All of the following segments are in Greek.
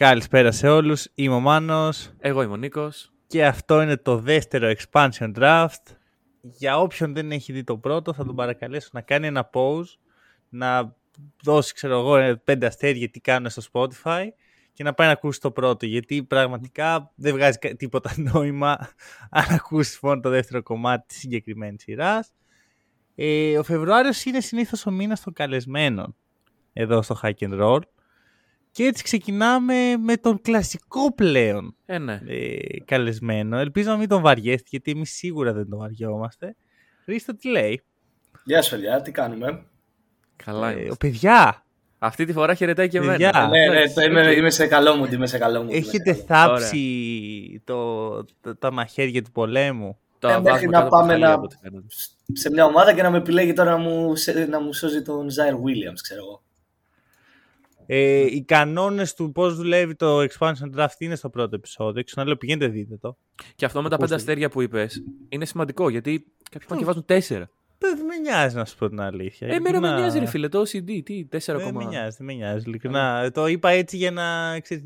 Καλησπέρα σε όλους, είμαι ο Μάνος Εγώ είμαι ο Νίκος. και αυτό είναι το δεύτερο expansion draft. Για όποιον δεν έχει δει το πρώτο θα τον παρακαλέσω να κάνει ένα pause, να δώσει ξέρω εγώ ε, πέντε αστέρια τι κάνουν στο Spotify και να πάει να ακούσει το πρώτο γιατί πραγματικά δεν βγάζει κα- τίποτα νόημα αν ακούσεις μόνο το δεύτερο κομμάτι της συγκεκριμένης σειράς. Ε, ο Φεβρουάριος είναι συνήθως ο μήνας των καλεσμένων εδώ στο Hack and Roll και έτσι ξεκινάμε με τον κλασικό πλέον Ε, ναι. ε, καλεσμένο. Ελπίζω να μην τον βαριέστε, γιατί εμείς σίγουρα δεν τον βαριόμαστε. Χρήστο, τι λέει; Γεια σου, παιδιά, τι κάνουμε; Καλά Ε, είμαστε. ο παιδιά, Αυτή τη φορά χαιρετάει και Παιδιά. εμένα. ναι, ναι, Εντάξει, το είμαι, οκ. είμαι σε καλό μου, είμαι σε καλό μου. έχετε θάψει το, το- τα μαχαίρια του πολέμου; Το Ε, βάζουμε μέχρι να κάτω από το πάμε χαλί, να- από ό,τι φαίνεται. Σε μια ομάδα και να με επιλέγει τώρα να μου, σε- να μου σώζει τον Ζάιρ Williams, ξέρω εγώ. Ε, οι κανόνες του πώς δουλεύει το expansion draft είναι στο πρώτο επεισόδιο. Ξαναλέω, πηγαίνετε δείτε το. Και αυτό με τα πέντε Ακούστε. αστέρια που είπες είναι σημαντικό γιατί κάποιοι πάνε και βάζουν τέσσερα. Δεν με νοιάζει να σου πω την αλήθεια. Ε, εμένα με Ειλικρινά. νοιάζει ρε φίλε, το OCD, τι, τέσσερα Δεν με ακόμα. νοιάζει, δεν με νοιάζει. Ειλικρινά. Το είπα έτσι για να, ξέρεις,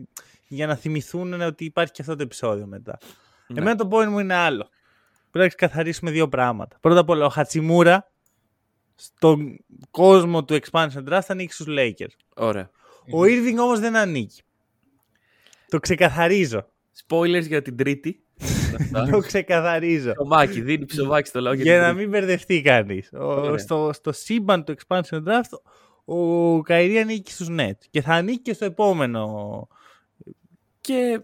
για να θυμηθούν ότι υπάρχει και αυτό το επεισόδιο μετά. Ναι. Εμένα το point μου είναι άλλο. Πρέπει να ξεκαθαρίσουμε δύο πράγματα. Πρώτα απ' όλα, ο Χατσιμούρα στον κόσμο του expansion draft ανήκει στους Lakers. Ωραία. Ο Irving όμως δεν ανήκει. Το ξεκαθαρίζω. Spoilers για την τρίτη. το ξεκαθαρίζω. Το Μάκη, δίνει ψωμάκι στο λαό για για την να τρίτη. μην μπερδευτεί κανείς. Ο- Ωραία. στο, στο σύμπαν του expansion draft ο Καϊρή ανήκει στους Nets και θα ανήκει και στο επόμενο. Και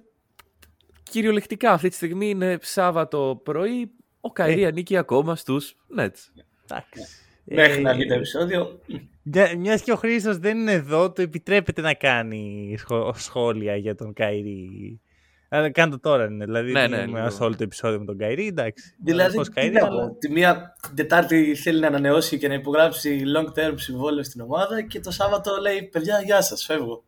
κυριολεκτικά αυτή τη στιγμή είναι Σάββατο πρωί. Ο Kyrie Ε. ανήκει ακόμα στους Nets. Εντάξει. Μέχρι Ε, να δει το επεισόδιο. Μια μιας και ο Χρήστος δεν είναι εδώ, του επιτρέπεται να κάνει σχο- σχόλια για τον Kyrie. Αλλά κάνω το τώρα είναι. Δηλαδή Ναι, δεν ναι, είμαι λίγο. σε όλο το επεισόδιο με τον Kyrie. Εντάξει. Δηλαδή, Ως τι Kyrie, να αλλά- πω. Τη μία την Τετάρτη θέλει να ανανεώσει και να υπογράψει long term συμβόλαιο στην ομάδα και το Σάββατο λέει: Παιδιά, γεια σας, φεύγω.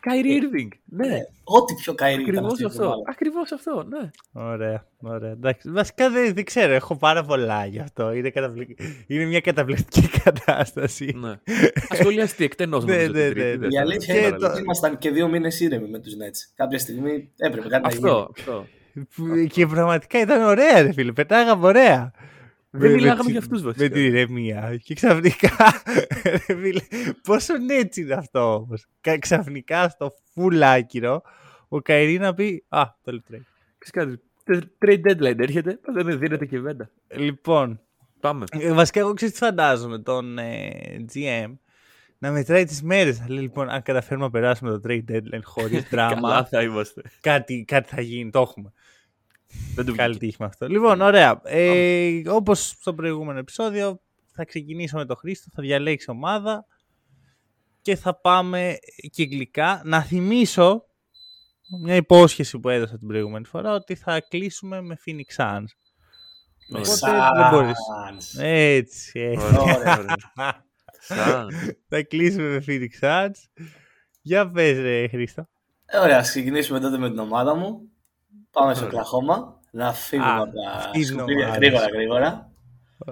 Καϊρή Irving. Ναι, Ε, Ό,τι πιο καηρή ήταν ακριβώς αυτή η αυτό. εβδομάδα. Ακριβώς αυτό, ναι. Ωραία, ωραία. Εντάξει. Βασικά δεν, δεν ξέρω, έχω πάρα πολλά γι' αυτό. Είναι, καταπληκ... είναι μια καταπληκτική κατάσταση. ναι. Ασχολιαστεί εκτενώ Ναι, νομίζω. ναι, την τρίτη, ναι, δεν ναι. Η θα- αλήθεια Και είναι το- ότι ήμασταν και δύο μήνες ήρεμοι με τους Nets. Κάποια στιγμή έπρεπε κάτι να γίνει. Αυτό, αυτό. Που- Και πραγματικά ήταν ωραία, ρε φίλε. Πετάγαμε ωραία. Δεν Με- μιλάγαμε με- για αυτούς, βασικά. Με την ηρεμία. Και ξαφνικά. ρε φίλε, πόσο έτσι είναι αυτό όμως. Ξαφνικά στο full άκυρο ο Καϊρή να πει Α, το λέει trade». Ξέρεις κάτι, trade deadline έρχεται, αλλά δεν δίνεται και βέντα. Λοιπόν, Πάμε. Ε, Βασικά, εγώ ξέρω τι φαντάζομαι τον ε, GM να μετράει τις μέρες. Να λέει λοιπόν, αν καταφέρουμε να περάσουμε το trade deadline χωρίς Καλά δράμα, θα είμαστε. κάτι, κάτι θα γίνει. Το έχουμε. Δεν του Καλή βγήκε. τύχη με αυτό. Λοιπόν, ωραία. Ε, Όπως στο προηγούμενο επεισόδιο, θα ξεκινήσω με τον Χρήστο, θα διαλέξει ομάδα και θα πάμε κυκλικά. Να θυμίσω μια υπόσχεση που έδωσα την προηγούμενη φορά ότι θα κλείσουμε με Phoenix Suns. Ωραία. Οπότε δεν μπορείς. Suns. Έτσι, έτσι. Ωραία, ωραία. Σαν. Θα κλείσουμε με Phoenix Suns. Για πες ρε Χρήστο. Ε, Ωραία, ας ξεκινήσουμε τότε με την ομάδα μου. Πάμε στο Ωραία. Κλαχώμα. Να φύγουμε Α, από τα αυτή την σκουπίδια ομάδα γρήγορα σου. γρήγορα.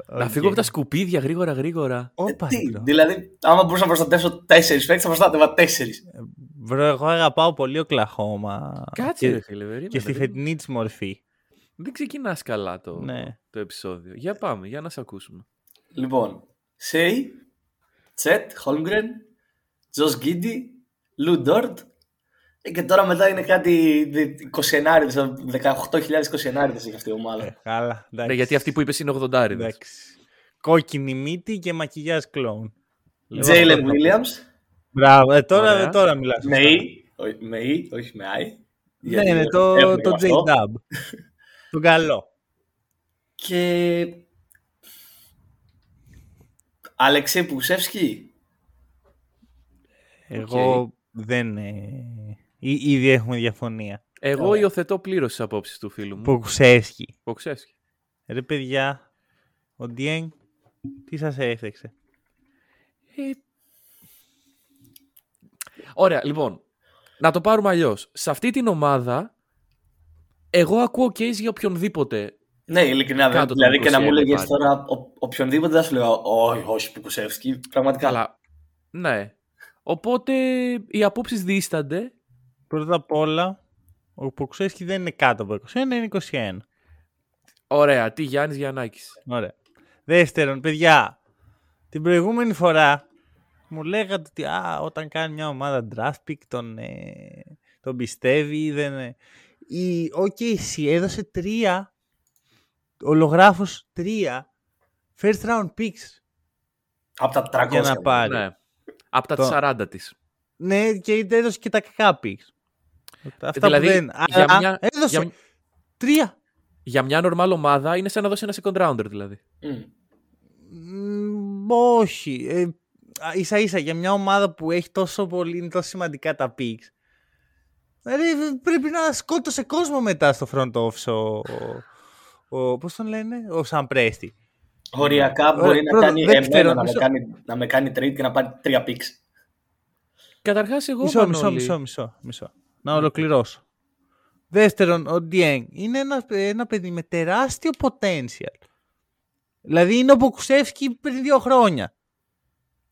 Να φύγω από τα σκουπίδια γρήγορα γρήγορα. Ε, Όπα, τι, bro. δηλαδή, άμα μπορούσα να προστατεύσω τέσσερις παίκτες, θα προστάτευα τέσσερις. Bro, εγώ αγαπάω πολύ Oklahoma. Κάτσε και, ρε φίλε, περίμενε, και στη δεν- φετινή της μορφή. Δεν ξεκινάς καλά το, Ναι. το επεισόδιο. Για πάμε, για να σε ακούσουμε. Λοιπόν, Shai, Chet Holmgren, Josh Giddey, Lu Dort. Ε, Και τώρα μετά είναι κάτι 29 18.000 29 έχει αυτή η ομάδα. Ε, καλά, εντάξει. Ναι, γιατί αυτή που είπες είναι 80. Εντάξει. Κόκκινη μύτη και μακιγιάζ κλόουν. Τζέιλεν Williams, Μπράβο, ε, τώρα, Ωραία. τώρα μιλάς. με E, όχι με E, όχι με I. Ναι, γιατί ναι, το, έχουμε το αυτό. J-Dub. Τον καλό. Και Αλεξέ Πουσεύσκι. Εγώ δεν... Ε... εί- Ήδη έχουμε διαφωνία. Εγώ Ωραία. υιοθετώ πλήρως τις απόψεις του φίλου μου. Ποκουσέσκι. Ποξεύσκι. Ρε παιδιά, ο Ντιέν τι σας έφτιαξε. Ε, Ωραία, λοιπόν. Να το πάρουμε αλλιώς. Σε αυτή την ομάδα, εγώ ακούω case για οποιονδήποτε. Ναι, ειλικρινά. Κάτω δηλαδή των και να μου 21 λέγες πάλι. τώρα ο, οποιονδήποτε θα σου λέγα Όχι, όχι, Πουκουσεύσκι. Πραγματικά. Καλά. Ναι. Οπότε οι απόψεις δίστανται. Πρώτα απ' όλα, ο Ποκουσέσκι δεν είναι κάτω από 21, είναι 21. Ωραία, τι Γιάννης Γιαννάκης. Ωραία. Δεύτερον, παιδιά, την προηγούμενη φορά μου λέγατε ότι α, όταν κάνει μια ομάδα draft pick τον, ε, τον πιστεύει. Δεν, ε. Η OKC έδωσε τρία, ολογράφος τρία first round picks Από τα 300. για να πάρει. Ναι. Από τα Το- 40 της. Ναι, και έδωσε και τα κακά picks. Αυτά Δηλαδή, που δεν... για Αλλά μια- έδωσε για- τρία. Για μια normal ομάδα είναι σαν να δώσει ένα second rounder δηλαδή. Μμ. Μ, όχι. Ε, α, ίσα ίσα για μια ομάδα που έχει τόσο πολύ, είναι τόσο σημαντικά τα picks. Δηλαδή πρέπει να σκότωσε κόσμο μετά στο front office ο, ο, ο πώς τον λένε, ο Σαν Πρέστη. Οριακά Ωραία, μπορεί να πρώτο, κάνει δεύτερο, εμένα να με μισό. κάνει, να με κάνει trade και να πάρει τρία picks. Καταρχάς, εγώ Μισό, Μανώλη, μισό, μισό, μισό, μισό. Να ολοκληρώσω. Δεύτερον, ο Διέγκ είναι ένα, ένα παιδί με τεράστιο potential. Δηλαδή είναι ο Ποκουσεύσκι πριν δύο χρόνια.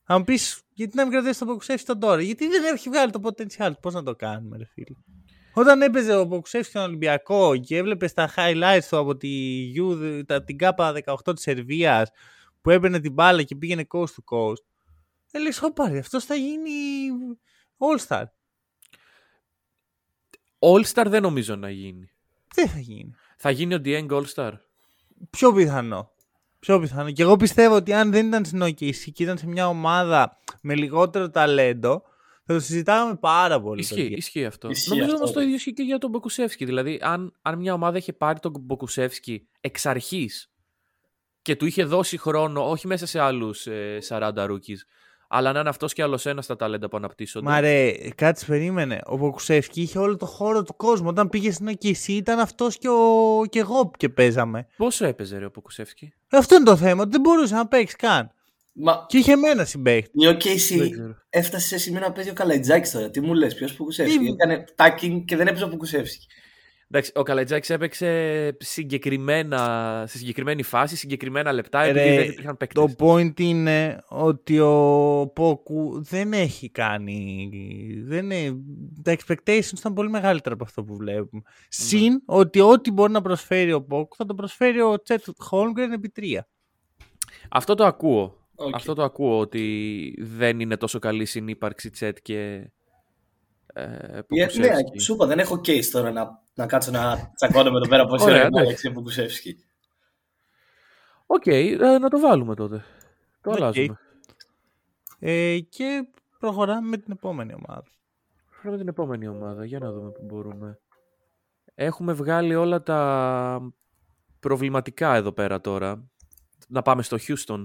Θα μου πεις, γιατί να μην κρατήσει τον Ποκουσεύσκι τον τώρα, γιατί δεν έχει βγάλει το potential του; Πώς να το κάνουμε, ρε φίλε; Όταν έπαιζε ο Ποκουσεύσκι στον Ολυμπιακό και έβλεπες τα highlights του από τη U, τα, την ΚΑΠΑ 18 της Σερβίας που έμπαινε την μπάλα και πήγαινε coast to coast. Ε, λες, «Ωπα, ρε, αυτός θα γίνει All-Star. All-Star δεν νομίζω να γίνει. Δεν θα γίνει. Θα γίνει ο Dieng All-Star. Πιο πιθανό. Πιο πιθανό. Και εγώ πιστεύω ότι αν δεν ήταν στην OKC και ήταν σε μια ομάδα με λιγότερο ταλέντο, θα το συζητάγαμε πάρα πολύ. το Ισχύει, Dieng. ισχύει αυτό. Ισχύει Νομίζω αυτό, όμως το ναι. ίδιο ισχύει και για τον Μποκουσεύσκι. Δηλαδή, αν, αν μια ομάδα είχε πάρει τον Μποκουσεύσκι εξ αρχής και του είχε δώσει χρόνο, όχι μέσα σε άλλους ε, 40 rookies, αλλά να είναι αυτός και άλλος ένας στα ταλέντα που αναπτύσσονται. Μα ρε, κάτσε περίμενε. Ο Μποκουσεύσκι είχε όλο το χώρο του κόσμου. Όταν πήγε στην OKC ήταν αυτός και, ο... και εγώ και παίζαμε. Πόσο έπαιζε ρε, ο Μποκουσεύσκι. Αυτό είναι το θέμα. ότι Δεν μπορούσε να παίξει καν. Μα Και είχε εμένα συμπαίχτη. η OKC Δεν ξέρω. έφτασε σε σημείο να παίζει ο Καλαϊτζάκης τώρα. Τι μου λες, ποιος Πουκουσεύσκι. Τι- Έκανε τάκινγκ και δεν έπαιζε ο Πουκουσεύσκι. Εντάξει, ο Καλατζάκη έπαιξε συγκεκριμένα, σε συγκεκριμένη φάση, συγκεκριμένα λεπτά, Ρε, επειδή δεν υπήρχαν παίκτες. Το point είναι ότι ο Πόκου δεν έχει κάνει. Δεν είναι, τα expectations ήταν πολύ μεγαλύτερα από αυτό που βλέπουμε. Συν ότι ό,τι μπορεί να προσφέρει ο Πόκου θα το προσφέρει ο Τσέτ Χόλμγκρεν επί τρία. Αυτό το ακούω. Οκ. Αυτό το ακούω ότι δεν είναι τόσο καλή συνύπαρξη Chet και ε, Ε, Ποκουσέφσκι. Ναι, σου είπα, δεν έχω case τώρα να, να κάτσω να τσακώνομαι εδώ πέρα πώ Ωραία, είναι εντάξει. Αλέξη Ποκουσέφσκι. Οκ, ε, να το βάλουμε τότε. Το Οκ. αλλάζουμε. Ε, και προχωράμε με την επόμενη ομάδα. Φέρουμε την επόμενη ομάδα, για να δούμε που μπορούμε. Έχουμε βγάλει όλα τα προβληματικά εδώ πέρα τώρα. Να πάμε στο Houston.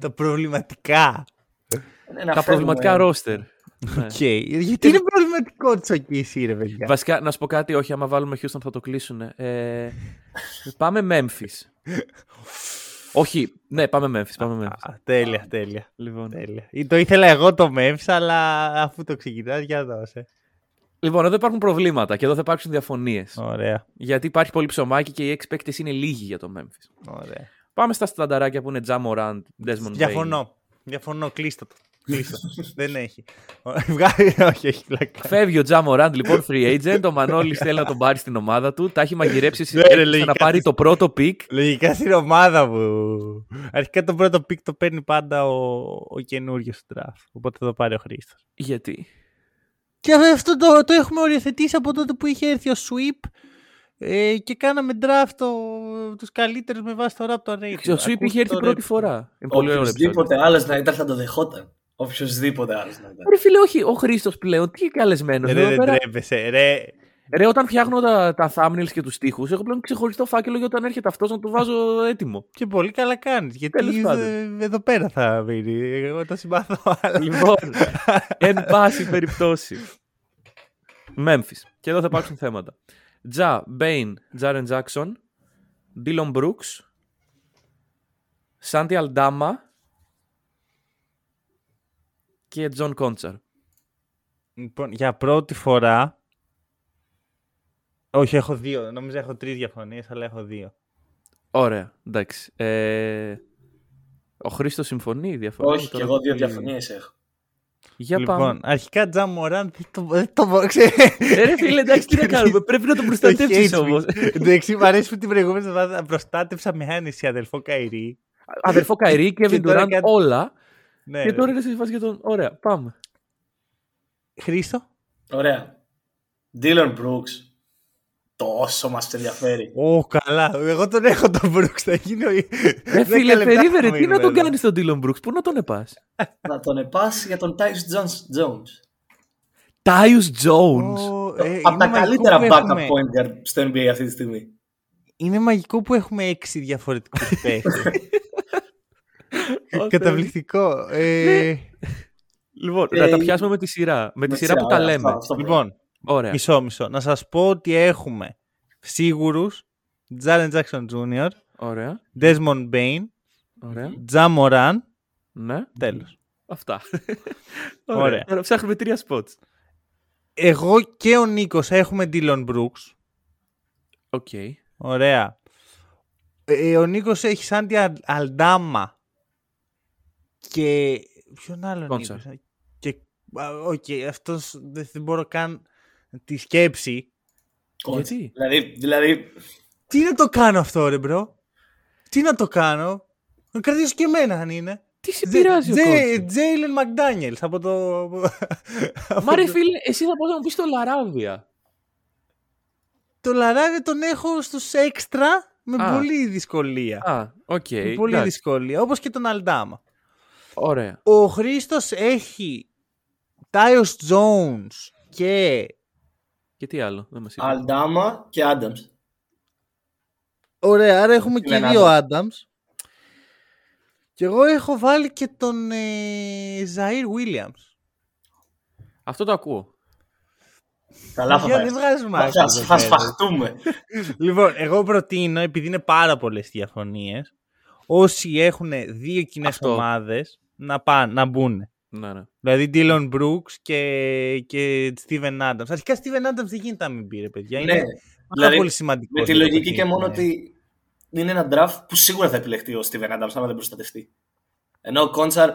Τα προβληματικά. Ε, να τα φέρουμε- προβληματικά roster. Ναι. Οκ. Γιατί είναι προβληματικό τη OKC, ρε παιδιά. Βασικά, να σου πω κάτι, όχι, άμα βάλουμε Houston θα το κλείσουν. Ε, πάμε Memphis. όχι, ναι, πάμε Memphis. Πάμε Memphis. Α, τέλεια, τέλεια. Λοιπόν, τέλεια. Ή Το ήθελα εγώ το Memphis, αλλά αφού το ξεκινάς, για δώσε. λοιπόν, εδώ υπάρχουν προβλήματα και εδώ θα υπάρξουν διαφωνίες. Ωραία. Γιατί υπάρχει πολύ ψωμάκι και οι expected είναι λίγοι για το Memphis. Ωραία. Πάμε στα στανταράκια που είναι Ja Morant, Desmond Bain. Διαφωνώ. Διαφωνώ. Κλείστο το. Κλείστο. Δεν έχει. Βγάζει. Όχι, έχει πλάκα. Φεύγει ο Τζα Morant λοιπόν free agent. Ο Μανώλης θέλει να τον πάρει στην ομάδα του. Τα έχει μαγειρέψει Ναι, ρε, έπρεπε λογικά. να πάρει το πρώτο pick. Λογικά στην ομάδα μου. Αρχικά το πρώτο pick το παίρνει πάντα ο, ο καινούριο του draft. Οπότε θα το πάρει ο Χρήστος. Γιατί; Και αυτό το, το έχουμε οριοθετήσει από τότε που είχε έρθει ο Sweep ε, και κάναμε draft το, τους καλύτερους με βάση το Raptor Rating. Ο Sweep είχε έρθει πρώτη φορά. Είναι πολύ ωραίο επεισόδιο. Οποιοδήποτε άλλος να ήταν θα το δεχόταν. Οποιοδήποτε άλλος να ήταν. Ρε φίλε, όχι, ο Χρήστος πλέον. Τι καλεσμένος. Ρε, δεν τρέπεσαι. Ρε, Ρε, όταν φτιάχνω τα, τα thumbnails και τους τοίχου, έχω πλέον ξεχωριστό φάκελο για όταν έρχεται αυτός να το βάζω έτοιμο. και πολύ καλά κάνεις. Γιατί Τέλος πάντων. ε, εδώ πέρα θα μείνει. Εγώ το συμπαθώ. αλλά- λοιπόν, εν πάση περιπτώσει. Memphis. Και εδώ θα υπάρξουν θέματα. Ja, Bane, Jaren Jackson, Dillon Brooks, Σάντι Αλντάμα και John Konchar. Λοιπόν, για πρώτη φορά. Όχι, έχω δύο. Νομίζω έχω τρεις διαφωνίες, αλλά έχω δύο. Ωραία, εντάξει. Ε, ο Χρήστος συμφωνεί, διαφωνεί. Όχι, και τώρα εγώ τι- δύο διαφωνίες έχω. Για λοιπόν, πάμε. αρχικά Τζα Μωράν δεν το. Δεν το ξέρεις. Ε, ρε φίλε, εντάξει, τι να κάνουμε. Πρέπει να τον προστατεύσεις Το hates όμως. me. Εντάξει, μου αρέσει που την προηγούμενη εβδομάδα προστάτευσα με άνεση αδελφό Καϊρή. Αδερφό Καϊρή, Kevin τώρα Durant, κάτι- όλα. Ναι, Και τώρα είναι σε φάση για τον. Ωραία, πάμε. Χρήστο. Ωραία. Dylan Brooks. Τόσο μας ενδιαφέρει. Ω, καλά. Εγώ τον έχω τον Brooks. Θα γίνει ο... Ρε Δέκα φίλε, λεπτά περίμενε, θα τι να τον μείνουμε κάνεις τον Dylan Brooks, πού να τον επάς; Θα τον επάσει για τον Tyus Jones- Jones. Τάιους Jones. Ω, ε, Από τα είναι καλύτερα μαγικό που backup έχουμε- point guard στο NBA αυτή τη στιγμή. Είναι μαγικό που έχουμε έξι διαφορετικούς παίχτες. Ω, Καταπληκτικό. Ε, Λοιπόν, Ε, να τα πιάσουμε με τη σειρά. Με τη σειρά που τα ωραία, λέμε. αυτό- αυτό λοιπόν, Ωραία. μισό μισό. Να σας πω ότι έχουμε σίγουρους Jaren Jackson Jr., Ωραία. Desmond Bane, Ωραία. Ja Morant, Ναι. τέλος. Αυτά. Ωραία. Τώρα ψάχνουμε τρία spots. Εγώ και ο Νίκος έχουμε Dillon Brooks. OK. Ωραία. Ε, ο Νίκος έχει Σάντι Αλ- Αλντάμα και ποιον άλλο Κόντσαρ. Νίκος. ε; Και, α, οκ, αυτός δεν, δεν μπορώ καν τη σκέψη. Γιατί; Δηλαδή, δηλαδή Τι να το κάνω αυτό ρε bro; Τι να το κάνω; Να κρατήσω και εμένα αν είναι. Τι σε πειράζει ο Κόντσαρ; Jalen McDaniels από το... Μα ρε φίλε, εσύ θα πω να μου πεις το Λαράβια. Το Λαράβι τον έχω στους έξτρα με Α. πολύ δυσκολία. Α, οκ. με πολύ εντάξει. δυσκολία. Όπως και τον Αλντάμα. Ωραία. Ο Χρήστος έχει Τάιος Jones και Και τι άλλο, δεν μας είπε. Αλντάμα και Adams. Ωραία, άρα έχουμε και Steven δύο Adams. Και εγώ έχω βάλει και τον ε, Ζαΐρ Williams. Αυτό το ακούω. Καλά θα Για πάει. δεν βγάζουμε Θα- άκρη Θα εδώ θα πέρα. σφαχτούμε. Λοιπόν, εγώ προτείνω, επειδή είναι πάρα πολλές διαφωνίες, όσοι έχουν δύο κοινές Αυτό. ομάδες να, πάνε, να μπουν. Ναι, ναι. Δηλαδή Dylan Brooks και, και Steven Adams. Αρχικά Steven Adams δεν γίνεται να μην πει, ρε παιδιά. Είναι Ναι, πάρα δηλαδή, πολύ σημαντικός. Με τη για το λογική και παιχνίδι, μόνο ναι. ότι είναι ένα draft που σίγουρα θα επιλεχτεί ο Steven Adams άμα δεν προστατευτεί. Ενώ ο Κόντσαρ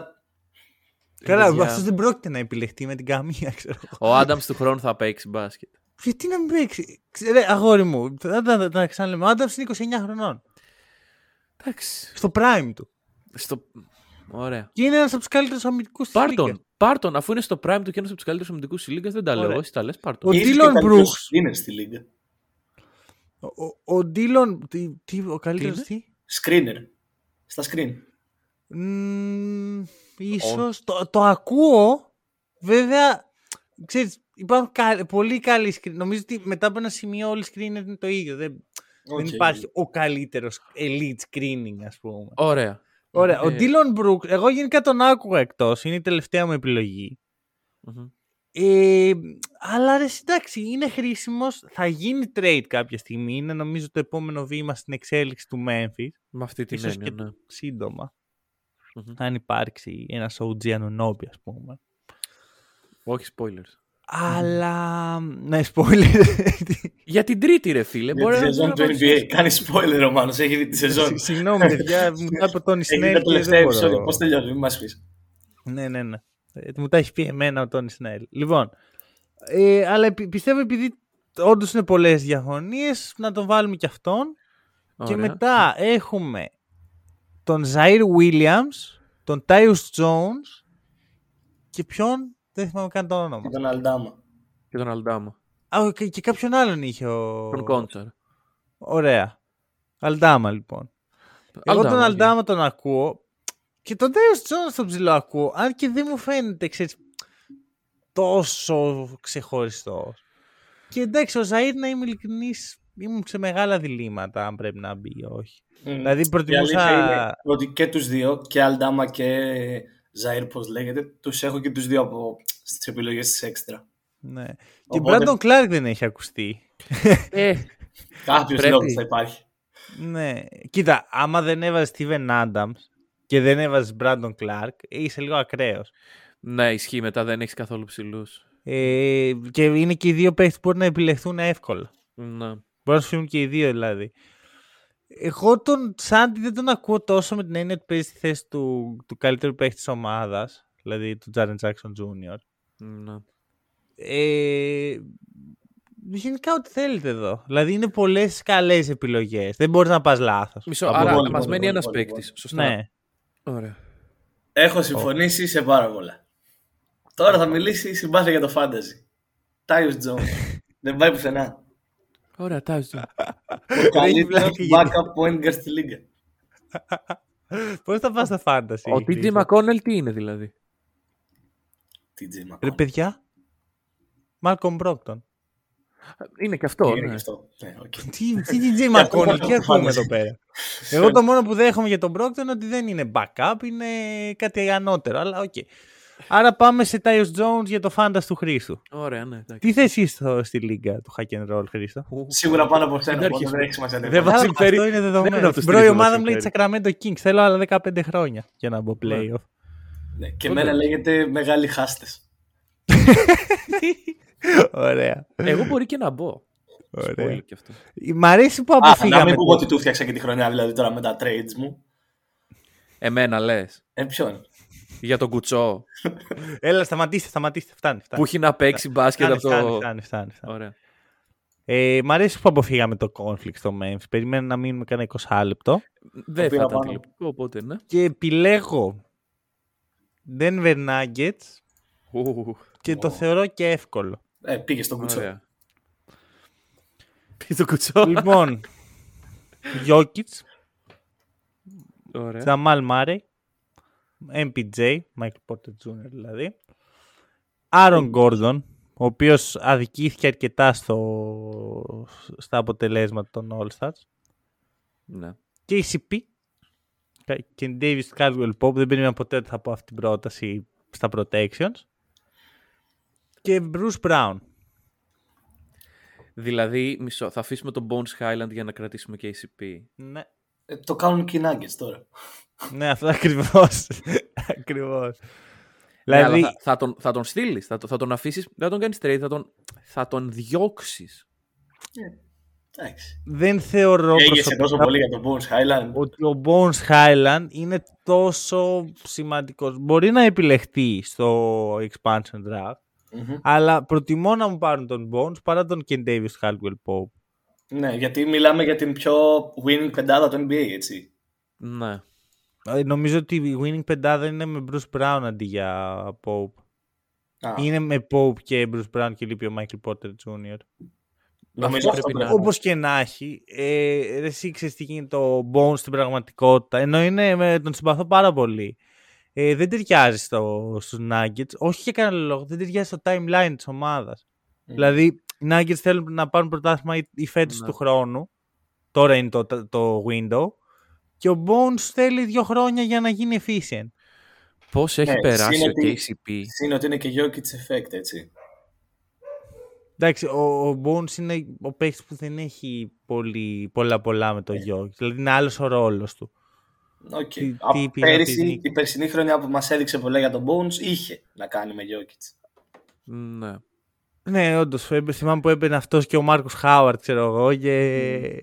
Καλά, παιδιά. αυτός δεν πρόκειται να επιλεχτεί με την καμία, ξέρω εγώ. Ο Άνταμ του χρόνου θα παίξει μπάσκετ. Γιατί να μην παίξει; Ξέρε, αγόρι μου, θα τα, τα, τα ξαναλέμε. Ο Άνταμ είναι 29 χρονών. Εντάξει. Στο prime του. Στο... Ωραία. Και είναι ένας από τους καλύτερους αμυντικούς της Πάρτον. Πάρτον, αφού είναι στο prime του και ένας από τους καλύτερους αμυντικούς της Λίγκας, δεν τα λέω. Ωραία. Εγώ, εσύ τα λες, πάρτον. Ο είναι και Dylan καλύτερος Brooks. screener στη λίγα. Ο, ο Ντίλον. Τι, τι, ο καλύτερος είναι; τι; Screener. Στα screen. Μμμ, ίσως το, το ακούω. Βέβαια, ξέρεις, υπάρχουν κα- πολύ καλοί screen. Νομίζω ότι μετά από ένα σημείο όλοι οι screener είναι το ίδιο. Δεν, δεν Οκ. υπάρχει ο καλύτερος elite screening, ας πούμε. Ωραία. Ωραία. Ο Ε, Dillon Brooks, εγώ γενικά τον άκουγα εκτός. Είναι η τελευταία μου επιλογή. μμμ. Ε, αλλά ρε, εντάξει, είναι χρήσιμος. Θα γίνει trade κάποια στιγμή. Είναι νομίζω το επόμενο βήμα στην εξέλιξη του Memphis. Με αυτή την Ίσως έννοια, και ναι. σύντομα. Μμμ. Αν υπάρξει ένας OG Anunobi, ας πούμε. Όχι spoilers. Αλλά. Ναι, spoiler. Για την τρίτη, ρε φίλε. Για Μπορεί τη να σεζόν να του πάρεις- NBA. Κάνει spoiler ο Μάνος, έχει δει τη σεζόν. Συγγνώμη, παιδιά, μου τα είπε ο Τόνι Έχει δει Σνέλ. τα και τελευταία δεν μπορώ. επεισόδια. Πώς τελειώνει, μην μας πεις. Ναι, ναι, ναι. Ε, Μου τα έχει πει εμένα ο Τόνι Σνέλ. Λοιπόν, ε, αλλά επι- πιστεύω επειδή όντως είναι πολλές διαφωνίε, να τον βάλουμε και αυτόν. Και Ωραία. μετά έχουμε τον Ζαΐρ Williams, τον Τάιους Jones και ποιον, δεν θυμάμαι καν το όνομα. Και τον Αλντάμα. Και τον Αλντάμα. Α, και, και κάποιον άλλον είχε ο... Τον Κόντσαρ. Ωραία. Αλντάμα λοιπόν. Εγώ Αλντάμα, τον οκ. Αλντάμα τον ακούω και τον Tyus Jones τον ψηλό ακούω, αν και δεν μου φαίνεται, ξέρεις, τόσο ξεχωριστός. Και εντάξει, ο Zaire να είμαι ειλικρινής, ήμουν σε μεγάλα διλήμματα αν πρέπει να μπει ή όχι. Μμ. Δηλαδή Η προτιμούσα... αλήθεια είναι ότι και τους δύο, και Αλντάμα και Ζαΐρ, πώς λέγεται, τους έχω και τους δύο από στις επιλογές της έξτρα. Ναι. Και Οπότε- Brandon Clark δεν έχει ακουστεί. Ε, Κάποιος Πρέπει. λόγος θα υπάρχει. Ναι. Κοίτα, άμα δεν έβαζες Steven Adams και δεν έβαζες Brandon Clark, είσαι λίγο ακραίος. ναι, ισχύει μετά, δεν έχεις καθόλου ψηλούς. Ε, και είναι και οι δύο παίχτε που μπορεί να επιλεχθούν εύκολα. Ναι. Μπορεί να σου φύγουν και οι δύο δηλαδή. Εγώ τον Σάντι δεν τον ακούω τόσο με την έννοια ότι παίζει στη θέση του, του καλύτερου παίχτη της ομάδας, δηλαδή του Jaren Jackson Jr. ναι. Ε, γενικά ό,τι θέλετε εδώ. Δηλαδή είναι πολλές καλές επιλογές. Δεν μπορείς να πας λάθος. Μισό, Από άρα πολύ, μας πολύ, μένει πολύ, ένας πολύ, παίκτης. πολύ. Σωστά. Ναι. Ωραία. Έχω συμφωνήσει σε πάρα πολλά. Τώρα θα μιλήσει η συμπάθεια για το fantasy. Tyus Jones. Δεν πάει πουθενά. Ωραία, τάζω. Ο καλύτερος βλέπει γιατί. backup point guard στη λίγα. Πώς θα πας στα fantasy. Ο TJ Χρήστο; McConnell τι είναι δηλαδή; TJ Ρε McConnell. παιδιά. Malcolm Brogdon. Είναι και αυτό. Είναι ναι. και αυτό. Ναι, οκ. Τι, τι TJ McConnell, τι το ακούμε fantasy. εδώ πέρα; Εγώ το μόνο που δέχομαι για τον Brogdon είναι ότι δεν είναι backup, είναι κάτι ανώτερο. Αλλά οκ. Άρα πάμε σε Tyus Jones για το fantasy του Χρήστου. Ωραία, ναι. εντάξει. Τι θέση είσαι στο- στη λίγα του hack and roll, Χρήστο; Σίγουρα πάνω από σένα. Στην οπότε αρχή Δεν έχει σημασία. Δεν Δεν βάζει- Αυτό συμφέρει- είναι δεν είναι δεδομένο. από τους Στην πρώτη τρεις που μας ομάδα μου λέει Sacramento Kings. Θέλω άλλα 15 χρόνια για να μπω playoff. Ναι, Και εμένα λέγεται μεγάλοι χάστες. Ωραία. Εγώ μπορεί και να μπω. Ωραία. Spoiler και αυτό. Μ' αρέσει που Α, να αποφύγαμε. μην πούμε το- ότι του φτιάξα και τη χρονιά δηλαδή τώρα με τα trades μου. Εμένα λες. Ε, ποιον; Για τον κουτσό Έλα, σταματήστε, σταματήστε. Φτάνει. φτάνει. που έχει να παίξει μπάσκετ Φτάνει, από φτάνει, το. φτάνει, φτάνει, φτάνει. Ωραία. Ε, μ' αρέσει που αποφύγαμε το conflict στο Memphis. Περιμένω να μείνουμε κανένα 20 λεπτό. Δεν θα πήρα ήταν πάνω. τηλεοπτικό, οπότε ναι. Και επιλέγω Denver Nuggets Ου, και το θεωρώ και εύκολο. Ε, πήγε στον κουτσό. Ωραία. Πει το κουτσό. λοιπόν, Jokic, Ωραία. Jamal Murray, MPJ, Michael Porter Jr. δηλαδή, Aaron Gordon, ο οποίος αδικήθηκε αρκετά στο, στα αποτελέσματα των All-Stars, Ναι. KCP και Davis Caldwell Pope, δεν περίμενα ποτέ ότι θα πω αυτή την πρόταση στα protections, και Bruce Brown. Δηλαδή, μισό, θα αφήσουμε τον Bones Highland για να κρατήσουμε KCP. Ναι. Ε, το κάνουν και οι Nuggets τώρα. Ναι, αυτό ακριβώς. ακριβώς. Ναι, αλλά Δηλαδή, θα, θα τον, θα τον στείλεις, θα, το- θα τον αφήσεις, δεν θα τον κάνεις trade, θα τον, θα τον διώξεις. Εντάξει. δεν θεωρώ Έγιεσαι προσωπικά τόσο πολύ για τον Bones Highland. ότι ο Bones Highland είναι τόσο σημαντικός. Μπορεί να επιλεχτεί στο expansion draft, Μμμ. αλλά προτιμώ να μου πάρουν τον Bones παρά τον Ken Davis Caldwell Pope. Ναι, γιατί μιλάμε για την πιο winning πεντάδα του NBA, έτσι. Ναι. Ε, Νομίζω ότι η winning πεντάδα είναι με Bruce Brown αντί για Pope. Α, Είναι με Pope και Bruce Brown και λείπει ο Michael Porter Jr. νομίζω αυτό αυτό πρέπει πρέπει να- να... Όπως και να έχει, ε, ρε εσύ ξέρεις τι γίνεται το Bones στην πραγματικότητα, ενώ είναι, με, τον συμπαθώ πάρα πολύ. Ε, δεν ταιριάζει στο, στους Nuggets, όχι για κανένα λόγο, δεν ταιριάζει στο timeline της ομάδας. Δηλαδή, οι Nuggets θέλουν να πάρουν πρωτάθλημα ή, ή φέτος Ναι. του χρόνου, τώρα είναι το, το window, και ο Bones θέλει δύο χρόνια για να γίνει efficient. Πώς έχει Ναι, περάσει ο είναι ότι- KCP. Είναι ότι είναι και Jokic effect, έτσι. Εντάξει, ο, ο Bones είναι ο παίκτης που δεν έχει πολύ, πολλά πολλά με το Ναι. Jokic. Δηλαδή είναι άλλος ο ρόλος του. Οκ. Τι- Από τι είπε να πέρυσι, πεις, Νίκη; η περσινή χρονιά που μας έδειξε πολλά για τον Bones είχε να κάνει με Jokic. Ναι. Ναι, όντως. Θυμάμαι που έμπαινε αυτός και ο Markus Howard, ξέρω εγώ, και,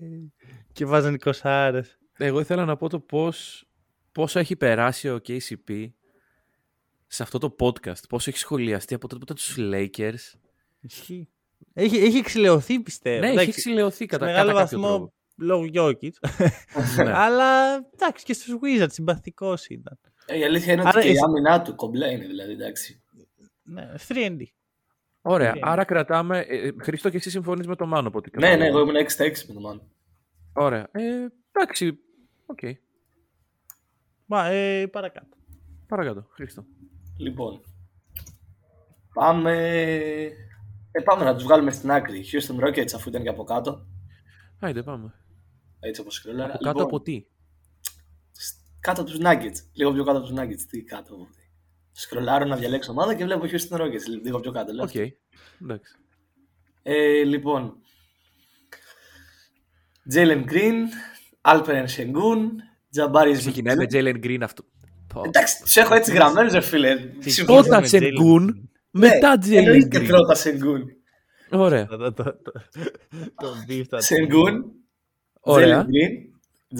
και βάζαν 20 άρες. Εγώ ήθελα να πω το πώς, πόσο έχει περάσει ο KCP σε αυτό το podcast. Πόσο έχει σχολιαστεί από τότε που ήταν στους Lakers. Ισχύει. Έχει, έχει εξηλαιωθεί, πιστεύω. ναι, έχει Εντάξει, εξηλαιωθεί σε κατά, μεγάλο κατά κάποιο βαθμό τρόπο. λόγω Jokic. Ναι. Αλλά εντάξει, και στους Wizards συμπαθικός ήταν. Ε, η αλήθεια είναι ότι Άρα και η εσύ- άμυνά του κομπλέ είναι, δηλαδή, εντάξει. Ναι, 3D. Ωραία, Ναι. άρα κρατάμε. Ε, ε, Χρήστο, και εσύ συμφωνείς με το Μάνο από ό,τι Ναι, ναι, κατάλαβα. εγώ ήμουν 6 στα 6 με τον Μάνο. Ωραία. Ε, εντάξει. Οκ. Μα, ε, παρακάτω. Παρακάτω. Χρήστο. Λοιπόν, πάμε... Ε, πάμε να τους βγάλουμε στην άκρη. Houston Rockets αφού ήταν και από κάτω. Άιντε, πάμε. Έτσι όπως σκρόλαρα. Από κάτω από τι; Κάτω από τους Nuggets. Λίγο πιο κάτω από τους Nuggets. Τι κάτω από τι; Σκρολάρω να διαλέξω ομάδα και βλέπω Houston Rockets. Λίγο πιο κάτω. λέω. Οκ. Εντάξει. Ε, λοιπόν. Jalen Green, Alperen Sengun, Jabari Ξεκινάει με Jalen Green αυτό. Πω. Εντάξει, τους έχω έτσι γραμμένους, ρε φίλε. Συμφωνώ Πρώτα με Sengun, Ναι, μετά Jalen εννοείται Green. πρώτα Sengun. Ωραία. Το- το- το- Το beef θα το- Sengun, Ωραία. Jalen Green,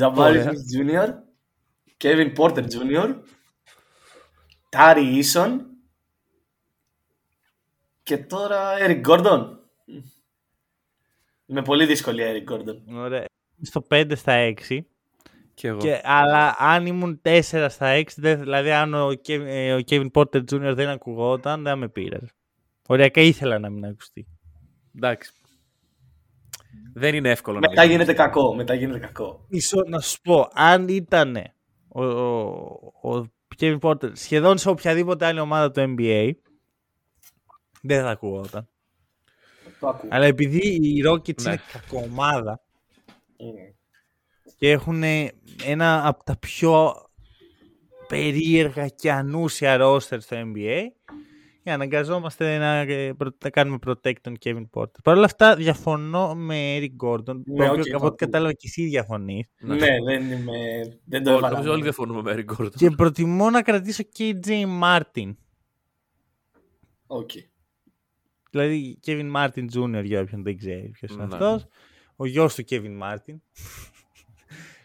Jabari Ωραία. Smith Jr., Kevin Porter Jr., Tari Eason και τώρα Eric Gordon. Με πολύ δυσκολία Eric Gordon. Ωραία. Στο 5 στα 6. Και εγώ. Και, αλλά αν ήμουν 4 στα 6, δεν- δηλαδή αν ο, Ke- ε, ο Kevin Porter Jr. δεν ακουγόταν, δεν θα με πήρε. Οριακά ήθελα να μην ακουστεί. Εντάξει. Δεν είναι εύκολο να Μετά μην γίνεται κακό. Μετά γίνεται κακό. Ίσο, να σου πω, αν ήταν ο, ο, ο Kevin Porter σχεδόν σε οποιαδήποτε άλλη ομάδα του NBA, δεν θα ακουγόταν. Το ακούω. Αλλά επειδή οι Rockets Ναι. είναι κακομάδα Mm. και έχουν ένα από τα πιο περίεργα και ανούσια roster στο NBA, και αναγκαζόμαστε να, ε, προ- να κάνουμε protect τον Kevin Porter. Παρ' όλα αυτά διαφωνώ με Eric Gordon, Ναι, το οκ, οποίο το από ό,τι ακούω. κατάλαβα και εσύ διαφωνείς. Ναι, δεν είμαι. Δεν το Όλοι- έβαλα. Νομίζω όλοι διαφωνούμε με Eric Gordon. Και προτιμώ να κρατήσω KJ Martin. OK. Δηλαδή Kenyon Martin Jr. για όποιον δεν ξέρει ποιος είναι Ναι. αυτός. Ο γιος του Kevin Martin.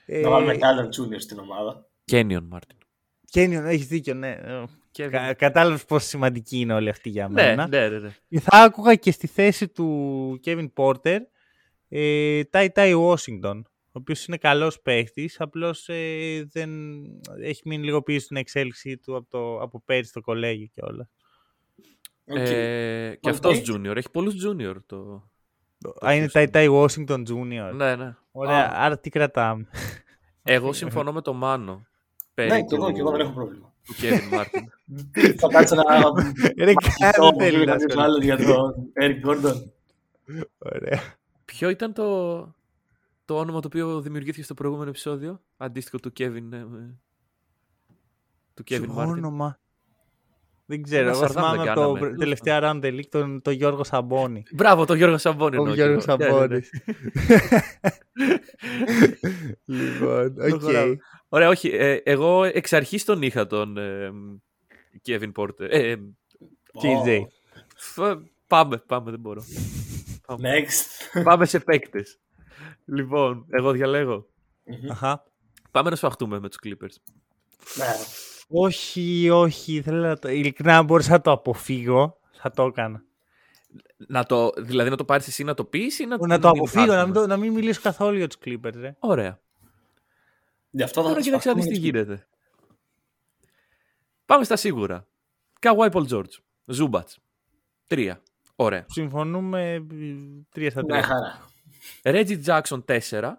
Ε, Να βάλουμε και άλλον Junior στην ομάδα. Kenyon Martin. Kenyon, έχεις δίκιο, ναι. Kevin. Κα, κατάλαβες πόσο σημαντική είναι όλη αυτή για Ναι, μένα. ναι, ναι, ναι. Και θα άκουγα και στη θέση του Kevin Porter ε, TyTy Washington, ο οποίος είναι καλός παίχτης, απλώς ε, δεν έχει μείνει λίγο πίσω στην εξέλιξή του από, το, από πέρυσι στο κολέγιο και όλα. Οκ. Ε, και Οκ. αυτός junior. Έχει πολλούς junior το... Α, είναι TyTy Washington Jr. Ναι, ναι. Ωραία, Α. άρα τι κρατάμε. Εγώ συμφωνώ με τον Μάνο. Περί Ναι, και εγώ, του- και εγώ δεν έχω πρόβλημα. Του Kevin Martin. Θα κάτσω να. Ρε, μαχηθώ κάνε θέλεις με να κάποιος ασχοληθεί. άλλος για τον Eric Gordon. Ωραία. Ποιο ήταν το, το όνομα το οποίο δημιουργήθηκε στο προηγούμενο επεισόδιο, αντίστοιχο του Kevin, ε, με- του Kevin Ποιο Martin; όνομα; Δεν ξέρω, Ένα εγώ σαρδάμ θυμάμαι δεν από το κάναμε. πρε- τελευταίο round the league τον, τον Γιώργο Σαμπόνι. Μπράβο, τον Γιώργο Σαμπόνι. Ο εννοώ Γιώργος και εγώ. Ναι, ναι, ναι. Σαμπόνις. λοιπόν, οκ. Προχωράω. Ωραία, όχι. ε, εγώ εξ αρχής τον είχα τον ε, Kevin Porter. Ε, ε, KJ. φ- πάμε, πάμε, δεν μπορώ. Next. πάμε σε παίκτες. Λοιπόν, εγώ διαλέγω. Αχα. Πάμε να σφαχτούμε με τους Clippers. Ναι. Όχι, όχι, θέλω να το... Ειλικρινά, αν μπορούσα να το αποφύγω, θα το έκανα. Να το, δηλαδή να το πάρεις εσύ να το πεις ή να, Να το μην αποφύγω, να μην, υπάρχουμε; το, να μην μιλήσω καθόλου για τους Clippers, ρε. Ωραία. Γι' αυτό θα Τώρα κοίταξε να δεις τι γίνεται. Πάμε στα σίγουρα. Kawhi Paul George. Zubats. Τρία. Ωραία. Συμφωνούμε ε, τρία στα Ναι, τρία. χαρά. Reggie Jackson 4.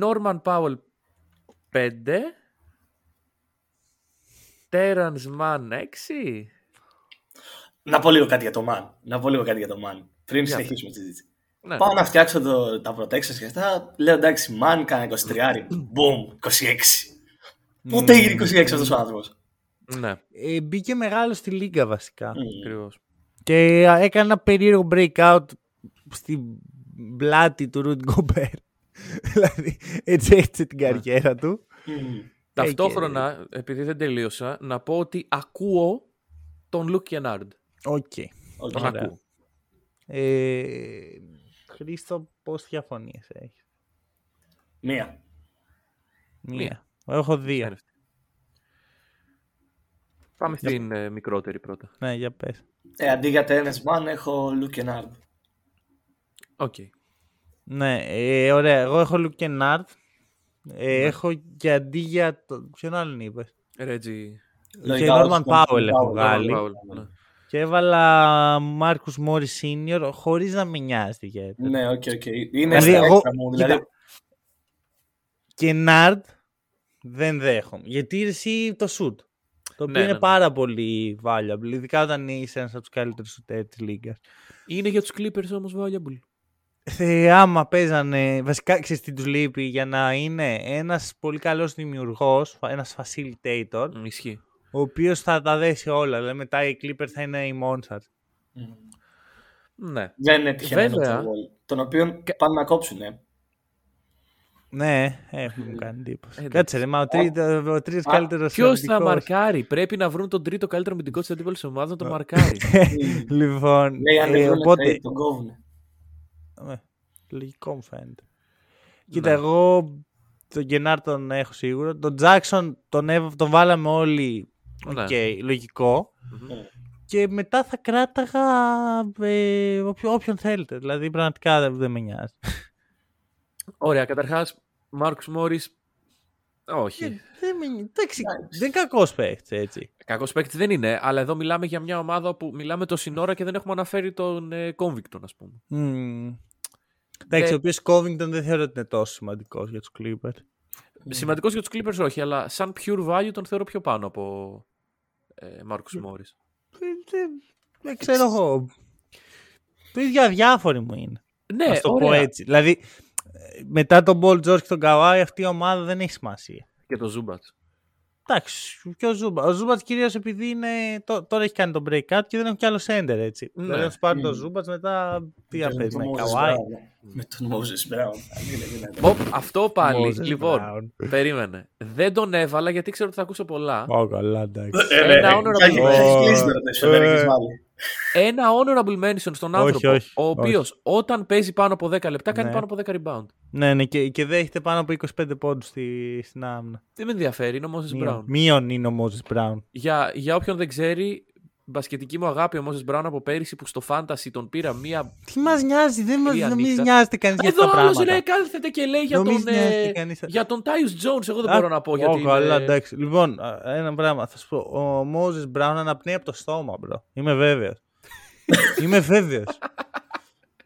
Norman Powell 5. Terrence Mann 6. Να πω λίγο κάτι για το Man. Να πω λίγο κάτι για το Man. Πριν Για συνεχίσουμε τη συζήτηση. Ναι. Πάω να φτιάξω το, τα protections και αυτά. Λέω εντάξει, Man κάνα 23. Boom, 26. Πότε έγινε 26 αυτός ο άνθρωπος; Ναι, Ε, μπήκε μεγάλο στη λίγκα βασικά. Μμμ. ακριβώς. Και α, έκανε ένα περίεργο breakout στην πλάτη του Rudy Gobert. Δηλαδή, έτσι έκτισε την καριέρα του. Μμμ. Ταυτόχρονα, επειδή δεν τελείωσα, να πω ότι ακούω τον Luke Kennard. OK. OK. Τον Ωραία. ακούω. Ε, Χρήστο, πώς διαφωνίες έχεις; Μία. Μία. Εγώ έχω δύο. Πάμε στην ε, μικρότερη πρώτα. Ναι, για πες. Ε, αντί για Terance Mann έχω Luke Kennard. OK. Ναι, ε, ωραία. Εγώ έχω Luke Kennard. Ε, Έχω και αντί για. Το... Ποιον άλλον είπες; Reggie Και Λογικά, Norman όχι, Powell έχω Powell, βγάλει. Powell, ναι. ναι. Και έβαλα Marcus Morris Senior χωρίς να με νοιάζει ιδιαίτερα. Ναι, OK, OK. Είναι Δηλαδή, στα εγώ- έξτρα μου. Δηλαδή, κοίτα, Kennard δεν δέχομαι. Γιατί εσύ το shoot. Το οποίο Ναι, είναι ναι, ναι. πάρα πολύ valuable. Ειδικά όταν είσαι ένας από τους καλύτερους shooters της λίγκας. Είναι για τους Clippers όμως valuable. Ε, άμα παίζανε, βασικά ξέρεις τι τους λείπει για να είναι ένας πολύ καλός δημιουργός, ένας facilitator, Μ, Ισχύει. ο οποίος θα τα δέσει όλα. Δηλαδή μετά οι Clippers θα είναι οι Monsters. Ναι. Δεν είναι τυχαίο Βέβαια. το Wall, τον οποίο πάνε να κόψουν. Ε. Ναι, ε, μου κάνει εντύπωση. εντάξει. Κάτσε ρε, μα ο, τρί, ο τρίτος Α, καλύτερος Ποιος θα αμυντικός. μαρκάρει; Πρέπει να βρουν τον τρίτο καλύτερο αμυντικό της αντίπαλης ομάδας να τον μαρκάρει. λοιπόν, Λέει αν δεν ε, βρουν οπότε, trade, τον κόβουν. Ε, λογικό μου φαίνεται. Κοίτα, Ναι. εγώ τον Kennard τον έχω σίγουρο. Τον Jackson τον, έβ- τον βάλαμε όλοι. Οκ, Ναι. λογικό. Και μετά θα κράταγα ε, όποιο- όποιον θέλετε. Δηλαδή πραγματικά δεν, δεν με νοιάζει. Ωραία, καταρχάς, Marcus Morris. Όχι. δεν με νοιάζει. Εντάξει, δεν είναι κακός παίχτης έτσι. Κακός παίκτης δεν είναι, αλλά εδώ μιλάμε για μια ομάδα που μιλάμε τόση ώρα και δεν έχουμε αναφέρει τον ε, Covington, ας πούμε. Μμμ. Εντάξει, Ε, ο οποίος Covington δεν θεωρώ ότι είναι τόσο σημαντικός για τους Clippers. Σημαντικός για τους Clippers όχι, αλλά σαν pure value τον θεωρώ πιο πάνω από ε, Marcus Morris. Ε, Δεν, δεν ξέρω εγώ. Το ίδιο αδιάφοροι μου είναι. Ναι, Α το ωραία. πω έτσι. Δηλαδή, ε, μετά τον Paul George και τον Kawhi, αυτή η ομάδα δεν έχει σημασία. Και το Zubac. Εντάξει, και ο Zubac. Ο Zubac κυρίως επειδή είναι, τω- τώρα έχει κάνει τον breakout και δεν έχουν κι άλλο center έτσι. Ναι. Δηλαδή, να σου πάρει Mm. τον Ζούμπατ μετά. Τι Και να με παίζει τον με Moses Kawhi. Brown, ε. Με τον Moses Brown. Αν είναι δυνατόν. αυτό πάλι. Moses λοιπόν, Brown. περίμενε. Δεν τον έβαλα γιατί ξέρω ότι θα ακούσω πολλά. Ω, καλά, εντάξει. Ε, ρε, Ένα ε, honorable κάτι- mention. έχεις κλείσει τώρα το εσωτερικό, έχεις Ε. βάλει. Ένα honorable mention στον Όχι, άνθρωπο, όχι, ο οποίος όταν παίζει πάνω από 10 λεπτά κάνει Ναι. πάνω από 10 rebound. ναι, ναι, και, και δέχεται πάνω από 25 πόντους στη, στην άμυνα. Δεν με ενδιαφέρει, είναι ο Moses Μείον, Brown. μείον είναι ο Moses Brown. Για, για όποιον δεν ξέρει, μπασκετική μου αγάπη ο Moses Brown από πέρυσι που στο Fantasy τον πήρα μία. Τι μας νοιάζει, δεν μας Κυρία νομίζεις νύχτα. νοιάζεται κανείς για αυτά Εδώ τα άλλος πράγματα. λέει, κάθεται και λέει για Νομίζεις τον, νοιάζεται ε, κανείς. για τον Tyus Jones. Εγώ δεν Α, μπορώ να πω ω, γιατί. καλά, είναι- εντάξει. Λοιπόν, α, ένα πράγμα θα σου πω. Ο Moses Brown αναπνέει από το στόμα, bro. Είμαι βέβαιος. Είμαι βέβαιος.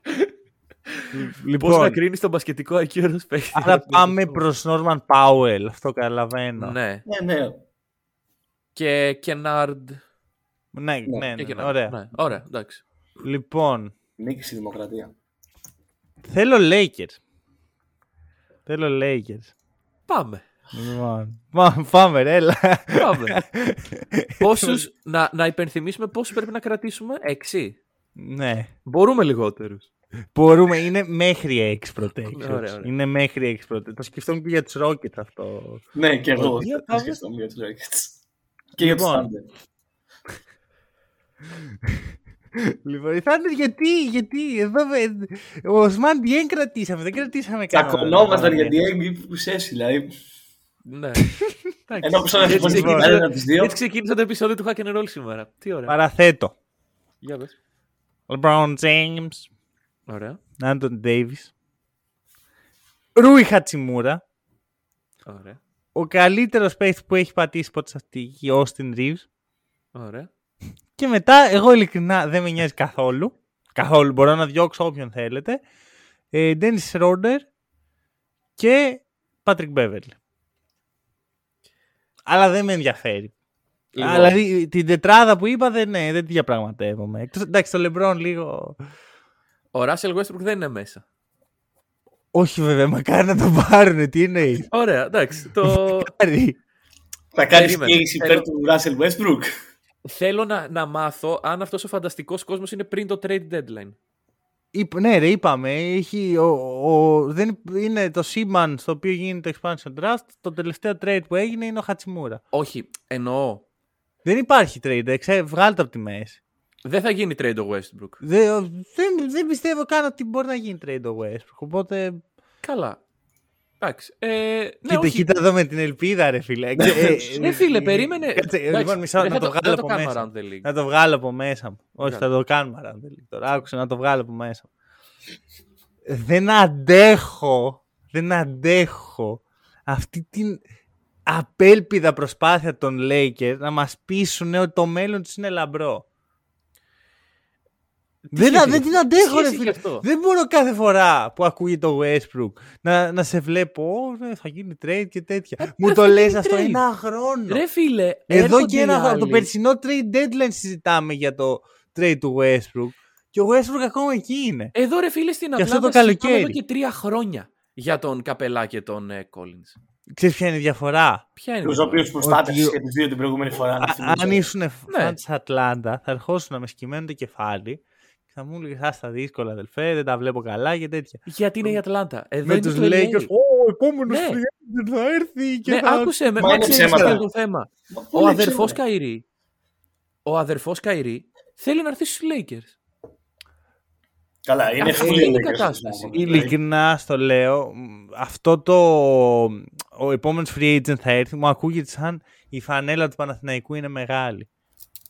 Πώς να λοιπόν, κρίνεις τον μπασκετικό IQ ενός παίκτη. άρα πάμε προς Norman Powell. Αυτό καταλαβαίνω. Ναι. Ναι, ναι. Και Κενάρντ. Ναι, ναι, Και ναι, Kennard. ωραία. Ναι, ωραία, εντάξει. Λοιπόν, Νίκη στη δημοκρατία. θέλω Lakers. Θέλω Lakers. Πάμε. Λοιπόν, πάμε, πάμε, ρε, έλα. Πάμε. πόσους, να, να υπενθυμίσουμε πόσους πρέπει να κρατήσουμε; Έξι. ναι. Μπορούμε λιγότερους. Μπορούμε, είναι μέχρι 6 protections. Ωραία, ωραία. Είναι μέχρι 6 protections. Το σκεφτόμουν και για τους Rockets αυτό. Ναι, και εγώ. Δύο θα πάμε. σκεφτόμουν για τους Rockets. Και για τους Λοιπόν. Thunder. Λοιπόν, θα είναι γιατί, γιατί, εδώ με- ο Οσμάν Διέν κρατήσαμε, δεν κρατήσαμε κανένα. Τσακωνόμασταν για την έγκυ που σέσει, δηλαδή. ναι. Ενώ που σαν να Έτσι συμφωνήσουμε ξεκίνησε- ένα από τους δύο. Έτσι ξεκίνησε το επεισόδιο του Hack and Roll σήμερα. Τι ωραία. Παραθέτω. Για πες. LeBron James, Ωραία. Anthony Davis, Ρούι Χατσιμούρα, Ωραία. ο καλύτερος παίχτης που έχει πατήσει ποτέ σε αυτή η γη, Austin Reeves. Ωραία. Και μετά, εγώ ειλικρινά δεν με νοιάζει καθόλου. Καθόλου, μπορώ να διώξω όποιον θέλετε. Ε, Dennis Schroeder και Patrick Beverly. Αλλά δεν με ενδιαφέρει. Λοιπόν, Αλλά δηλαδή την τετράδα που είπα δεν, ναι, δεν τη διαπραγματεύομαι. Εκτός, εντάξει, το LeBron λίγο... Ο Russell Westbrook δεν είναι μέσα. Όχι βέβαια, μακάρι να το πάρουν, τι εννοείς; Ωραία, εντάξει. Το... Μακάρι. Θα κάνεις Περίμενε. κίνηση υπέρ Θέλω- του Russell Westbrook. Θέλω να, να μάθω αν αυτός ο φανταστικός κόσμος είναι πριν το trade deadline. Είπ- ναι, ρε, είπαμε. Έχει, ο, ο, δεν, είναι το Seaman στο οποίο γίνεται το expansion draft. Το τελευταίο trade που έγινε είναι ο Χατσιμούρα. Όχι, εννοώ. Δεν υπάρχει trade, εξέ, βγάλτε από τη μέση. Δεν θα γίνει trade ο Westbrook. Δεν, δεν, δεν πιστεύω καν ότι μπορεί να γίνει trade ο Westbrook. Οπότε. Καλά. Εντάξει. Ε, ναι, κοίτα, όχι. κοίτα εδώ με την ελπίδα, ρε φίλε. Ε, Ναι, φίλε, περίμενε. Κάτσε, Εντάξει, λοιπόν, μισό, δεν να θα το δεν βγάλω θα από κάνουμε μέσα. around the league. Να το βγάλω από μέσα μου. Όχι, Βγάλε. θα το κάνουμε around the league τώρα. Άκουσα να το βγάλω από μέσα μου. Δεν αντέχω, δεν αντέχω αυτή την απέλπιδα προσπάθεια των Lakers να μας πείσουν ότι το μέλλον τους είναι λαμπρό. Δεν, σχέση δεν έχει- την αντέχω, τι ρε σχέση φίλε. έχει αυτό; Δεν μπορώ κάθε φορά που ακούει το Westbrook να, να σε βλέπω. «Ω, ναι, θα γίνει trade και τέτοια. Μου δεν το θα λες γίνει αυτό trade; ένα χρόνο. Ρε φίλε, Εδώ έρχονται και ένα οι χρόνο. Το άλλοι. περσινό trade deadline συζητάμε για το trade του Westbrook. Και Και ο Westbrook ακόμα εκεί είναι. Εδώ ρε φίλε στην Και αυτό Ατλάντα το συζητάμε καλοκαίρι. εδώ και τρία χρόνια για τον Capela και τον ε, Collins. Ξέρεις ποια είναι η διαφορά; Ποια είναι η Τους διαφορά; οποίους προστάτευσε Ότι- και τους δύο την προηγούμενη φορά. να Α- θυμίσω. αν ήσουν Ναι. φαν της Ατλάντα, θα ερχόσουν με σκυμμένο το κεφάλι και θα μου έλεγες Άστα δύσκολα, αδελφέ, δεν τα βλέπω καλά και τέτοια. Γιατί είναι η Ατλάντα. Εδώ με είναι τους το LA. Lakers, ο επόμενος Ναι. free agent θα έρθει και Ναι, θα. άκουσε με. Μα Μα είναι ξέρεις ψέματα. ποιο είναι το θέμα. Μα Ο πολύ αδερφός ψέματα. Kyrie. Ο αδερφός Καϊρή θέλει να έρθει στους Lakers. Καλά, είναι Αυτή fully είναι η Lakers. κατάσταση. Ειλικρινά στο λέω, μ, αυτό το. Ο επόμενος free agent θα έρθει, μου ακούγεται σαν η φανέλα του Παναθηναϊκού είναι μεγάλη.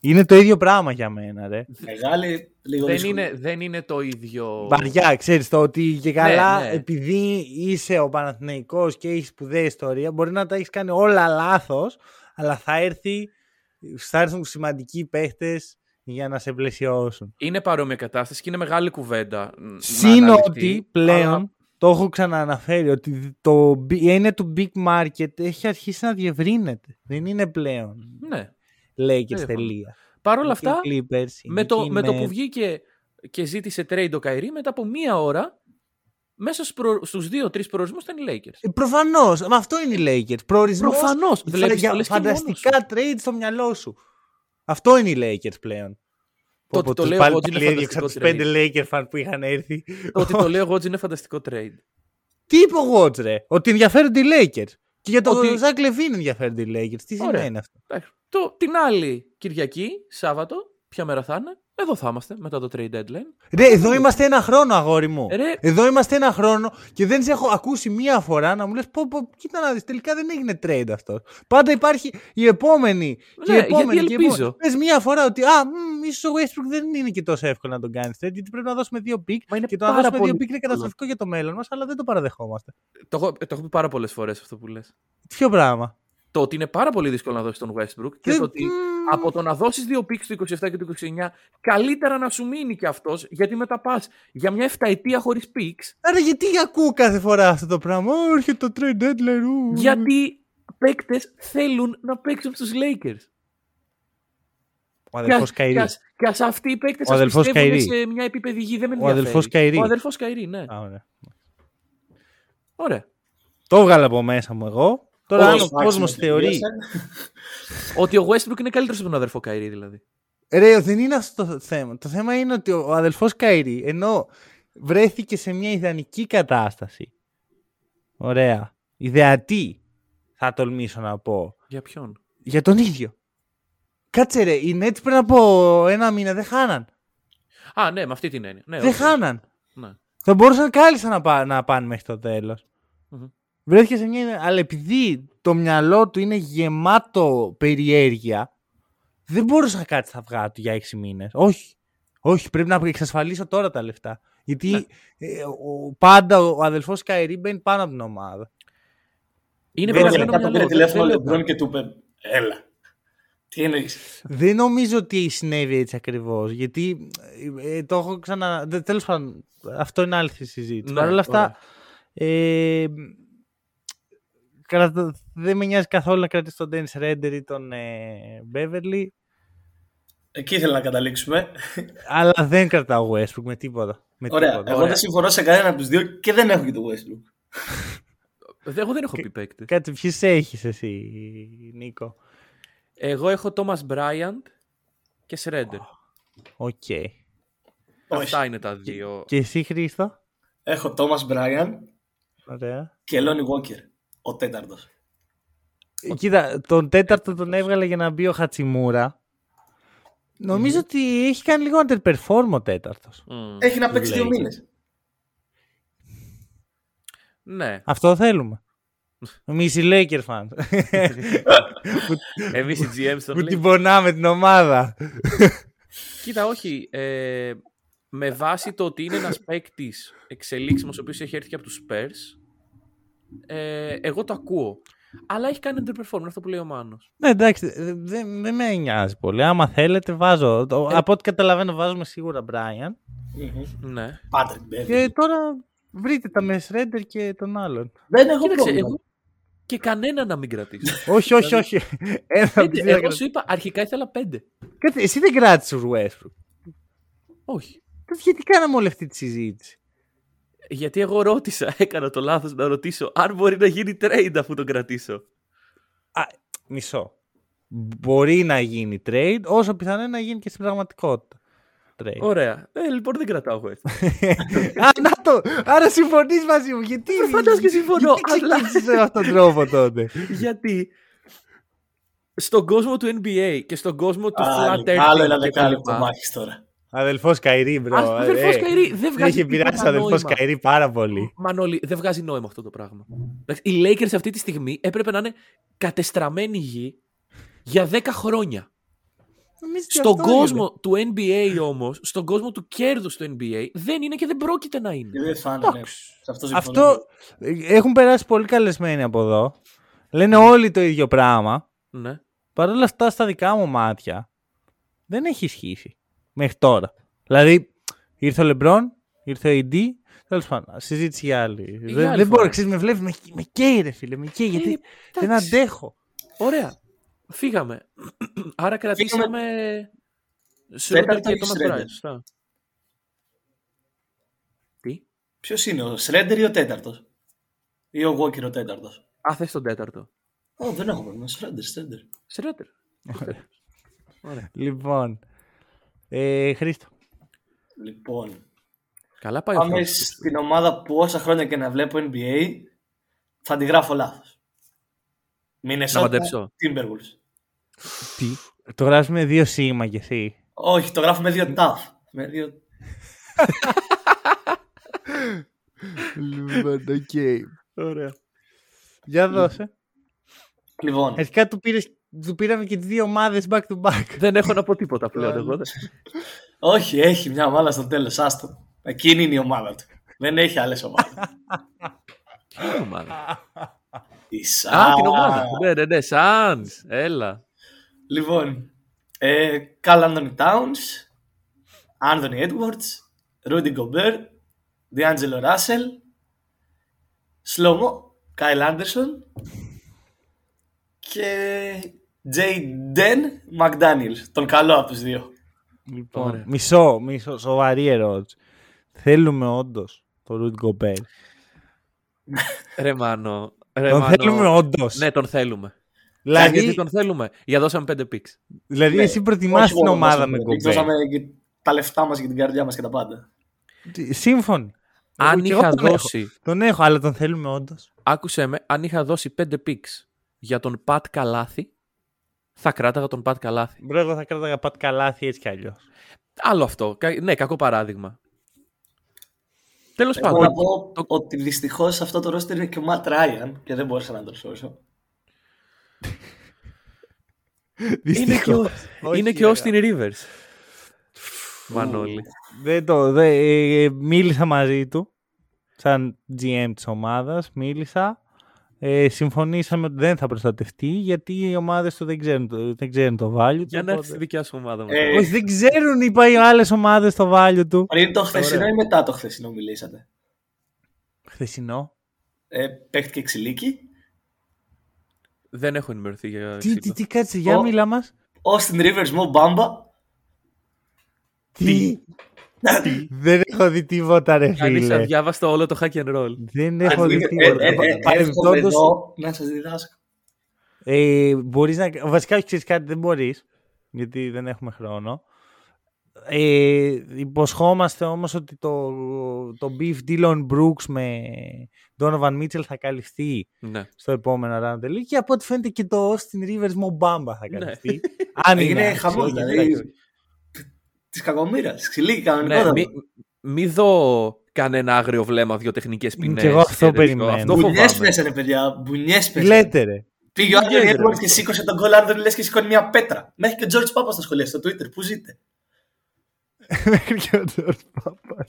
Είναι το ίδιο πράγμα για μένα, ρε. Μεγάλη, λίγο Δεν δύσκολη. είναι, δεν είναι το ίδιο. Βαριά, ξέρεις το ότι και καλά ναι. επειδή είσαι ο Παναθηναϊκός και έχεις σπουδαία ιστορία μπορεί να τα έχεις κάνει όλα λάθος αλλά θα έρθει θα έρθουν σημαντικοί παίχτες για να σε πλαισιώσουν. Είναι παρόμοια κατάσταση και είναι μεγάλη κουβέντα. ν- να Συν αναλυθεί, ότι πλέον αλλά- το έχω ξανααναφέρει ότι το μπι- η έννοια του big market έχει αρχίσει να διευρύνεται. Δεν είναι πλέον Ναι. Lakers διαφωνώ. τελεία. Παρ' όλα Είναι αυτά, και οι Clippers, με είναι το, και οι με το που Nets. βγήκε και ζήτησε trade ο Καϊρή, μετά από μία ώρα, μέσα στους, προ... στους δύο-τρεις προορισμούς ήταν οι Lakers. Ε, Προφανώς, μα αυτό είναι οι Lakers. Προορισμός Προφανώς, φα- βλέπεις για το λες και μόνος φανταστικά trade στο μυαλό σου. Αυτό είναι οι Lakers πλέον. Το Πω, ότι το τους λέω πάλι- εγώ ότι είναι πάλι έδιωξα φανταστικό τους πέντε Lakers fan που είχαν έρθει. Το ότι το λέω εγώ ότι είναι φανταστικό trade. Τι είπε ο Watch, ρε. Ότι ενδιαφέρονται οι Lakers. Και για το Ότι- Ζακ Λεβίν ενδιαφέρονται οι Lakers. Τι Ωραία. σημαίνει αυτό; Εντάξει. Το, την άλλη Κυριακή, Σάββατο, ποια μέρα θα είναι, εδώ θα είμαστε μετά το trade deadline. Ρε, εδώ είμαστε ένα χρόνο, αγόρι μου. Ρε. Εδώ είμαστε ένα χρόνο και δεν σε έχω ακούσει μία φορά να μου λες πω, πω, κοίτα να δεις, τελικά δεν έγινε trade αυτό. Πάντα υπάρχει η επόμενη και η Ναι, επόμενη γιατί και η ελπίζω. επόμενη. Πες μία φορά ότι α, μ, ίσως ο Westbrook δεν είναι και τόσο εύκολο να τον κάνεις trade γιατί πρέπει να δώσουμε δύο pick Μα είναι και το να πάρα δώσουμε δύο πολύ pick είναι καταστροφικό για το μέλλον μας αλλά δεν το παραδεχόμαστε. Το έχω, το έχω πει πάρα πολλές φορές αυτό που λες. Ποιο πράγμα; Το ότι είναι πάρα πολύ δύσκολο να δώσεις τον Westbrook και Δεν- το ότι μ. από το να δώσεις δύο picks του 27 και του 29, καλύτερα να σου μείνει και αυτός γιατί μετά πας για μια εφταετία χωρίς picks. Άρα γιατί ακούω κάθε φορά αυτό το πράγμα; Ω, έρχεται το trade deadline. ου. Γιατί παίκτες θέλουν να παίξουν στους Lakers. Ο αδελφός Kyrie. Και ας, και ας αυτοί οι παίκτες Ο αδελφός πιστεύουν Kyrie. σε μια επίπεδη γη, δεν με Ο ενδιαφέρει. αδελφός Kyrie. Ο αδελφός Kyrie, ναι. Α, ωραία. Ωραία. Το έβγαλα από μέσα μου εγώ. Τώρα αν Όπως ο άξιο κόσμος με θεωρεί. τελείωσε. Ότι ο Westbrook είναι καλύτερος από τον αδερφό Kyrie, δηλαδή. Ρε, δεν είναι αυτό το θέμα. Το θέμα είναι ότι ο αδελφός Kyrie, ενώ βρέθηκε σε μια ιδανική κατάσταση. Ωραία. Ιδεατή, θα τολμήσω να πω. Για ποιον; Για τον ίδιο. Κάτσε ρε, οι Nets πριν από ένα μήνα δεν χάναν. Α, ναι, με αυτή την έννοια. Ναι, δεν οκ. χάναν. Ναι. Θα μπορούσαν κάλλιστα να, πά, να πάνε μέχρι το τέλος. Μμμ. Βρέθηκε σε μια... Αλλά επειδή το μυαλό του είναι γεμάτο περιέργεια, δεν μπορούσε να κάτσει στα αυγά του για έξι μήνες. Όχι. Όχι, πρέπει να εξασφαλίσω τώρα τα λεφτά. Γιατί Ναι. ε, ο, πάντα ο αδελφός Καϊρή μπαίνει πάνω από την ομάδα. Είναι Δεν Βέβαια, περασμένο μετά το μυαλό. πήρε δεν- τηλέφωνο ο δεν λέω Λεμπρόν και του είπε Έλα. Τι εννοείς; Δεν νομίζω ότι συνέβη έτσι ακριβώς. Γιατί ε, ε, το έχω ξανα... δε- Τέλος πάντων, αυτό είναι άλλη συζήτηση. Ναι, Παρ' όλα αυτά, ωραία. ε, κρατα- δεν με νοιάζει καθόλου να κρατήσει τον Dennis Ρέντερ ή τον ε, Beverly. Εκεί ήθελα να καταλήξουμε. Αλλά δεν κρατάω Westbrook με τίποτα. Με Ωραία. τίποτα. Εγώ δεν συμφωνώ σε κανένα από τους δύο και δεν έχω και το Westbrook. Δε- Εγώ δεν έχω πει παίκτη. Κάτσε, ποιους έχεις εσύ, Νίκο; Εγώ έχω Thomas Bryant και Schröder. OK. Αυτά είναι τα δύο. Και εσύ, Χρήστο; Έχω Thomas Bryant Ωραία. και Lonnie Walker. Ο τέταρτος. Ε, Κοίτα, τον τέταρτο τον έβγαλε για να μπει ο Χατσιμούρα. Νομίζω ότι έχει κάνει λίγο underperform ο τέταρτος. Μμ. Έχει να παίξει δύο Lakers. μήνες. Ναι. Αυτό θέλουμε. Εμείς οι Lakers fans. που, Εμείς οι GM στον που Lakers. την πονάμε την ομάδα. Κοίτα, όχι. Ε, με βάση το ότι είναι ένας παίκτης εξελίξιμος, ο οποίος έχει έρθει και από τους Spurs, ε, εγώ το ακούω. Αλλά έχει κάνει underperform, είναι αυτό που λέει ο Μάνος. ναι, εντάξει, ε, δεν δεν με νοιάζει πολύ. Άμα θέλετε, βάζω. Το- Ε. από ό,τι καταλαβαίνω, βάζουμε σίγουρα Brian. Ναι. Patrick Beverly. Και τώρα βρείτε τα με Shredder και τον άλλον. Δεν έχω Κοίταξε, πρόβλημα. εγώ και κανένα να μην κρατήσω. όχι, όχι, όχι. Ένα από Πέντε, τις δύο εγώ κρατάω. σου είπα, αρχικά ήθελα πέντε. Κάτσε, εσύ δεν κράτησες ο Westbrook. Όχι. Γιατί κάναμε όλη αυτή τη συζήτηση; Γιατί εγώ ρώτησα, έκανα το λάθος να ρωτήσω αν μπορεί να γίνει trade αφού τον κρατήσω. Α, μισό. Μπορεί να γίνει trade, όσο πιθανό είναι να γίνει και στην πραγματικότητα. Trade. Ωραία. Ε, λοιπόν δεν κρατάω εγώ έτσι. Α, να το! Άρα συμφωνείς μαζί μου. Γιατί, Ε, φαντάζομαι και συμφωνώ, Γιατί αλλά- ξεκίνησες με αυτόν τον τρόπο τότε; Γιατί στον κόσμο του NBA και στον κόσμο του Άλλο- Flat Earth Άλλο ένα και τα δεκάλεπτο λοιπά, μάχης τώρα. Αδελφός Kyrie, bro. Α, αδελφός Ε, Kyrie, δεν βγάζει Έχει επηρεάσει τίποτα ο αδελφός νόημα. Kyrie πάρα πολύ. Μανώλη, δεν βγάζει νόημα αυτό το πράγμα. Εντάξει, Οι Lakers αυτή τη στιγμή έπρεπε να είναι κατεστραμμένη γη για 10 χρόνια. Νομίζω ότι Στον αυτό κόσμο του NBA όμως, στον κόσμο του κέρδους του NBA, δεν είναι και δεν πρόκειται να είναι. Και δεν θα είναι. ναι. Σε αυτό είναι. συμφωνώ. Αυτό ε, έχουν περάσει πολύ καλεσμένοι από εδώ. Λένε όλοι το ίδιο πράγμα. Ναι. Παρ' όλα αυτά, στα δικά μου μάτια, δεν έχει ισχύσει μέχρι τώρα. Δηλαδή, ήρθε ο Λεμπρόν, ήρθε ο AD, τέλος πάντων, συζήτηση για άλλη. Για δεν άλλη δεν μπορώ, φορά. ξέρεις, με βλέπει, με, με καίει ρε φίλε, με καίει, γιατί δεν Ε, εντάξει. αντέχω. Ωραία. Φύγαμε. Άρα κρατήσαμε σε Τέταρτο και ή το Schroeder. McBride. Σωστά. Τι; Ποιος είναι, ο Σρέντερ ή ο τέταρτος; Ή ο Walker ο τέταρτος; Α, θες τον τέταρτο. Ω, δεν έχω πρόβλημα. Σρέντερ, Σρέντερ. Σρέτερ. Ωραία. Λοιπόν, ε, Χρήστο. Λοιπόν, Καλά πάει ο πάμε Φρόντς. στην ομάδα που όσα χρόνια και να βλέπω NBA θα τη γράφω λάθος. Μινεσότα μαντέψω. Timberwolves. Τι, το γράφει με δύο σίγμα κι εσύ. Όχι, το γράφω με δύο ταφ. Με δύο... Λοιπόν, οκ. Ωραία. Για δώσε. Λοιπόν, Αρχικά του, πήρες, του πήραμε και τις δύο ομάδες back to back. Δεν έχω να πω τίποτα πλέον εγώ. δεν- όχι, έχει μια ομάδα στο τέλος. Άστο. Εκείνη είναι η ομάδα του. Δεν έχει άλλες ομάδες. Ποια είναι η ομάδα; Η Α, την Suns. ομάδα. Ναι, ναι, ναι. Suns. Έλα. Λοιπόν, ε, Karl Anthony Towns, Anthony Edwards, Rudy Gobert, D'Angelo Russell, Slomo, Kyle Anderson και Jaden McDaniels, τον καλό από τους δύο. Λοιπόν, Ωραία. μισό, μισό, σοβαρή ερώτηση. Θέλουμε όντως το Rudy Gobert. Ρε Μάνο. Ρε, Τον Μάνο. θέλουμε όντως. Ναι, τον θέλουμε. δηλαδή, Γιατί τον θέλουμε; Για δώσαμε πέντε picks. δηλαδή Ναι, εσύ προτιμάς Όχι την μόνο ομάδα μας, με εμείς Gobert. Δώσαμε και τα λεφτά μας και την καρδιά μας και τα πάντα. Τι- Σύμφωνοι. Αν Εγώ- και εγώ είχα τον έχω. δώσει. Τον έχω, αλλά τον θέλουμε όντως. Άκουσε με, αν είχα δώσει πέντε picks για τον Πατ Καλάθη, θα κράταγα τον Πατ Καλάθη. Μπρο, εγώ θα κράταγα πατ καλάθι έτσι κι αλλιώς. Άλλο αυτό. Κα- Ναι, κακό παράδειγμα. Τέλος Εγώ πάντων. να πω ότι δυστυχώς αυτό το ρόστερ είναι και ο Ματ Ράιαν και δεν μπόρεσα να τον σώσω. Είναι και ο, Όχι, είναι και ο ρε, Austin Rivers. Μανώλη. Δεν το, δε, ε, μίλησα μαζί του, σαν GM της ομάδας, μίλησα. Ε, συμφωνήσαμε ότι δεν θα προστατευτεί γιατί οι ομάδες του δεν ξέρουν το, δεν ξέρουν το value του. Για να έρθει οπότε- στη δικιά σου ομάδα. Ε, μετά. Όχι, δεν ξέρουν, είπα οι άλλες ομάδες το value του. Πριν το χθεσινό Ωραία. ή μετά το χθεσινό μιλήσατε; Χθεσινό. Ε, παίχτηκε ξυλίκι; Δεν έχω ενημερωθεί για Τι, τι, ξύλο. τι, κάτσε, για Ο- μίλα μας. Austin Rivers, Mo Bamba. Τι; Δεν έχω δει τίποτα ρε Κανείς φίλε. αδιάβαστο όλο το hack and roll. Δεν έχω δει Ε, ε, τίποτα. ε, ε, Πα- Έρχομαι παρεμπιπτόντως, εδώ να σας διδάσκω. Ε, μπορείς να... Βασικά, όχι ξέρεις κάτι, δεν μπορείς, γιατί δεν έχουμε χρόνο. Ε, υποσχόμαστε όμως ότι το, το beef Dylan Brooks με Donovan Mitchell θα καλυφθεί Ναι. στο επόμενο round τελεί και από ό,τι φαίνεται και το Austin Rivers Mobamba θα Ναι. καλυφθεί. Αν είναι Έγινε άξιος, χαμός, όχι, δηλαδή. Εντάξει. Της κακομοίρας. Ξυλίκι Ναι, κανονικό. μη, μη δω κανένα άγριο βλέμμα, δύο τεχνικές ποινές. Κι εγώ αυτό και τέτοιο. περιμένω. Αυτό Μπουνιές φοβάμαι. πέσανε, παιδιά. Μπουνιές Τι πέσανε. λέτε ρε. Πήγε ο Άντωνι Μπουνιές, ρε. Έντουαρτ και σήκωσε τον κόλλ Άντωνι λες και σηκώνει μια πέτρα. Μέχρι και ο Τζόρτζ Πάπας στα σχολεία, στο Twitter. Πού ζείτε; Μέχρι και ο George Papas.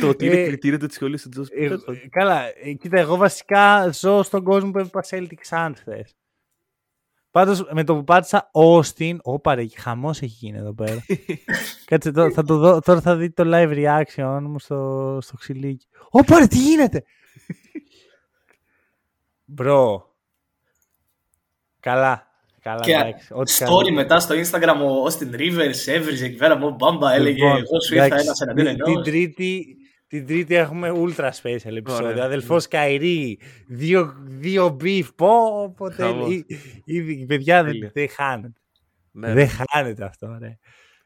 Το ότι είναι Ε, κριτήριο του σχολείου του Τζος Ε, καλά, ε, κοίτα, εγώ βασικά ζω στον κόσμο που έβλεπα Celtic Suns χθες. Πάντως με το που πάτησα Austin, όπα ρε, χαμός έχει γίνει εδώ πέρα. Κάτσε, τώρα θα, το δω, τώρα θα δει το live reaction μου στο, στο ξυλίκι. Όπα ρε, τι γίνεται! Μπρο. Καλά, καλά. Και εντάξει, ό,τι story κάνει. μετά στο Instagram ο Austin Rivers έβριζε εκεί πέρα. Ο Μπάμπα έλεγε Λοιπόν, Εγώ σου ήρθα εντάξει, ένας εναντίον την- Την ενός. τρίτη, την τρίτη έχουμε ultra special επεισόδιο. Ωραία. Αδελφός Καϊρή, δύο, δύο beef. Πω, πω Χαμός. τέλει. Ήδη, παιδιά, δεν, Τέλεια. δεν χάνεται. Ναι, Δεν χάνεται αυτό, ρε.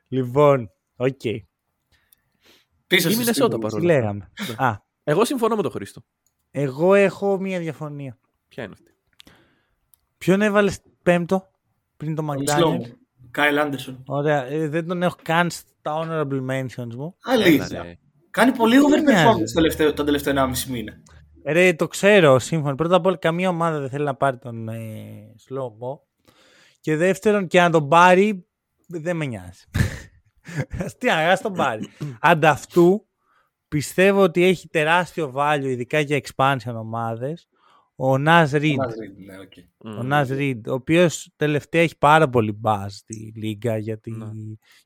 Λοιπόν, οκ. Πίσω Η στη Μινεσότα στιγμή. Τι παρόλα. λέγαμε. Α, Εγώ συμφωνώ με τον Χρήστο. εγώ έχω μία διαφωνία. Ποια είναι αυτή; Ποιον έβαλες πέμπτο πριν το Τον McDaniel. slow. Κάιλ Άντερσον. Ωραία, ε, δεν τον έχω καν στα honorable mentions μου. Αλήθεια. Έλα, ρε. Κάνει πολύ Δεν overperformance νοιάζει. το τελευταίο, τον τελευταίο 1,5 μήνα; Ρε, το ξέρω, σύμφωνα. Πρώτα απ' όλα, καμία ομάδα δεν θέλει να πάρει τον ε, slow mo. Και δεύτερον, και αν τον πάρει, δεν με νοιάζει. Τι αγά τον πάρει. Αντ' αυτού, πιστεύω ότι έχει τεράστιο value, ειδικά για expansion ομάδες, ο Nas Reed. Μας δίνει, ναι, οκ. Ο Nas Reed, ο οποίος τελευταία έχει πάρα πολύ buzz στη λίγκα για, τη, Ναι.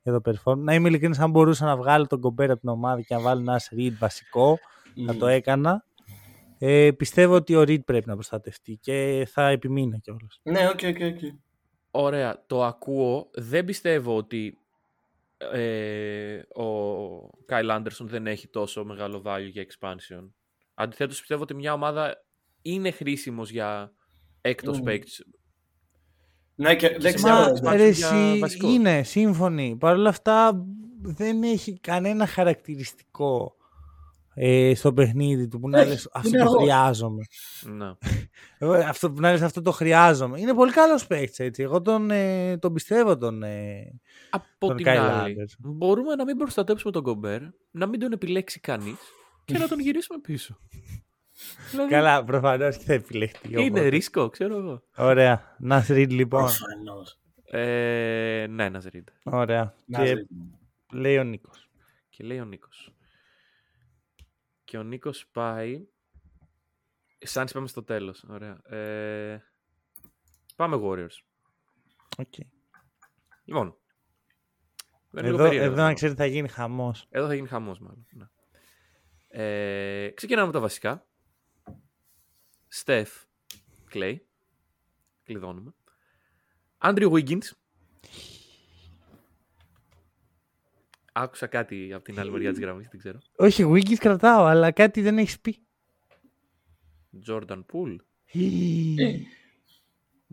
για το performance. Να είμαι ειλικρινής, αν μπορούσα να βγάλω τον κομπέρα από την ομάδα και να βάλω Nas Reed βασικό, θα Μμμ. το έκανα. Ε, πιστεύω ότι ο Reed πρέπει να προστατευτεί και θα επιμείνω κιόλας. Ναι, οκ, οκ, οκ. Ωραία, το ακούω. Δεν πιστεύω ότι ε, ο Κάιλ Άντερσον δεν έχει τόσο μεγάλο value για expansion. Αντιθέτως πιστεύω ότι μια ομάδα είναι χρήσιμος για έκτος Μμμ. παίκτης. Ναι, και δεν σε ξέρω. μια- ρε. Μα- ρε, για εσύ, βασικό. είναι σύμφωνοι. Παρ' όλα αυτά δεν έχει κανένα χαρακτηριστικό ε, στο παιχνίδι του που να Έχει, λες αυτό είναι το αργός». χρειάζομαι. Ναι. Εγώ, αυτό, που να λες αυτό το χρειάζομαι. Είναι πολύ καλός παίκτης έτσι. Εγώ τον, ε, τον πιστεύω τον... Ε, Από Τον την Kyle άλλη, Anderson. μπορούμε να μην προστατέψουμε τον Κομπέρ, να μην τον επιλέξει κανείς και να τον γυρίσουμε πίσω. Δηλαδή, Καλά, προφανώς και θα επιλεχτεί. είναι οπότε. ρίσκο, ξέρω εγώ. Ωραία. Να Reed λοιπόν. Προφανώς. Ε, ναι, ένας Reed. Ωραία. Να Και δει. λέει ο Νίκος. Και λέει ο Νίκος. Και ο Νίκος πάει... Σαν πάμε στο τέλος. Ωραία. Ε, πάμε Warriors. Οκ. Λοιπόν. είναι λίγο Εδώ, περίεργο εδώ αυτό. να ξέρετε θα γίνει χαμός. Εδώ θα γίνει χαμός μάλλον. Ναι. Ε, ξεκινάμε με τα βασικά. Στεφ, Κλέι. Κλειδώνουμε. Άντριου Wiggins. Άκουσα κάτι από την άλλη μεριά της γραμμής, δεν ξέρω. Όχι, Wiggins κρατάω, αλλά κάτι δεν έχεις πει. Jordan Poole. Ε,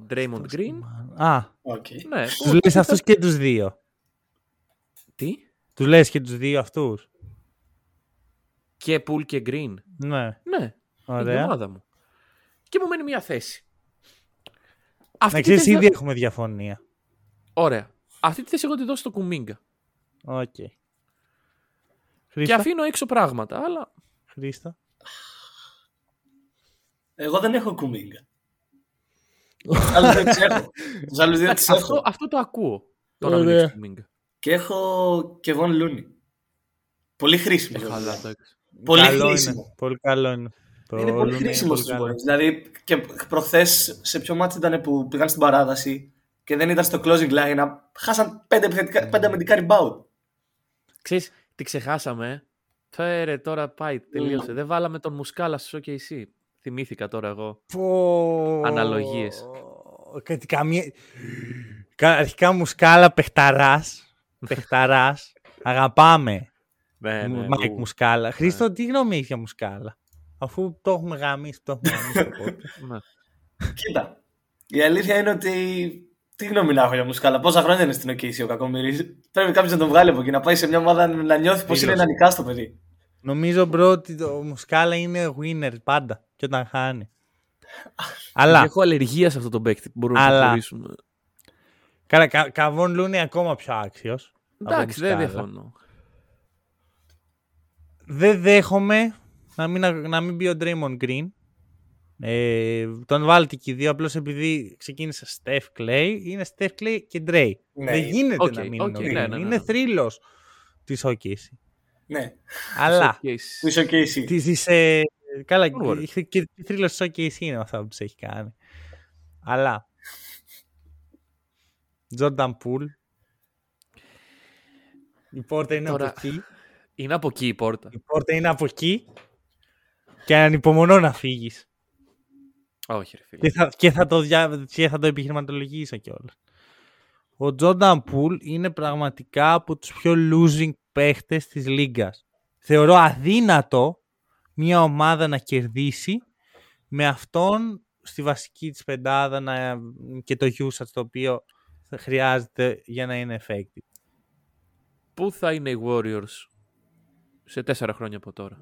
Draymond Green. Α, οκ. Ναι. τους λες αυτούς και τους δύο. Τι; Τους λες και τους δύο αυτούς. Και Poole και Green. Ναι, Ναι. Είναι η ωραία. ομάδα μου. Και μου μένει μια θέση. Αυτή Να τη ξέρεις, θέση ήδη θα- έχουμε διαφωνία. Ωραία. Αυτή τη θέση εγώ τη δώσω στο Kuminga. Οκ. Και Χρήστο, αφήνω έξω πράγματα, αλλά Χρήστα. Εγώ δεν έχω κουμίγκα. Τους άλλους δεν τους έχω. Τους άλλους δεν τους αυτό, έχω. αυτό το ακούω. Το να μην Ωραία. έχεις Κουμίγκα. Και έχω και Βον Λούνι. Πολύ χρήσιμο. Ε, καλά, εντάξει. Πολύ καλό χρήσιμο. Είναι. Πολύ καλό είναι. Το Είναι πολύ Looney χρήσιμος πολύ στου καλό. Warriors. Δηλαδή, και προχθές σε ποιο μάτι ήταν που πήγαν στην παράδοση και δεν ήταν στο closing line, χάσαν πέντε, επιθετικά- πέντε αμυντικά rebound. Ξέρεις, τι ξεχάσαμε. ε; Φέρε τώρα πάει, τελείωσε. Δεν βάλαμε τον Μουσκάλα στο OKC. Θυμήθηκα τώρα εγώ. Πω. Αναλογίες. Κάτι καμία... Κα- Αρχικά Μουσκάλα παιχταράς. παιχταράς. Αγαπάμε. Ναι, Μου- Μάικ Μουσκάλα. Χρήστο, τι γνώμη έχεις για Μουσκάλα; Αφού το έχουμε γαμίσει, το έχουμε γαμίσει το podcast. Ναι. Κοίτα. Η αλήθεια είναι ότι. Τι γνώμη να έχω για Μουσκάλα. Πόσα χρόνια είναι στην OKC ο Κακομοίρη. Πρέπει κάποιος να τον βγάλει από εκεί, να πάει σε μια ομάδα να νιώθει πως είναι Τελείωσε. ένα νικητής το παιδί. Νομίζω bro ότι το Μουσκάλα είναι winner πάντα και όταν χάνει. Αλλά, Έχω αλλεργία σε αυτό το παίκτη που μπορούμε Αλλά- να προχωρήσουμε. καλά, κα, Καβόν Λούνι είναι ακόμα πιο άξιος. από Εντάξει, δεν Μουσκάλα. διαφωνώ. Δεν δέχομαι να μην, να μην μπει ο Draymond Green. Ε, τον βάλετε και οι δύο απλώς επειδή ξεκίνησε Steph Clay. Είναι Steph Clay και Dre. Ναι. Δεν γίνεται Οκ, να μην οκ, είναι ο ναι, Green. ναι, ναι, Είναι ναι. θρύλος της OKC. Ναι. Αλλά Okay. Που είσαι OKC. της, της, ε, καλά, Warriors. και- και η θρύλος της OKC είναι αυτά που τους έχει κάνει. Αλλά Jordan Poole η πόρτα είναι Τώρα- από εκεί. Είναι από εκεί η πόρτα. Η πόρτα είναι από εκεί και ανυπομονώ να φύγεις. Όχι, ρε φίλε. Και θα, και θα, το, δια, και θα το επιχειρηματολογήσω κιόλας. Ο Τζόρνταν Πουλ είναι πραγματικά από τους πιο losing παίχτες της λίγκας. Θεωρώ αδύνατο μια ομάδα να κερδίσει με αυτόν στη βασική της πεντάδα να, και το usage το οποίο θα χρειάζεται για να είναι effective. Πού θα είναι οι Warriors σε τέσσερα χρόνια από τώρα;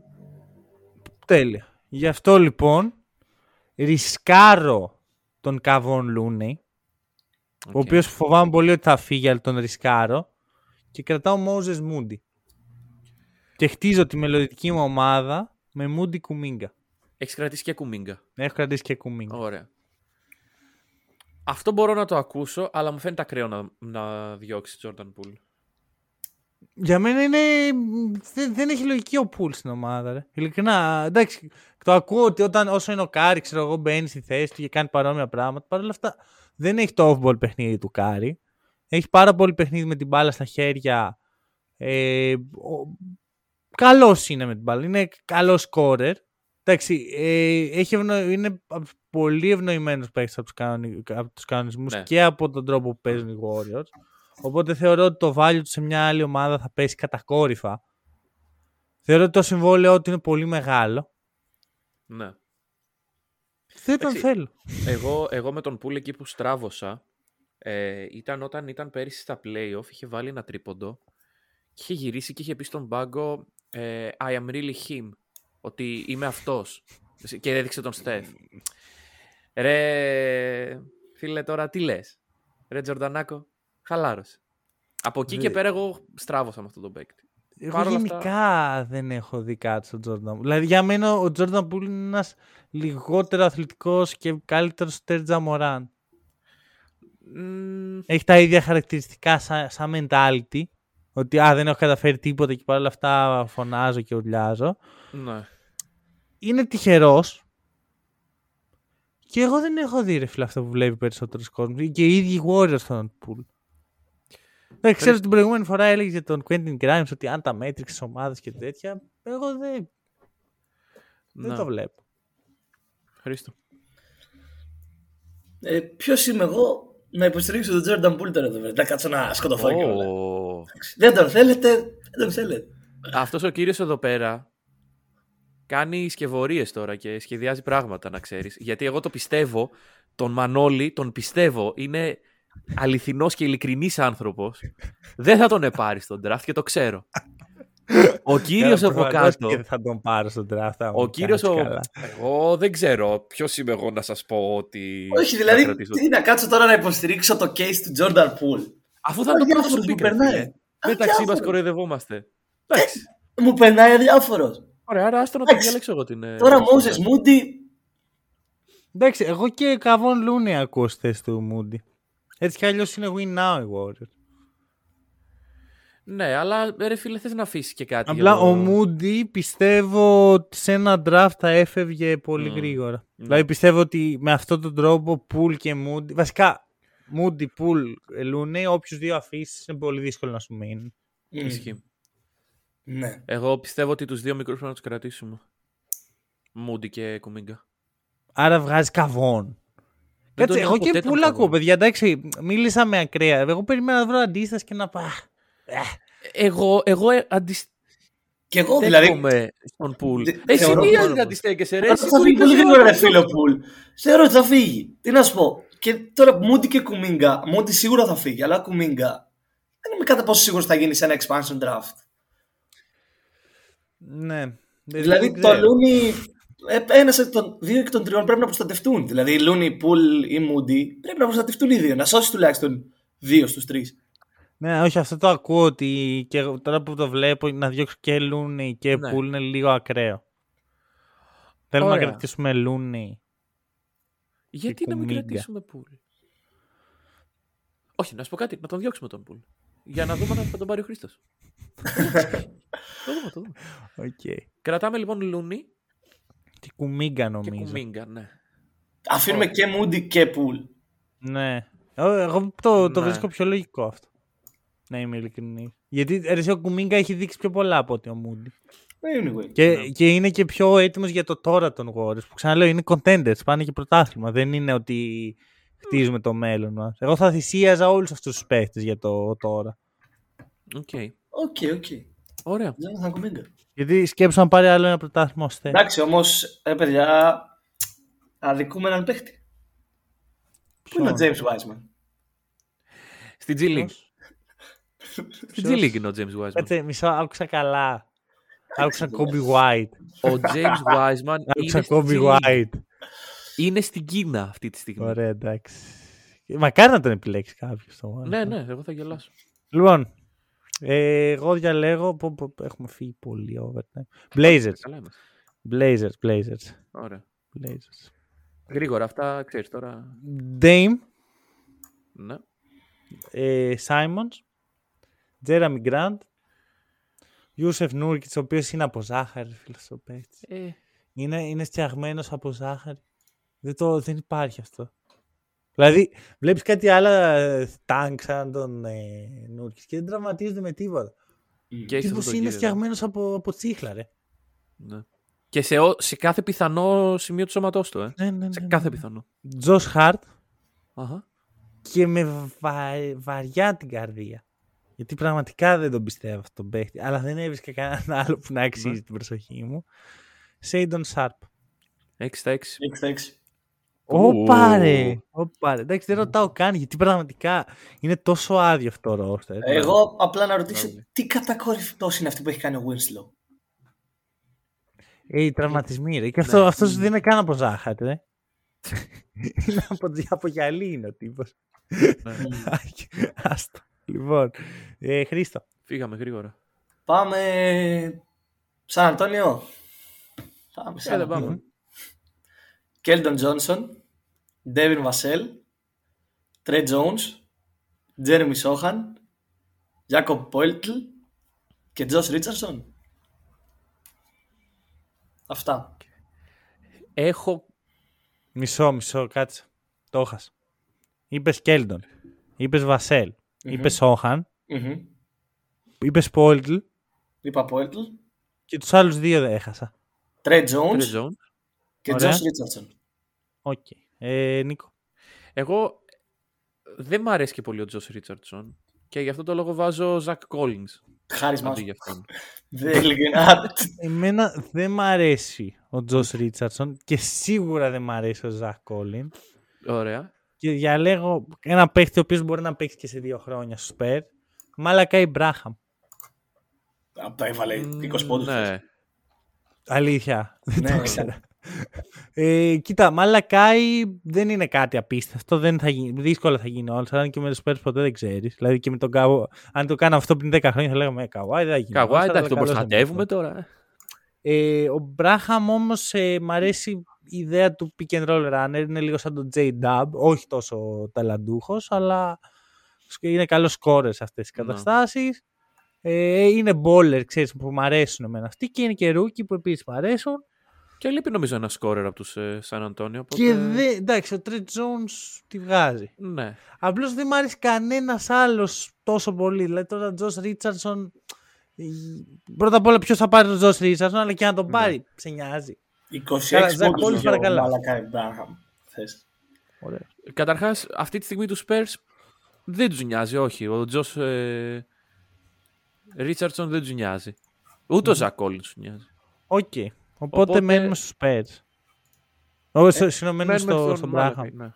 Τέλεια. Γι' αυτό λοιπόν ρισκάρω τον Καβόν Λούνεϊ, ο Οκ. οποίος φοβάμαι πολύ ότι θα φύγει, αλλά τον ρισκάρω και κρατάω Moses Moody. Και χτίζω τη μελλοντική μου ομάδα με Moody Κουμίγκα. Έχεις κρατήσει και κουμίγκα. Έχω κρατήσει και Κουμίγκα. Ωραία. Αυτό μπορώ να το ακούσω, αλλά μου φαίνεται ακραίο να, να διώξει Jordan Poole. Για μένα είναι. Δεν, δεν έχει λογική ο Πουλ στην ομάδα. Ρε. Ειλικρινά. Εντάξει, το ακούω ότι όταν, όσο είναι ο Κάρι, ξέρω εγώ, μπαίνει στη θέση του και κάνει παρόμοια πράγματα. Παρ' όλα αυτά δεν έχει το off-ball παιχνίδι του Κάρι. Έχει πάρα πολύ παιχνίδι με την μπάλα στα χέρια. Ε, Καλός είναι με την μπάλα. Είναι καλός σκόρερ. Εντάξει, ε, έχει ευνο... είναι πολύ ευνοημένος παίκτης από τους κανονι... κανονισμούς Ναι. και από τον τρόπο που παίζουν οι Warriors. Οπότε θεωρώ ότι το value του σε μια άλλη ομάδα θα πέσει κατακόρυφα. Θεωρώ ότι το συμβόλαιό του είναι πολύ μεγάλο. Ναι. Δεν τον Εντάξει, θέλω. Εγώ, εγώ με τον Poole εκεί που στράβωσα ε, ήταν όταν ήταν πέρυσι στα playoff, είχε βάλει ένα τρίποντο και είχε γυρίσει και είχε πει στον πάγκο ε, I am really him. Ότι είμαι αυτός. Και έδειξε τον Στεφ. Ρε, φίλε τώρα τι λες; Ρε Τζορντανάκο, χαλάρωσε. Από εκεί και Δε- πέρα εγώ στράβωσα με αυτόν τον παίκτη. Εγώ Παρ' όλα γενικά δεν έχω δει κάτι στον Jordan. Δηλαδή για μένα ο Jordan Poole είναι ένας λιγότερο αθλητικός και καλύτερος Τέρτζα Μωράν. Μμμ, Έχει τα ίδια χαρακτηριστικά σαν, σαν mentality. Ότι α, δεν έχω καταφέρει τίποτα και παρόλα αυτά φωνάζω και ουρλιάζω. ναι. Είναι τυχερός. Και εγώ δεν έχω δει ρε φίλε αυτό που βλέπει περισσότερος κόσμος. Και οι ίδιοι οι Warriors στον Pool. Δεν ξέρω ότι την προηγούμενη φορά έλεγε για τον Quentin Grimes ότι αν τα μέτρηξες τις ομάδες και τέτοια. Εγώ δεν, δεν Ναι. το βλέπω. Χρήστο. Ε, Ποιος είμαι εγώ να υποστηρίξω τον Jordan Poole τώρα εδώ πέρα. Να κάτσω να σκοτωθώ και όλα. Ω. Δεν τον θέλετε, δεν τον θέλετε. Αυτός ο κύριος εδώ πέρα κάνει σκευωρίες τώρα και σχεδιάζει πράγματα, να ξέρεις. Γιατί εγώ το πιστεύω, τον Μανώλη τον πιστεύω, είναι αληθινός και ειλικρινής άνθρωπος. Δεν θα τον επάρει στον draft και το ξέρω. Ο κύριος Καλά, από προφανώς κάτω, Και δεν θα τον πάρω στον draft. άμα ο μου κύριος κάτσει ο... καλά. Εγώ δεν ξέρω ποιος είμαι εγώ να σας πω ότι... Όχι, θα δηλαδή, κρατήσω- τι να κάτσω τώρα να υποστηρίξω το case του Jordan Poole; Αφού θα το Αδιάφορος πρώτο σου μου pick, περνάει. ρε φίλε. Μεταξύ μας Αδιάφορος. κοροϊδευόμαστε. Εντάξει. Μου περνάει αδιάφορος. Ωραία, άρα άστο να το Εντάξει. διαλέξω εγώ την... ε, Τώρα την Moses draft. Moody. Εντάξει, εγώ και Καβόν Λούνι ακούω στη θέση του Moody. Έτσι κι αλλιώς είναι win now οι Warriors. Ναι, αλλά ρε φίλε θες να αφήσεις και κάτι. Απλά για το- ο Moody πιστεύω ότι σε ένα draft θα έφευγε πολύ Μμ. γρήγορα. Ναι. Δηλαδή πιστεύω ότι με αυτόν τον τρόπο Pool και Moody. Βασικά, Moody, Pool, Looney, όποιους δύο αφήσεις είναι πολύ δύσκολο να σου μείνουν. Μμ, Ισχύει. Ναι. Εγώ πιστεύω ότι τους δύο μικρούς πρέπει να τους κρατήσουμε. Μούντι και Κουμίγκα. Άρα βγάζει καβόν. Δεν Κάτσε, τον εγώ είχα και ποτέ τον πουλ Καβόν. ακούω, παιδιά. Εντάξει, μίλησα με ακραία. Εγώ περιμένω να βρω αντίσταση και να πάω. Εγώ, εγώ ε, αντιστέκομαι Και εγώ δηλαδή. στον Πουλ. Δε- Εσύ θεωρώ τι πάρα αντιστέκεσαι ρε. Τώρα Εσύ θα που φύγει είπες πολύ εγώ γρήγορα, ρε το φίλο πω. Πουλ. Θεωρώ ότι θα φύγει. Τι να σου πω. Και τώρα Μούντι και Κουμίγκα. Μούντι σίγουρα θα φύγει, αλλά Κουμίγκα. Δεν είμαι κατά πόσο σίγουρος θα γίνει σε ένα expansion draft. Ναι. Δεν- Δηλαδή δεν το ξέρω. Λούνι. Ένας εκ των δύο εκ των τριών πρέπει να προστατευτούν. Δηλαδή Λούνι, Πουλ ή Μούντι πρέπει να προστατευτούν οι δύο. Να σώσει τουλάχιστον δύο στους τρεις. Ναι, όχι, αυτό το ακούω ότι και εγώ τώρα που το βλέπω να διώξω και Looney και Ναι. Pool είναι λίγο ακραίο. Θέλουμε να Ωραία. κρατήσουμε Looney. Γιατί να μην Κουμίγκα. κρατήσουμε Πουλ; Όχι, να σου πω κάτι. Να τον διώξουμε τον Πουλ. Για να δούμε αν θα τον πάρει ο Χρήστος. το δούμε, το δούμε. Οκ. Κρατάμε λοιπόν Λούνι Και Κουμίγκα και νομίζω. Κουμίγκα, ναι. Αφήνουμε και Μούντι και Πουλ. Ναι. Εγώ, εγώ το, το Ναι. βρίσκω πιο λογικό αυτό. Να είμαι ειλικρινή. Γιατί ρε, εσύ, ο Κουμίγκα έχει δείξει πιο πολλά από ότι ο Μούντι. Anyway. Και, και είναι και πιο έτοιμος για το τώρα των Warriors. Που ξαναλέω είναι contenders, πάνε και πρωτάθλημα. Δεν είναι ότι χτίζουμε το μέλλον μας. Εγώ θα θυσίαζα όλους αυτούς τους παίχτες για το τώρα. Οκ. Οκ, οκ. Ωραία. Jonathan Kuminga. Για σκέψου να πάρει άλλο ένα πρωτάθλημα ως θέση. Εντάξει, όμως, ε, παιδιά, αδικούμε έναν παίχτη. Πού είναι ο James Wiseman; Στη G League. Στη G League είναι ο James Wiseman. Κάτσε, μισό, άκουσα καλά. Άκουσα Kobe White. Ο James Wiseman Άκουσα είναι, στη Kobe G League. White. είναι στην Κίνα αυτή τη στιγμή. Ωραία, εντάξει. Μακάρι να τον επιλέξει κάποιος το Ναι, ναι, εγώ θα γελάσω. Λοιπόν, ε, εγώ διαλέγω. Πω, πω, έχουμε φύγει πολύ overtime. Blazers. Καλά είμαστε. Blazers, Blazers. Ωραία. Blazers. Γρήγορα, αυτά ξέρεις τώρα. Dame, Ναι. ε, Simons, Jeremy Grant, Yusef Nurkic, ο οποίος είναι από ζάχαρη, φίλος ο παίκτης. Ε, Είναι, είναι φτιαγμένος από ζάχαρη. Δεν, το, δεν υπάρχει αυτό. Δηλαδή, βλέπεις κάτι άλλο τάγκ ε, σαν τον ε, Νούρκη και δεν τραυματίζεται με τίποτα. Και Τύπος είναι ναι. φτιαγμένος από, από τσίχλα, ρε. Ναι. Και σε, σε κάθε πιθανό σημείο του σώματός του. Ε. Ναι, ναι, ναι, σε κάθε ναι, ναι. πιθανό. Τζο Χαρτ. Uh-huh. Και με βα... βαριά την καρδία. Γιατί πραγματικά δεν τον πιστεύω αυτόν τον παίχτη. Αλλά δεν έβρισκα κανέναν άλλο που να αξίζει την προσοχή μου. Σέιντον Σάρπ. 6 στα 6. 6-6. Όπα ρε! Εντάξει, δεν ρωτάω καν γιατί πραγματικά είναι τόσο άδειο αυτό το ρόστερ. Εγώ απλά να ρωτήσω τι κατακόρυφτό είναι αυτή που έχει κάνει ο Winslow; Ε, τραυματισμοί. Και ναι. αυτό, αυτός δεν είναι καν από ζάχαρη, ε. είναι από, από γυαλί είναι ο τύπος. Ναι. Άστο. Λοιπόν, ε, Χρήστο. Φύγαμε γρήγορα. Πάμε Σαν Αντώνιο. Πάμε, ε, Σαν Κέλτον Τζόνσον. Ντέβιν Βασέλ, Τρέ Τζόουνς, Τζέρεμι Σόχαν, Τζάκοπ Πόιλτλ και Τζος Ρίτσαρντσον. Αυτά. Έχω. Μισό, μισό, κάτσε. Το έχασα. Είπες Κέλντον. Είπες Βασέλ. Είπες Σόχαν. Μμμ. Είπες Σπόλτλ. Είπα Πόιλτλ, Και τους άλλους δύο δεν έχασα. Τρέ Τζόουνς Trey Jones. και Ωραία. Τζος Ρίτσαρσον. Οκ. Ε, Νίκο. Εγώ δεν μ' αρέσει και πολύ ο Τζος Ρίτσαρτσον και γι' αυτό το λόγο βάζω Ζακ Collins Χάρισμά αντί σου. για αυτόν. Δεν ειλικρινά. Εμένα δεν μ' αρέσει ο Τζος Ρίτσαρdsον και σίγουρα δεν μ' αρέσει ο Ζακ Κόλλιν. Ωραία. Και διαλέγω ένα παίχτη ο οποίος μπορεί να παίξει και σε δύο χρόνια στο Σπέρ. Μάλακα Μπράχαμ. Από τα έβαλε 20 πόντους. Ναι. Αλήθεια. Δεν Ναι, το ναι. ήξερα. Ε, κοίτα, Μαλακάι δεν είναι κάτι απίστευτο. Δεν θα γίνει, δύσκολα θα γίνει όλο. Αν και με το Spurs ποτέ δεν ξέρεις. Δηλαδή και με τον Καου... Αν το κάνω αυτό πριν 10 χρόνια θα λέγαμε ε, Καουάι δεν θα γίνει. Καβά, All-Star, εντάξει, αλλά τον καλός προστατεύουμε είναι τώρα. ε. αυτό. Ε, ο Μπράχαμ όμως ε, μ' αρέσει η ιδέα του pick and roll runner. Είναι λίγο σαν τον J Dub. Όχι τόσο ταλαντούχος, αλλά είναι καλός σκόρε σε αυτές τις Ναι. καταστάσεις. Ε, είναι bowler, ξέρεις, που μου αρέσουν εμένα αυτοί και είναι και rookie που επίσης μου αρέσουν. Και λείπει νομίζω ένα σκόρερ από τους ε, Σαν Αντώνιο. Οπότε... Και δε, εντάξει, ο Τρέτ Jones τη βγάζει. Ναι. Απλώς δεν μου άρεσε κανένας άλλος τόσο πολύ. Δηλαδή τώρα ο Τζος Ρίτσαρdsον... Πρώτα απ' όλα ποιος θα πάρει τον Τζος Ρίτσαρdsον, αλλά και να τον πάρει, σε νοιάζει. 26 Καλά, Ζακ πόντους Κόλλινς για ο παρακαλώ. Μαλακάι Μπράχαμ. Θες. Ωραία. Καταρχάς, αυτή τη στιγμή τους Spurs δεν τους νοιάζει, όχι. Ο Τζος ε, Ρίτσαρντσον δεν τους νοιάζει. Ούτε ο Ζακ Κόλινς τους νοιάζει. Οκ. Οπότε, Οπότε- μένουμε στους Spurs. Όχι, στο- συγγνώμη, μένουμε Μένουμε στο, στον στον Μάλακαϊ Μπράναμ. ναι.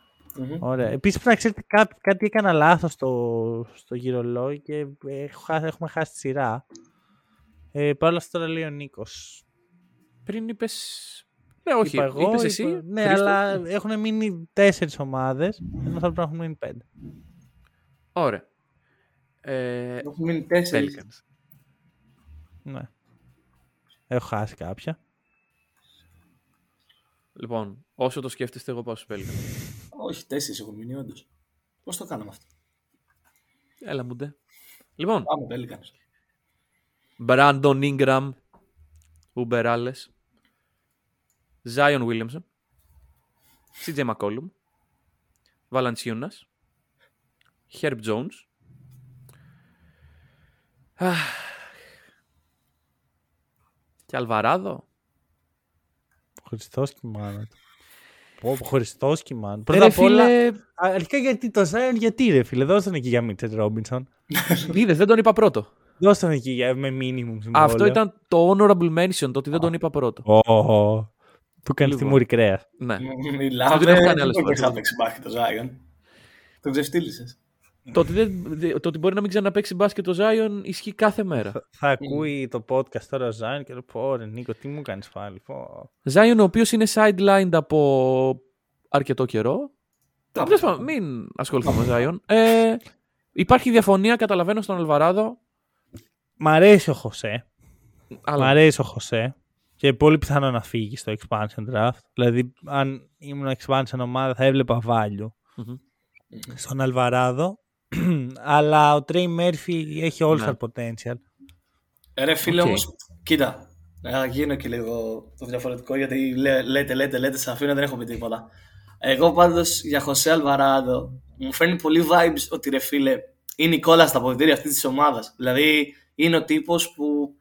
Μμμ. Ωραία. Επίσης πρέπει να ξέρετε κάτι, κάτι έκανα λάθος στο, στο γυρολόι και έχω χάσει- έχουμε χάσει τη σειρά. Ε, Παρ' όλα αυτά τώρα λέει ο Νίκος. Πριν είπε. Ναι, όχι. Είπα εγώ, είπες είπα- εσύ. Ναι, Χρήστο. αλλά έχουν μείνει τέσσερις ομάδες. Ενώ θα πρέπει να έχουν μείνει πέντε. Ωραία. Ε, Έχουν μείνει τέσσερις. Pelicans. Ναι. Έχω χάσει κάποια. Λοιπόν, όσο το σκέφτεστε, εγώ πάω στου Pelicans. Όχι, τέσσερις έχουν μείνει όντως. Πώς το κάναμε αυτό; Έλα μου ντε. Λοιπόν, Πάμε Pelicans. Brandon Ingram, Uber Alles, Zion Williamson, CJ McCollum, Valanciunas, Herb Jones, Αχ. Και Αλβαράδο. Χριστός και μάνα του. Πω, πω, Χριστός και μάνα. Ε, Πρώτα ρε απ' όλα, φίλε, α, αρχικά γιατί το Zion, γιατί ρε φίλε, δώσ' τον εκεί για Μίτσετ Ρόμπινσον. είδες, δεν τον είπα πρώτο. Δώσ' τον εκεί για, με minimum συμβόλαιο. Αυτό ήταν το honorable mention, το ότι δεν τον είπα πρώτο. Ω, ω, ω. Του κάνει Λοιπόν. τη μούρη κρέας. Ναι. Μιλάμε. Δεν έχω κάνει άλλες Δεν φορές. θα παίξει μπάσκετ το Ζάιον. Τον ξεφτύλισες. Το, ότι δεν, δε- το ότι μπορεί να μην ξαναπαίξει μπάσκετ το Zion ισχύει κάθε μέρα. Θα ακούει το podcast τώρα ο Zion και λέει πω ρε Νίκο, τι μου κάνεις πάλι. Πω. Zion ο οποίος είναι sidelined από αρκετό καιρό. Τα Τέλος πάντων, μην ασχοληθούμε με Zion. Ε, υπάρχει διαφωνία, καταλαβαίνω στον Αλβαράδο. Μ' αρέσει ο Χωσέ. Μ' Αλλά αρέσει ο Χωσέ. Και πολύ πιθανό να φύγει στο expansion draft. Δηλαδή, αν ήμουν expansion ομάδα, θα έβλεπα value Μμμ. στον Αλβαράδο. Αλλά ο Τρέι Μέρφυ έχει all Ναι. potential. Ε, Ρε φίλε Οκ. όμως, κοίτα, να γίνω και λίγο το διαφορετικό γιατί λέ- λέτε, λέτε, λέτε, σε αφήνω δεν έχω πει τίποτα. Εγώ πάντως για Χωσέ Αλβαράδο μου φέρνει πολύ vibes ότι ρε φίλε είναι η κόλλα στα αποδητήρια αυτής της ομάδας. Δηλαδή είναι ο τύπος που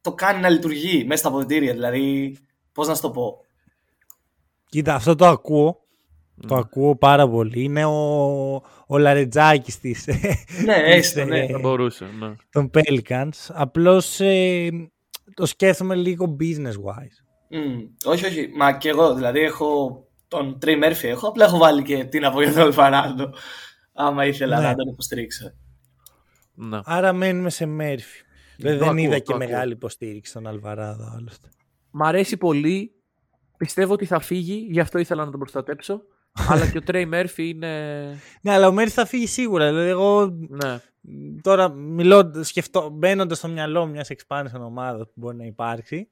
το κάνει να λειτουργεί μέσα στα αποδητήρια. Δηλαδή, πώς να σου το πω. Κοίτα, αυτό το ακούω. Το Ναι. ακούω πάρα πολύ. Είναι ο, ο Λαρετζάκης της, Ναι, έστω, της, ναι. ε, θα μπορούσε. Ναι. των Pelicans. Απλώς ε, το σκέφτομαι λίγο business wise. Μμ, όχι, όχι. Μα και εγώ, δηλαδή έχω τον Τρέι Μέρφυ έχω, απλά έχω βάλει και τι να πω για τον Αλφαράντο. Άμα ήθελα Ναι. να τον υποστηρίξω. Ναι. Άρα μένουμε σε Μέρφυ. Δεν, Το δεν ακούω, είδα το και ακούω. μεγάλη υποστήριξη στον Αλβαράδο άλλωστε. Μ' αρέσει πολύ. Πιστεύω ότι θα φύγει, γι' αυτό ήθελα να τον προστατέψω. αλλά και ο Τρέι Μέρφυ είναι. Ναι, αλλά ο Μέρφυ θα φύγει σίγουρα. Δηλαδή, εγώ Ναι. μ, τώρα μιλώ, σκεφτώ, μπαίνοντας στο μυαλό μιας expansion ομάδας που μπορεί να υπάρξει,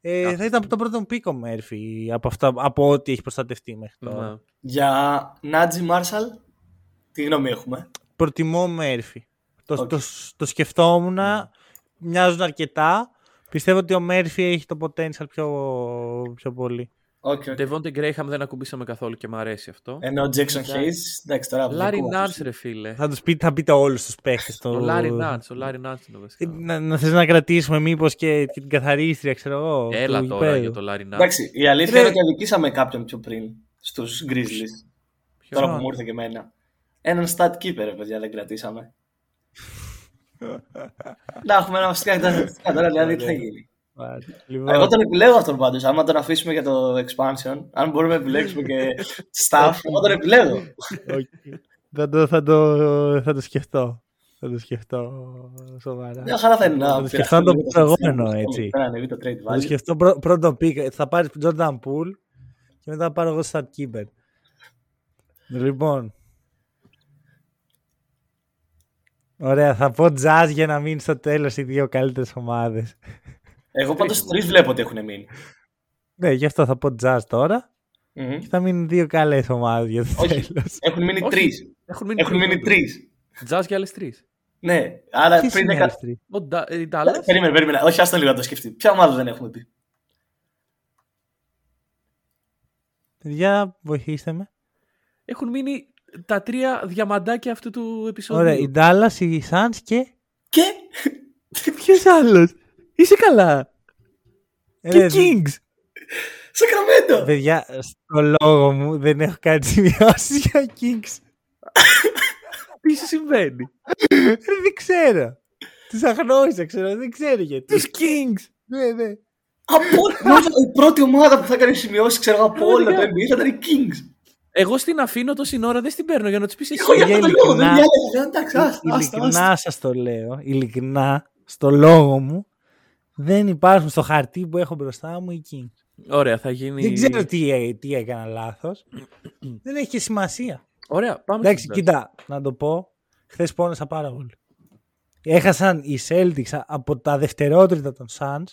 ε, θα ήταν το πρώτο πίκο Μέρφυ από, αυτά, από ό,τι έχει προστατευτεί μέχρι τώρα. ναι. Για Νάτζι Μάρσαλ, τι γνώμη έχουμε; Προτιμώ Μέρφυ. Το, Οκ. το, το σκεφτόμουν, μοιάζουν αρκετά. Πιστεύω ότι ο Μέρφυ έχει το potential πιο, πιο πολύ. Όχι, όχι. Devonte Graham δεν ακουμπήσαμε καθόλου και μου αρέσει αυτό. Ενώ ο Jackson Hayes, εντάξει τώρα. από Λάρι δικό μας. Nance, ρε φίλε. Θα τους πείτε, θα πείτε όλους τους παίχτες. Το... Ο Λάρι Nance, ο Λάρι Nance είναι βασικά. Ε, Να, να θες να κρατήσουμε μήπως και, και την καθαρίστρια, ξέρω εγώ. Έλα του τώρα γηπέδου. για το Λάρι Nance. Εντάξει, η αλήθεια Ρε. είναι ότι αδικήσαμε κάποιον πιο πριν στους Grizzlies. Τώρα που μου ήρθε και εμένα. Έναν stat keeper, ρε παιδιά, δεν κρατήσαμε. Να έχουμε ένα βασικά στατιστικά τώρα, δηλαδή τι θα γίνει. Άρα, Λοιπόν, Εγώ τον επιλέγω αυτόν πάντως, άμα τον αφήσουμε για το expansion, αν μπορούμε να επιλέξουμε και staff, εγώ τον επιλέγω. οκ. θα, το, θα, το, θα το σκεφτώ. Θα το σκεφτώ σοβαρά. Μια χαρά θα είναι Θα να το σκεφτώ το προηγούμενο, έτσι. Θα ανεβεί το trade Θα το value. σκεφτώ πρω, πρώτο pick. Θα πάρεις Jordan Poole και μετά θα πάρω εγώ stat keeper. Λοιπόν. Ωραία, θα πω Jazz για να μείνει στο τέλος οι δύο καλύτερες ομάδες. Εγώ πάντως τρεις βλέπω ότι έχουν μείνει. Ναι, γι' αυτό θα πω Jazz τώρα Μμμ. και θα μείνουν δύο καλές ομάδες για το Όχι, τέλος. έχουν μείνει Όχι. τρεις. Έχουν μείνει, Έχουν μείνει τρεις. τρεις. Jazz και άλλες τρεις. Ναι, άρα Ποιες πριν είναι οι δεκα... άλλες τρεις; Ο Ντα- ε, οι Dallas. Περίμενε, περίμενε. Όχι, άστον λίγο να το σκεφτεί. Ποια ομάδα δεν έχουμε πει; Παιδιά, βοηθήστε με. Έχουν μείνει τα τρία διαμαντάκια αυτού του επεισόδιου. Ωραία, οι Dallas, οι Suns και... Και; Ποιος άλλος; Είσαι καλά. Ε, Και ρε, Kings. Σακραμέντο! Παιδιά, στο λόγο μου δεν έχω κάνει σημειώσεις για Kings. Τι σου συμβαίνει; Ρε, δεν ξέρω. Τους αγνώρισα, ξέρω, δεν ξέρω γιατί. Τους Kings. Ναι, ναι. Από... Νόμιζα η πρώτη ομάδα που θα κάνει σημειώσεις, ξέρω εγώ, από όλα το Πραγματικά. NBA θα ήταν οι Kings. Εγώ στην αφήνω τόση ώρα, δεν στην παίρνω για να τους πεις εσύ. Εγώ για Για αυτό το λόγο δεν ειλικρινά- διάλεγα. Εντάξει, άστα, άστα, άστα. Ειλικρινά σας το λέω. Ειλικρινά, στο λόγο μου, δεν υπάρχουν στο χαρτί που έχω μπροστά μου οι Kings. Ωραία, θα γίνει. Δεν ξέρω τι, ε- τι έκανα λάθος. δεν έχει και σημασία. Ωραία, πάμε Εντάξει, στους κοίτα, να το πω. Χθες πόνεσα πάρα πολύ. Έχασαν οι Celtics από τα δευτερότριτα των Suns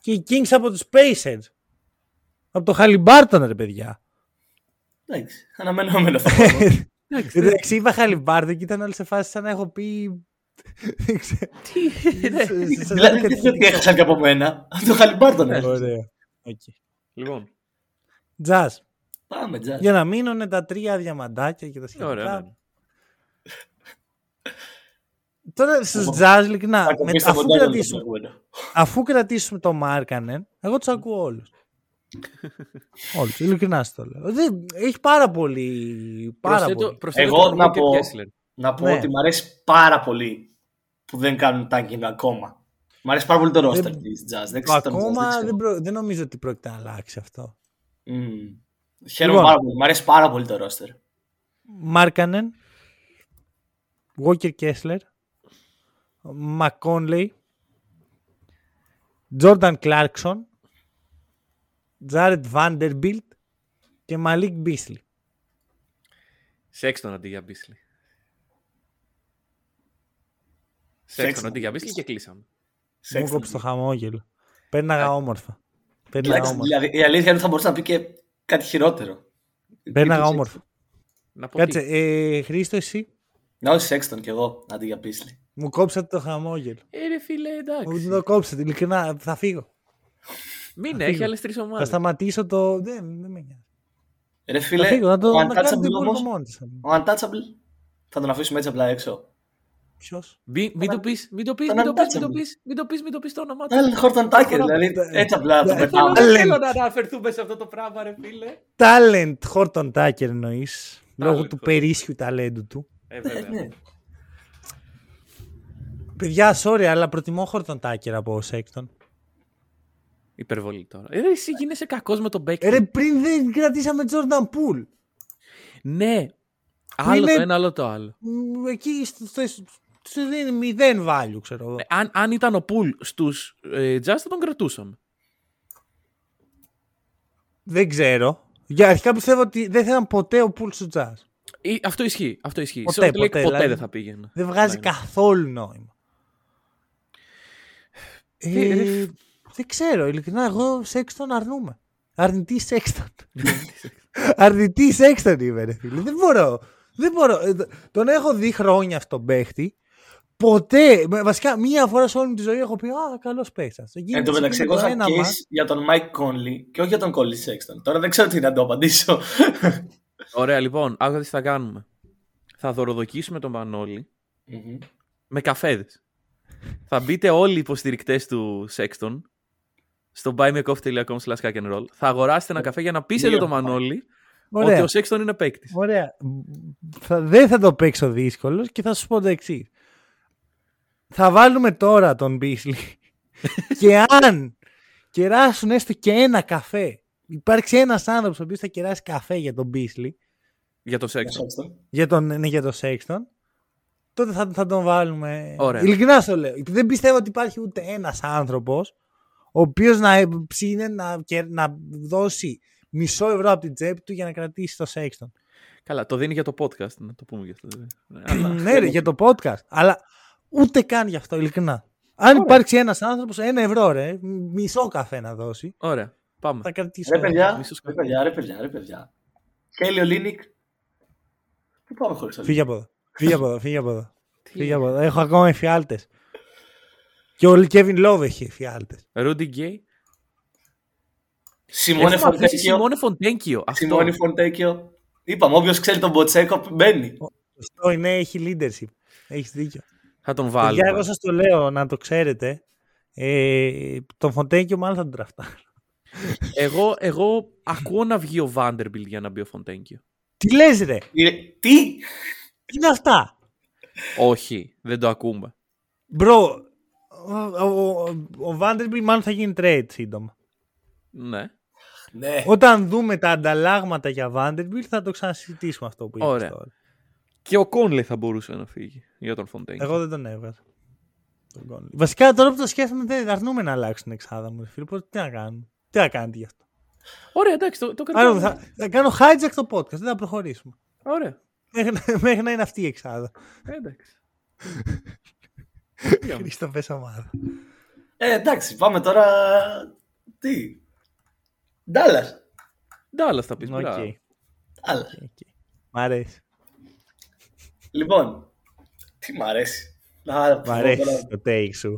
και οι Kings από τους Pacers. Από το Χαλιμπάρτον, ρε παιδιά. Εντάξει, αναμενόμενο θα πω. Εντάξει, Εντάξει, είπα Χαλιμπάρτον και ήταν όλοι σε φάση σαν να έχω πει. Δεν ξέρω. Τι, ναι. Σε- σε- Δηλαδή, κάτι δεν δεν έχασαν και από μένα. Από το Χαλιμπάρτον τέτοιο. έχασαν. Ωραία. Οκ. Λοιπόν, Jazz. Πάμε, Jazz. Για να μείνουν τα τρία διαμαντάκια και τα σχετικά. ωραία. ναι. Τώρα στους Jazz, ειλικρινά, Θα κοπείς με- το αφού, μοντέλο κρατήσουμε, το προηγούμενο. αφού κρατήσουμε το Μάρκανεν, εγώ τους ακούω όλους. όλους. Ειλικρινά σου το λέω. Δεν, έχει πάρα πολύ. Πάρα Προσθέτω, πολύ. προσθέτω Εγώ τον να Walker πω- Kessler. Να πω Ναι. ότι μου αρέσει πάρα πολύ που δεν κάνουν tanking ακόμα. Μ' αρέσει πάρα πολύ το roster Δεν- της Jazz. Δεν Το ξέρω, τον Jazz, ακόμα ξέρω. δεν, προ- δεν νομίζω ότι πρόκειται να αλλάξει αυτό. Μμμ. Χαίρομαι Λοιπόν. πάρα πολύ. Μ' αρέσει πάρα πολύ το roster. Μάρκανεν, Walker Kessler, McConley, Jordan Clarkson, Jared Vanderbilt και Malik Beasley. Σέξτον αντί για Μπίσλι. Σέξτον. Σέξτον αντί για Μπίσλι και κλείσαμε. Μου Sexton. κόψει το χαμόγελο. Πέρναγα όμορφα. Πέρναγα Εντάξει, όμορφα. δηλαδή, η αλήθεια είναι ότι θα μπορούσα να πει και κάτι χειρότερο. Πέρναγα Τύπου όμορφα. Να πω Κάτσε, τι. ε, Χρήστο, εσύ; Να όχι Σέξτον κι εγώ αντί για Πίσλι. μου κόψατε το χαμόγελο. Ε, ρε φίλε, Μου εντάξει. το κόψατε, ειλικρινά. Θα φύγω. Μην θα έχει φύγω. άλλες τρεις Θα ομάδε. σταματήσω το. Δεν, δεν με νοιάζει. Ρε Θα φίλε, φύγω, να το ο να κάνω το Untouchable υπόλοιπο όμως, μόνοι σας. ο Untouchable θα τον αφήσουμε έτσι απλά έξω. Ποιος; Μην το πεις, μην το πεις, Τον μην το πεις, μην untouchable. το πεις, μην το πεις, μην το πεις το όνομά του. Άλλον Χόρτον Τάκερ, Τώρα- δηλαδή έτσι απλά το Ναι, πετάμε. Δεν Talent. θέλω να αναφερθούμε σε αυτό το πράγμα, ρε φίλε. Talent Horton Tucker εννοείς. Λόγω Talent, του Horton. περίσσιου ταλέντου του. Ε, Ε, βέβαια. ναι. Παιδιά, sorry, αλλά προτιμώ Horton Tucker από Sexton. Υπερβολή τώρα. Ε, ρε, εσύ γίνεσαι κακός με τον Μπέκ. Ε, Ρε, πριν δεν κρατήσαμε Jordan Poole. Ναι. Άλλο είναι- το ένα, άλλο το άλλο. Μ, Εκεί στο, στο, στο δίνει μηδέν value, ξέρω εγώ. Ε, αν, αν ήταν ο Πουλ στους ε, Jazz θα τον κρατούσαμε. Δεν ξέρω. Για αρχικά πιστεύω ότι δεν θα ήταν ποτέ ο Poole στο Jazz. Ή, αυτό ισχύει. Αυτό ισχύει. Ποτέ, Σε Salt Lake ποτέ, ποτέ δηλαδή. δεν θα πήγαινε. Δεν βγάζει Ναι, ναι. καθόλου νόημα. Τι, Ε, ρε, δεν ξέρω, ειλικρινά, εγώ Sexton αρνούμαι. Αρνητή Sexton. Αρνητή Sexton είμαι, ρε φίλε. Δεν μπορώ. Δεν μπορώ. Ε, Τον έχω δει χρόνια στον παίχτη. Ποτέ, με- βασικά μία φορά σε όλη μου τη ζωή έχω πει Α, καλό παίχτη. Εν τω μεταξύ, εγώ θα case για τον Mike Conley και όχι για τον Colin Sexton. Τώρα δεν ξέρω τι να το απαντήσω. Ωραία, λοιπόν, άκουσα τι θα κάνουμε. Θα δωροδοκίσουμε τον Μανώλη Μμμ. με καφέδες. θα μπείτε όλοι οι υποστηρικτές του Sexton στο buymecoffee.com slash hack and roll. Θα αγοράσετε ένα καφέ για να πείσετε Δύο. τον Μανώλη Ωραία. ότι ο Sexton είναι παίκτης. Ωραία. Θα, δεν θα το παίξω δύσκολος και θα σου πω το εξής. Θα βάλουμε τώρα τον Μπίσλι και αν κεράσουν έστω και ένα καφέ, υπάρξει ένας άνθρωπος ο οποίος θα κεράσει καφέ για τον Μπίσλι, Για τον Sexton. Sexton. για τον, ναι, για τον Σέξτον, τότε θα, θα τον βάλουμε. Ωραία. Ειλικρινά στο λέω. Δεν πιστεύω ότι υπάρχει ούτε ένας άνθρωπος ο οποίος να ψήνε να, και, να δώσει μισό ευρώ από την τσέπη του για να κρατήσει το Σέξτον. Καλά, το δίνει για το podcast, να το πούμε γι' αυτό. Ναι, αλλά- ναι, ρε, για το podcast. Αλλά ούτε καν γι' αυτό, ειλικρινά. Αν υπάρξει ένας άνθρωπος, ένα ευρώ, ρε, μισό καφέ να δώσει, Ωραία, πάμε. θα κρατήσω. Ρε παιδιά, μισός ρε καφέ. παιδιά, ρε παιδιά, ρε παιδιά. Κέλι Ολίνικ. Πού πάμε χωρίς ο Φύγε από εδώ. Φύγε από εδώ. Φύγε από εδώ. Τι Φύγε από εδώ. Έχω ακόμα εφιάλτες. Και ο Κέβιν Λοβ έχει εφιάλτες. Ρούντι Γκέι. Σιμώνε Έχουμε αφήσει Φοντέκιο. Σιμώνε Φοντέκιο. Αυτό. Σιμώνε Φοντέκιο. Είπαμε, όποιος ξέρει τον Ποτσέκο μπαίνει. Αυτό είναι, έχει leadership. Έχεις δίκιο. Θα τον Παιδιά, βάλουμε. εγώ σας το λέω να το ξέρετε. Ε, τον Φοντέκιο μάλλον θα τον τραφτά. εγώ, εγώ ακούω να βγει ο Vanderbilt για να μπει ο Φοντέκιο. Τι λες ρε, Ε, Τι! τι είναι αυτά; Όχι, δεν το ακούμε. Μπρο, ο, ο, ο, ο Vanderbilt μάλλον θα γίνει trade σύντομα. Ναι. Ναι. Όταν δούμε τα ανταλλάγματα για Vanderbilt θα το ξανασυζητήσουμε αυτό που είπες Ωραία. τώρα. Και ο Κόνλε θα μπορούσε να φύγει για τον Φοντέγκιο. Εγώ δεν τον έβγαζα. Τον Conley. Βασικά τώρα που το σκέφτομαι δεν αρνούμε να αλλάξουν την εξάδα μου. ρε Φίλε, Πώς- τι να κάνουμε. Τι να κάνετε γι' αυτό; Ωραία, εντάξει, το, το Άρα, κρατάμε. θα, θα κάνω hijack το podcast. Δεν θα προχωρήσουμε. Ωραία. Μέχρι, να- μέχρι να είναι αυτή η εξάδα. Ε, εντάξει. Χρήστο πες ομάδα. Ε, εντάξει, πάμε τώρα. Τι; Ντάλλας. Ντάλλας θα πεις. Οκ. μπράβο. Άλλα. οκ. Μ' αρέσει. Λοιπόν, τι μ' αρέσει. Να, Μ' αρέσει το take σου.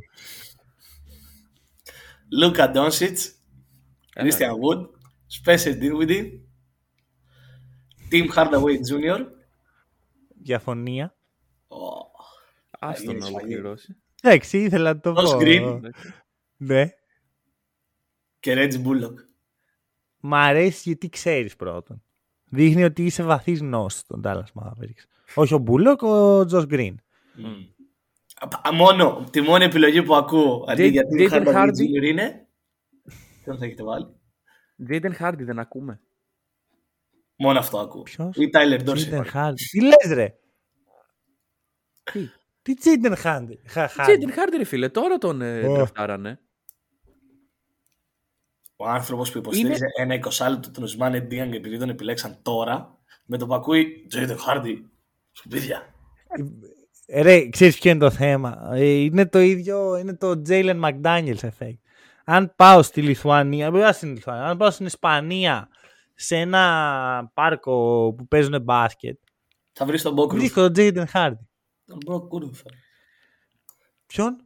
Λούκα Ντόνσιτς, Christian Wood, Spencer Dinwiddie, Tim Hardaway Jr. Διαφωνία. Ω, Άστο είναι να σφαγή. ολοκληρώσει. Εντάξει, ήθελα να το Josh πω. Green. Ναι. Και Reggie Bullock. Μ' αρέσει γιατί ξέρεις πρώτον. Δείχνει ότι είσαι βαθύ γνώση των Dallas Mavericks. Όχι ο Μπούλοκ, ο Τζο Γκριν. Α, Μόνο, τη μόνη επιλογή που ακούω αντί Jay- για την Jaden Hardaway Hardy. Jr. είναι. Ποιον θα έχετε βάλει. Jaden Hardy δεν ακούμε. Μόνο αυτό ακούω. Ποιος? Ή Tyler Dorsey. Τζέιντεν Χάρντι. Τι λε, ρε. Τι. Τι Τζέιντεν Χάρντι. Jaden Hardy ρε φίλε, τώρα τον ε, Ω. τραφτάρανε. Ο άνθρωπος που υποστήριζε ένα 20 λεπτό τον Οσμάνε Ντίανγκ επειδή τον επιλέξαν τώρα, με το που ακούει Jaden Hardy. Σκουπίδια. Ρε, ξέρεις ποιο είναι το θέμα. Ε, Είναι το ίδιο, είναι το Jalen McDaniels effect. Αν πάω στη Λιθουανία, βέβαια στην Λιθουανία, αν πάω στην Ισπανία, σε ένα πάρκο που παίζουν μπάσκετ, Θα βρεις τον Bo Cruz. βρίσκω τον Jalen Hardy. Τον Bo Cruz. Ποιον;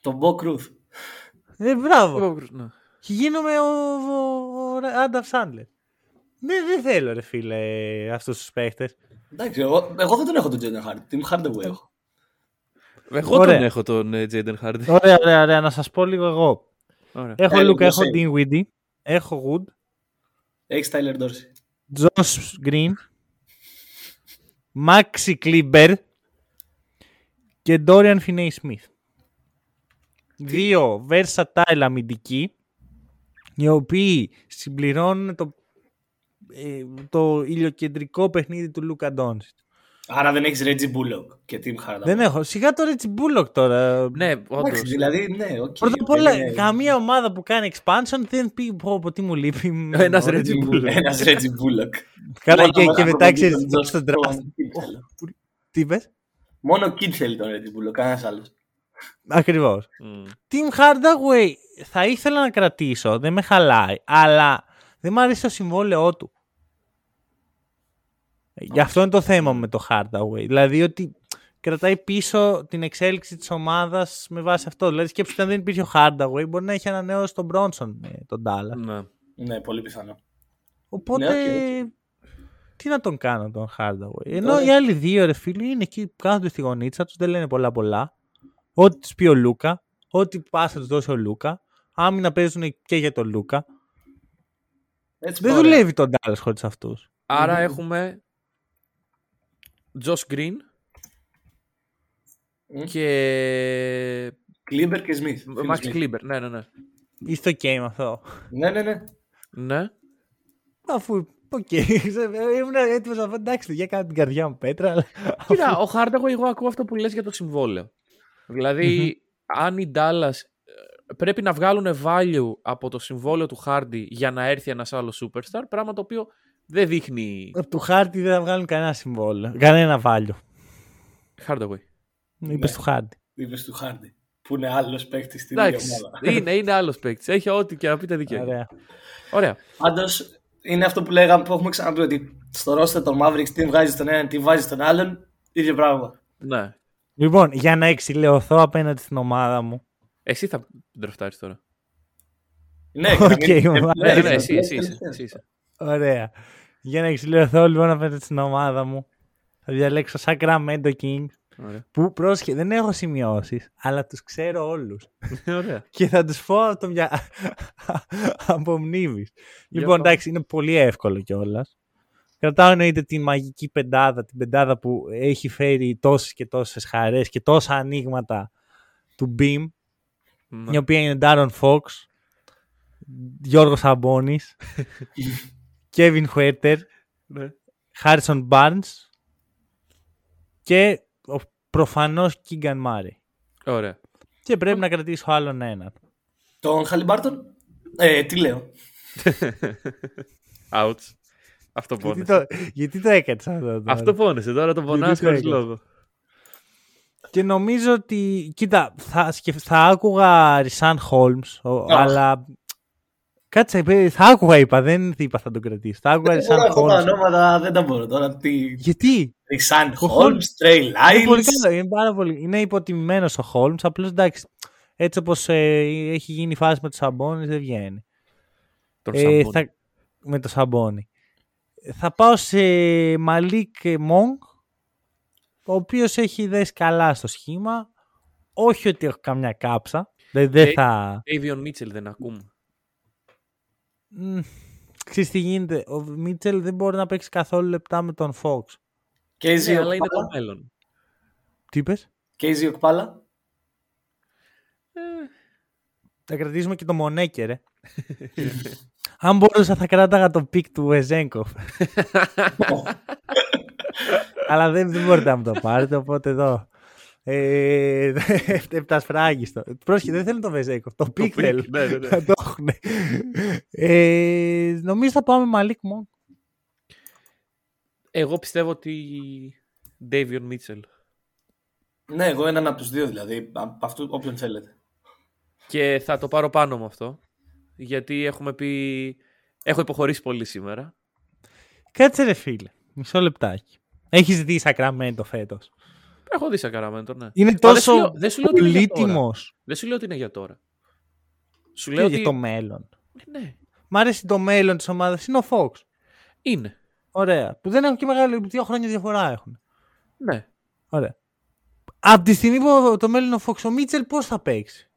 Τον Bo Cruz. Ε, μπράβο. Ναι. Και γίνομαι ο, ο, ο Άνταμ Σάντλερ. Δεν, δεν θέλω, ρε φίλε, αυτούς τους παίχτες. Εντάξει, εγώ, εγώ δεν τον έχω τον Jaden Hardy. Tim Hardaway έχω. Εγώ Ωραία. τον έχω τον ε, Jaden Hardy. Ωραία, ωραία, ωραία. Να σας πω λίγο εγώ. Ωραία. Έχω Tyler Λούκα, έχω Dorsey. Dinwiddie, έχω Wood, Έχει Tyler Dorsey. Josh Green, Maxi Kleber και Dorian Finney Smith. Δύο versatile αμυντικοί, οι οποίοι συμπληρώνουν το, ε, το ηλιοκεντρικό παιχνίδι του Λούκα Ντόντσιτς. Άρα δεν έχεις Reggie Bullock και Tim Hardaway. Δεν έχω. Σιγά το Reggie Bullock τώρα. Ναι, όντως. Εντάξει, δηλαδή, ναι, οκ. Πρώτα απ' όλα, Είναι- καμία ομάδα που κάνει expansion δεν πει πω, πω τι μου λείπει. Ένας Ο Reggie Bullock. Ένας Reggie Bullock. Καλά, Μόνο και, το και μετά άνθρωπο ξέρεις που τον στο Josh- draft. τον Kidd θέλω. Τι είπες; Μόνο ο Kidd θέλει τον Reggie Bullock, κανένας άλλος. Ακριβώς. Μμ. Tim Hardaway θα ήθελα να κρατήσω, δεν με χαλάει, αλλά δεν μου αρέσει το συμβόλαιό του. Ε, Γι' αυτό είναι το θέμα μου με το Hardaway. Δηλαδή ότι κρατάει πίσω την εξέλιξη της ομάδας με βάση αυτό. Δηλαδή σκέψου ότι αν δεν υπήρχε ο Hardaway μπορεί να έχει ανανεώσει τον Brunson με τον Dallas. Ναι. Ναι, πολύ πιθανό. Οπότε Ναι, οκ, τι να τον κάνω τον Hardaway. Ενώ Τώρα- οι άλλοι δύο ρε φίλε είναι εκεί που κάθονται στη γωνίτσα τους, δεν λένε πολλά πολλά. Ό,τι τους πει ο Λούκα, ό,τι πάσα τους δώσει ο Λούκα, άμυνα παίζουν και για τον Λούκα. Έτσι Δεν πάει. δουλεύει τον Dallas χωρίς αυτούς. Άρα Μμμ. έχουμε Josh Green Μμ. και Kleber και Smith. Max Smith. Kleber. Ναι, ναι, ναι. Είστε ok με αυτό. Ναι, ναι, ναι. Ναι. Αφού, οκ, ήμουν έτοιμος να πω εντάξει, για κάνω την καρδιά μου πέτρα, αλλά... Κοίτα, ο Hardaway εγώ ακούω αυτό που λες για το συμβόλαιο. Δηλαδή, αν οι Dallas ε, πρέπει να βγάλουν value από το συμβόλαιο του Hardy για να έρθει ένας άλλος superstar, πράγμα το οποίο δεν δείχνει Από του χάρτη δεν θα βγάλουν κανένα συμβόλαιο, κανένα βάλιο. Hardaway. Είπες του χάρτη. Είπες του Hardy. Που είναι άλλος παίκτης στην ίδια Εντάξει, ομάδα. είναι, είναι άλλος παίκτης. Έχει ό,τι και να πείτε δικαίωμα. Ωραία. Ωραία. Πάντως είναι αυτό που λέγαμε που έχουμε ξαναπεί ότι στο roster των Mavericks τι βγάζεις τον έναν, τι βάζεις τον άλλον. ίδιο πράγμα. Ναι. Λοιπόν, για να εξιλεωθώ απέναντι στην ομάδα μου, Εσύ θα την ντραφτάρεις τώρα. Ναι, και να Οκ, μην- ωραία. Ναι, ναι, ναι, εσύ, ναι, εσύ, ναι, είσαι, ναι. εσύ είσαι. Ωραία. Για να εξιλεωθώ λοιπόν απέναντι στην ομάδα μου, θα διαλέξω Sacramento Kings. Ωραία. Που πρόσεχε, δεν έχω σημειώσεις, αλλά τους ξέρω όλους. Ωραία. και θα τους πω από, το μυα... από μνήμης. Λοιπόν, πάμε. εντάξει, είναι πολύ εύκολο κιόλας. Κρατάω εννοείται την μαγική πεντάδα, την πεντάδα που έχει φέρει τόσες και τόσες χαρές και τόσα ανοίγματα του Beam, Ναι. η οποία είναι Darren Fox, Γιώργος Σαμπόνης, Kevin Huerter, Ναι. Harrison Barnes και ο προφανώς Keegan Murray. Ωραία. Και πρέπει να κρατήσω άλλον έναν. Τον Χαλιμπάρτον. Ε, τι λέω. Ouch. Αυτό Γιατί πόνεσε. το, γιατί το έκατσα αυτό. τώρα; Αυτό πόνεσε. Τώρα το πονάς το χωρίς έκανες; λόγο. Και νομίζω ότι, κοίτα, θα, σκεφ, θα άκουγα Ρισάν Χόλμς, αλλά κάτσε, είπε, θα άκουγα είπα, δεν είπα θα τον κρατήσω. Θα άκουγα Τώρα Ρισάν αυτά τα Χόλμς. ονόματα δεν τα μπορώ τώρα. Τι... Γιατί; Ρισάν Ο Χόλμ, Τρέι Είναι πολύ Λάιλς. καλό, είναι πάρα πολύ. Είναι υποτιμημένος ο Χόλμς, απλώς εντάξει, έτσι όπως ε, έχει γίνει η φάση με το Σαμπόνι δεν βγαίνει. Τον Ε, Σαμπόνι. θα, με το Σαμπόνι. Θα πάω σε Μαλίκ Μόγκ ο οποίος έχει δέσει καλά στο σχήμα. Όχι ότι έχω καμιά κάψα. Δεν, δεν Ε, θα. Avion Mitchell δεν ακούμε. Μμ, Ξέρεις τι γίνεται. Ο Μίτσελ δεν μπορεί να παίξει καθόλου λεπτά με τον Fox. Casey Ναι, αλλά είναι το Okpala. μέλλον. Τι είπες; KZ Okpala. Θα κρατήσουμε και το Μονέκε, ρε. Αν μπορούσα θα κράταγα το pick του Βεζένκοφ. Αλλά δεν, δεν μπορείτε να μου το πάρετε, οπότε εδώ. Ε, Επτασφράγιστο. Πρόσεχε, δεν θέλουν το Βεζένκοφ. Το pick pick, θέλουν. ναι, ναι, ναι. Θα το έχουν. Ε, νομίζω θα πάμε Μαλίκ Μονκ. Εγώ πιστεύω ότι Davion Mitchell. Ναι, εγώ έναν από τους δύο δηλαδή. Από αυτού, όποιον θέλετε. Και θα το πάρω πάνω με αυτό. Γιατί έχουμε πει. Έχω υποχωρήσει πολύ σήμερα. Κάτσε ρε φίλε. Μισό λεπτάκι. Έχεις δει Σακραμέντο φέτος; Έχω δει Σακαραμέντο, ναι. Είναι Μα δεν σου τόσο λέω- δεν σου λέω ότι είναι για τώρα. πολύτιμος Δεν σου λέω ότι είναι για τώρα. Σου και λέω για ότι. το μέλλον. Ναι, Μ' αρέσει το μέλλον της ομάδας. Είναι ο Fox. είναι. Ωραία. Που δεν έχουν και μεγάλη. Δύο χρόνια διαφορά έχουν. Ναι. Ωραία. Από τη στιγμή που το μέλλον είναι ο Fox, ο Μίτσελ πώς θα παίξει;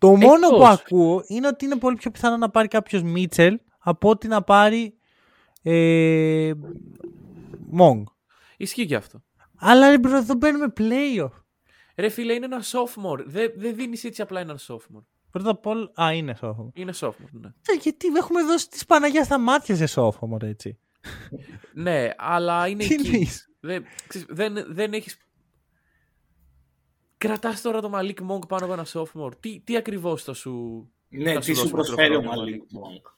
Το μόνο που Εκτός. ακούω είναι ότι είναι πολύ πιο πιθανό να πάρει κάποιος Μίτσελ από ότι να πάρει ε, Μονκ. Ισχύει και αυτό. Αλλά ρε bro, εδώ μπαίνουμε playoff. Ρε φίλε, είναι ένα sophomore. Δεν δεν δίνεις έτσι απλά έναν sophomore. Πρώτα απ' όλα. Α, είναι sophomore. Είναι sophomore, ναι. Ε, Γιατί έχουμε δώσει τη Παναγιάς στα μάτια σε sophomore, έτσι. Ναι, αλλά είναι Τι εκεί. εννοείς; Δεν, ξέρεις, δεν, δεν έχεις... Κρατάς τώρα το Malik Monk πάνω από ένα sophomore. Τι, τι ακριβώς θα σου... Ναι, θα τι σου δώσει προσφέρει ο μακροχρόνιο Μαλίκ Malik Monk;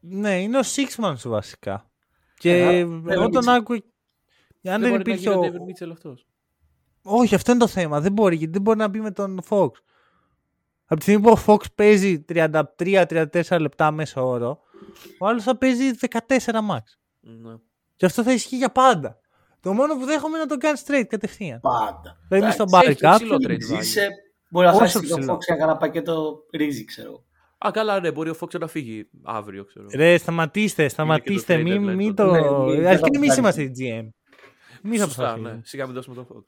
Ναι, είναι ο Sixman σου βασικά. Και Ε, εγώ δεν τον νομίζω. άκουγα. Αν δεν, μπορεί υπήρχε να ο, γίνει ο David Mitchell αυτός. Όχι, αυτό είναι το θέμα. Δεν μπορεί, γιατί δεν μπορεί να μπει με τον Fox. Από τη στιγμή που ο Fox παίζει 33-34 λεπτά μέσα όρο, ο άλλος θα παίζει 14 max. Ναι. Και αυτό θα ισχύει για πάντα. Το μόνο που δέχομαι είναι να τον κάνει straight κατευθείαν. Πάντα. Δηλαδή Εντάξει, στον πάρει έχει υψηλό κάποιον. trade value. Ζήσε, μπορεί να Όσο χάσει το ψηλό. Fox για ένα πακέτο ρύζι, ξέρω. Α, καλά, ναι, μπορεί ο Fox να φύγει αύριο, ξέρω. Ρε, σταματήστε, σταματήστε. trade Μην deadline μη τότε. το. Ναι, ναι, Αρχικά δεν εμείς θα είμαστε οι GM. Εμεί θα Σωστά, ναι. αποφασίσουμε. Σιγά μην δώσουμε τον Fox.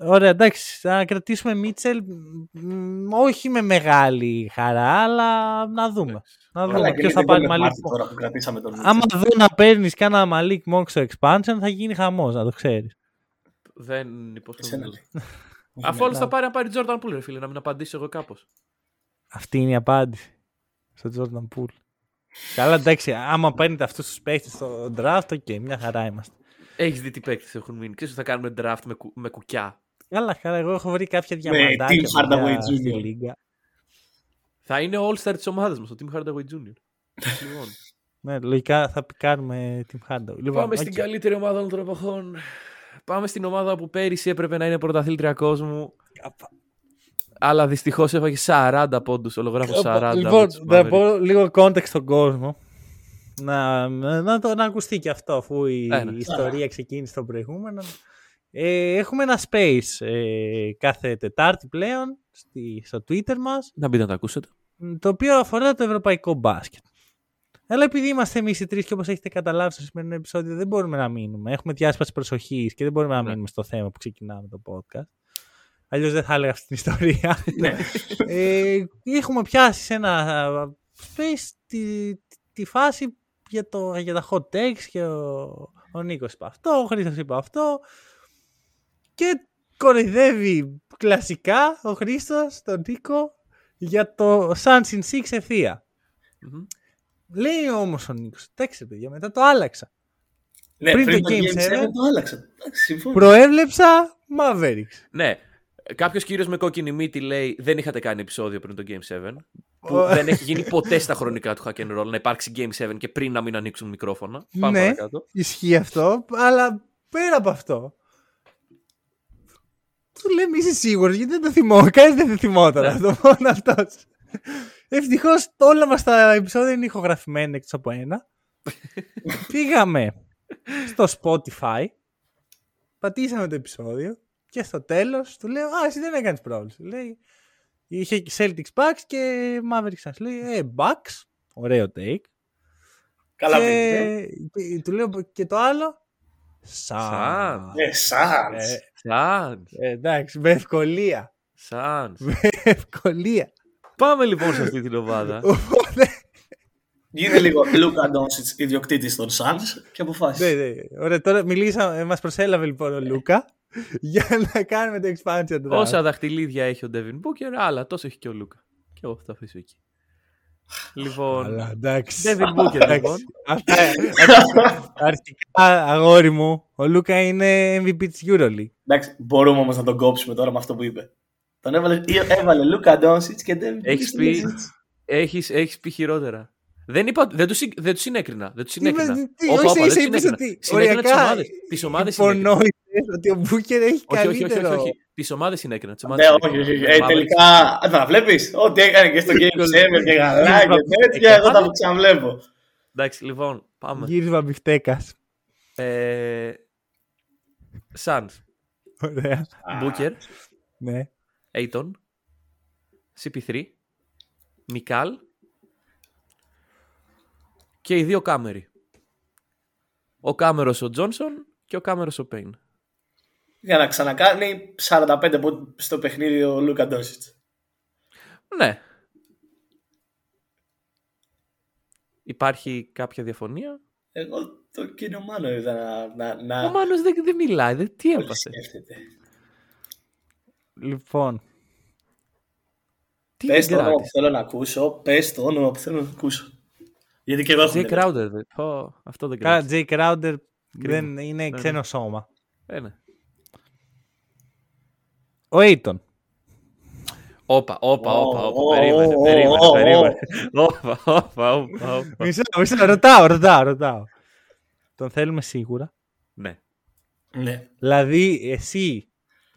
Ωραία, εντάξει. Θα κρατήσουμε Μίτσελ. μ, Όχι με μεγάλη χαρά, αλλά να δούμε. Να δούμε Αλλά και ποιος θα δεν πάρει μπορούμε Μαλίκ πάρτι τώρα που κρατήσαμε τον Άμα δω να παίρνεις κάνα Μαλίκ Monk στο expansion, θα γίνει χαμός, να το ξέρεις. Δεν υπόσχομαι. Εσένα να λέει. δώσω. Αφού όλος θα πάρει να πάρει Jordan Poole, ρε φίλε, να μην απαντήσω εγώ κάπως. Αυτή είναι η απάντηση στο Jordan Poole. Καλά, εντάξει, άμα παίρνετε αυτούς τους παίχτες στο draft, ok, μια χαρά είμαστε. Έχεις δει τι παίκτες έχουν μείνει. Ξέρεις ότι θα κάνουμε draft με, κου- με κουκιά. Καλά, καλά, εγώ έχω βρει κάποια Tim διαμαντάκια Hardaway παιδιά, στη Jr. λίγα. Θα είναι all-star της ομάδας μας, ο Tim Hardaway Jr. λοιπόν, Ναι, λογικά θα κάνουμε Tim Hardaway. Λοιπόν, πάμε οκ. στην καλύτερη ομάδα όλων των εποχών. Πάμε στην ομάδα που πέρυσι έπρεπε να είναι πρωταθλήτρια κόσμου. Αλλά δυστυχώς έφαγε 40 πόντους. Ολογράφω 40. Λοιπόν, με τους να Mavericks. πω λίγο context στον κόσμο. Να, να, το, να ακουστεί και αυτό, αφού η Ένα. ιστορία ξεκίνησε το προηγούμενο. Ε, έχουμε ένα space ε, κάθε Τετάρτη πλέον στη, στο Twitter μας, Να μπείτε να τα ακούσετε. μ, το οποίο αφορά το ευρωπαϊκό μπάσκετ. Αλλά επειδή είμαστε εμείς οι τρεις και όπως έχετε καταλάβει στο σημερινό επεισόδιο, δεν μπορούμε να μείνουμε. Έχουμε διάσπαση προσοχής και δεν μπορούμε να Ναι. μείνουμε στο θέμα που ξεκινάμε το podcast. Αλλιώς δεν θα έλεγα αυτή την ιστορία. Ναι. ε, έχουμε πιάσει σε ένα α, space τη, τη φάση για, το, για τα hot takes και ο, ο Νίκος είπε αυτό, ο Χρήστος είπε αυτό και κοροϊδεύει κλασικά ο Χρήστος τον Νίκο για το Suns in 6 ευθεία. Μμμ. Λέει όμως ο Νίκος, εντάξει ρε παιδιά, μετά το άλλαξα. Ναι, Πριν πριν, το το Game Game 7 7, το άλλαξα. Εντάξει, συμφωνώ. Προέβλεψα Mavericks. Ναι. Κάποιος κύριος με κόκκινη μύτη λέει δεν είχατε κάνει επεισόδιο πριν το Game 7. Που Ω. δεν έχει γίνει ποτέ στα χρονικά του hack and roll να υπάρξει Game 7 και πριν να μην ανοίξουν μικρόφωνα. Πάμε ναι, παρακάτω. ισχύει αυτό, αλλά πέρα από αυτό. Του λέμε είσαι σίγουρος γιατί δεν το θυμώ. Κανείς δεν το θυμόταν Ναι. το μόνο αυτός. Ευτυχώς όλα μας τα επεισόδια είναι ηχογραφημένα εκτός από ένα. Πήγαμε στο Spotify, πατήσαμε το επεισόδιο και στο τέλος του λέω «Α, εσύ δεν έκανες πρόβληση». Λέει, είχε Celtics Bucks και Mavericks Suns. Λέει «Ε, Bucks, ωραίο take». Καλά, και, πήγε. και του λέω και το άλλο. Σαν. Ε, σαν. Ε, Σανς. ε, εντάξει, με ευκολία. Σανς. Με ευκολία. Πάμε λοιπόν σε αυτή την ομάδα. Οπότε. Γίνε λίγο Λούκα Ντόνσιτς ιδιοκτήτης των Suns και ναι, αποφάσισε. ναι. Ωραία, τώρα μιλήσαμε, μας προσέλαβε λοιπόν ο Λούκα για να κάνουμε το expansion draft. Όσα δαχτυλίδια έχει ο Devin Booker, άλλα τόσο έχει και ο Λούκα. Και εγώ θα τα αφήσω εκεί. Λοιπόν. Αλλά εντάξει. Devin Booker Εντάξει. λοιπόν. Αυτά, Αρχικά, αγόρι μου, ο Λούκα είναι MVP της EuroLeague. Εντάξει, μπορούμε όμως να τον κόψουμε τώρα με αυτό που είπε. Τον έβαλε, έβαλε Λούκα Ντόνσιτς και δεν. Έχεις πει, έχεις, έχεις πει χειρότερα. Δεν, είπα, δεν, τους, συ- δεν τους συνέκρινα. Δεν τους είπες, συνέκρινα. τι, Όπα, όχι, όπα, δεν ίσα τους είπες συνέκρινα. ότι Συνέκρινα τις οριακά ομάδες. Τις ομάδες συνέκρινα. Υπονόησες ότι ο Μπούκερ έχει Όχι, όχι, όχι, καλύτερο. όχι, όχι. Τις ομάδες συνέκρινα. Τις Ναι, ομάδες όχι, συνέκρινα. όχι. όχι. Τις Ε, ομάδες- τελικά. Α, θα βλέπεις. Ό,τι έκανε και στο Game 7 και καλά και τέτοια. Εγώ θα το ξαναβλέπω. Εντάξει, λοιπόν, πάμε. Γύρισμα μπιφτέκας. Ε, Suns, Ωραία. Booker, Ναι. Aiton, CP3, Μικάλ και οι δύο Κάμεροι. Ο Κάμερος ο Τζόνσον και ο Κάμερος ο Πέιν. Για να ξανακάνει 45 που- στο παιχνίδι ο Λούκα Ντόνσιτ. Ναι. Υπάρχει κάποια διαφωνία; Εγώ το κύριο Μάνο είδα να. να, να... Ο Μάνος δεν, δεν μιλάει. Δεν, τι πολύ έπασε. σκέφτεται. Λοιπόν, Τι Πες δεν το όνομα που κράτησε. θέλω να ακούσω. Πες το όνομα που θέλω να ακούσω. Γιατί και εγώ έχω Jay μπερδευτεί. Crowder. δε. Πω, αυτό δεν καλά, κράτησε. Jay Crowder Κρίμα. δεν είναι ναι. ξένο σώμα. Ε, ναι. Ο Aiton. Όπα, όπα, Ω, όπα, ω, όπα. Περίμενε, ω, περίμενε, ω, ω. περίμενε. Όπα, όπα, όπα, όπα. Μισό, μισό, ρωτάω, ρωτάω, ρωτάω. Τον θέλουμε σίγουρα. Ναι. Ναι. Δηλαδή, εσύ,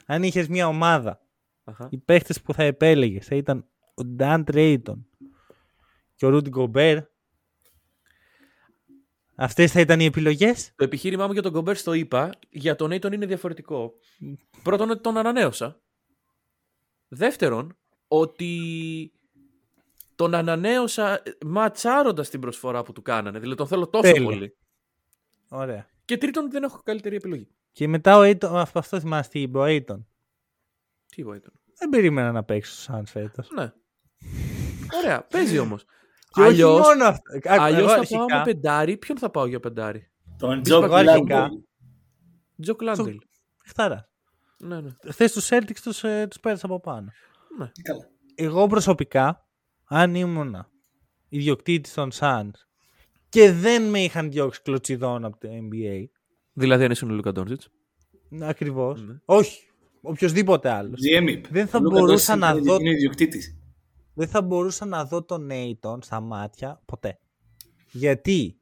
αν είχες μια ομάδα, Αχα. οι παίχτες που θα επέλεγες θα ήταν ο Dan Trayton και ο Rudy Gobert. Αυτές θα ήταν οι επιλογές; Το επιχείρημά μου για τον Κομπέρ το είπα, για τον Aiton είναι διαφορετικό. Πρώτον, ότι τον ανανέωσα. Δεύτερον, ότι τον ανανέωσα ε, ματσάροντας την προσφορά που του κάνανε. Δηλαδή τον θέλω τόσο Τέλεια. πολύ. Ωραία. Και τρίτον, δεν έχω καλύτερη επιλογή. Και μετά ο Aiton, αυτό, αυτό θυμάστε τι είπε ο Aiton. Τι είπα ήταν. Δεν περίμενα να παίξει στο Suns φέτος. Ναι. Ωραία, παίζει όμως. Και όχι Αλλιώ μόνο αυτό. Άκου, αλλιώς εγώ θα πάω αρχικά- με πεντάρι. Ποιον θα πάω για πεντάρι; Τον Τζο εγώ αρχικά- Κλάντελ. Τζο Κλάντελ. Χτάρα. Ναι, ναι. Θες τους Celtics τους, ε, τους πέρασε από πάνω. ναι. Καλά. Εγώ προσωπικά, αν ήμουνα ιδιοκτήτης των Suns και δεν με είχαν διώξει κλωτσιδών από το NBA, Δηλαδή, αν ήσουν ο Λούκα Ντόνζιτ. ακριβώς, Ναι. όχι, οποιοδήποτε άλλος, GM είπε. Δεν θα Ο Λούκα μπορούσα Ντόνσιτ να είναι- δω- Είναι ιδιοκτήτης. Δεν θα μπορούσα να δω τον Aiton στα μάτια ποτέ. Γιατί;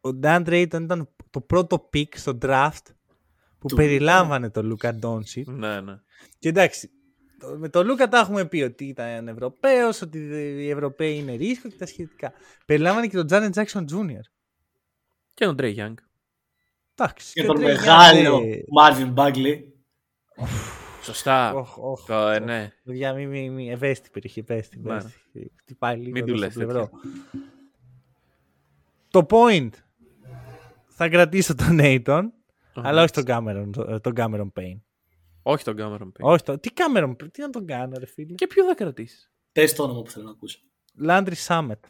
Ο Dan Drayton ήταν το πρώτο pick στο draft που Του- περιλάμβανε τον Λούκα Ντόνσιτ. Ναι, ναι. Και εντάξει, το- με τον Λούκα τα έχουμε πει ότι ήταν Ευρωπαίος, ότι οι Ευρωπαίοι είναι ρίσκο και τα σχετικά. Περιλάμβανε και τον Τζάνετ Τζάξον Τζούνιορ. Και τον Τρέι Γιάνγκ. Εντάξει. Και ο τον Trey Young, μεγάλο ε, Μάρβιν Μπάγκλι. Σωστά. οχ, οχ, Το, ε, οχ. ναι. Παιδιά, μη, μη, μη, ευαίσθητη περιοχή, ευαίσθητη. Ναι. ευαίσθητη. Χτυπάει λίγο Μην εδώ του στο λες πλευρό. Το point. Θα κρατήσω τον Aiton, αλλά όχι τον Cameron, τον Cameron Payne. Όχι τον Κάμερον Πέιν. Όχι το, τι Cameron Payne, τι να τον κάνω ρε φίλε. Και ποιο θα κρατήσεις; Πες το όνομα που θέλω να ακούσω. Landry Summit.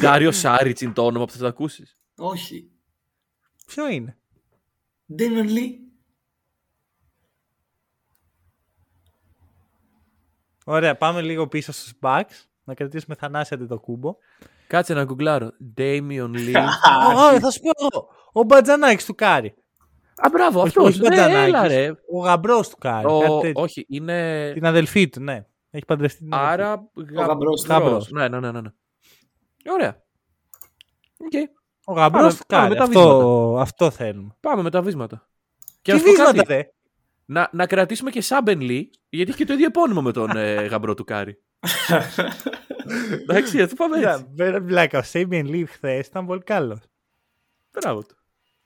Ντάριο Σάριτς είναι το όνομα που θα το ακούσεις. Όχι. Ποιο είναι; Ντέμιον Λί. Ωραία, πάμε λίγο πίσω στους Bucks. Να κρατήσουμε Θανάση Αντετοκούνμπο. Κάτσε να γκουγκλάρω. Damian Lee. Ω, θα σου πω εγώ. Ο μπατζανάκης του Κάρι. Α, μπράβο, Όχι, αυτός. όχι Ναι, έλα, μπατζανάκης. ρε. Ο γαμπρός του Κάρι. κάτι Ο, τέτοιο. όχι, είναι. Την αδελφή του, ναι. Έχει παντρευτεί την αδελφή. Άρα. γα- γαμπρός του. γαμπρός. Ναι, ναι, ναι, ναι. ναι. Ωραία. Οκ. Ο γαμπρός Πάμε- του πάμε Κάρι. με τα Αυτό, αυτό θέλουμε. Πάμε με τα βίσματα. Τι Και να σου πω βίσματα, κάτι. δε. Να, να κρατήσουμε και Σέιμπεν Λι, γιατί έχει και το ίδιο επώνυμο με τον ε, γαμπρό του Κάρι. Εντάξει, θα το πάμε έτσι. Πέρα πλάκα. Ο Σέιμπεν Λι χθες ήταν πολύ καλός. Μπράβο του.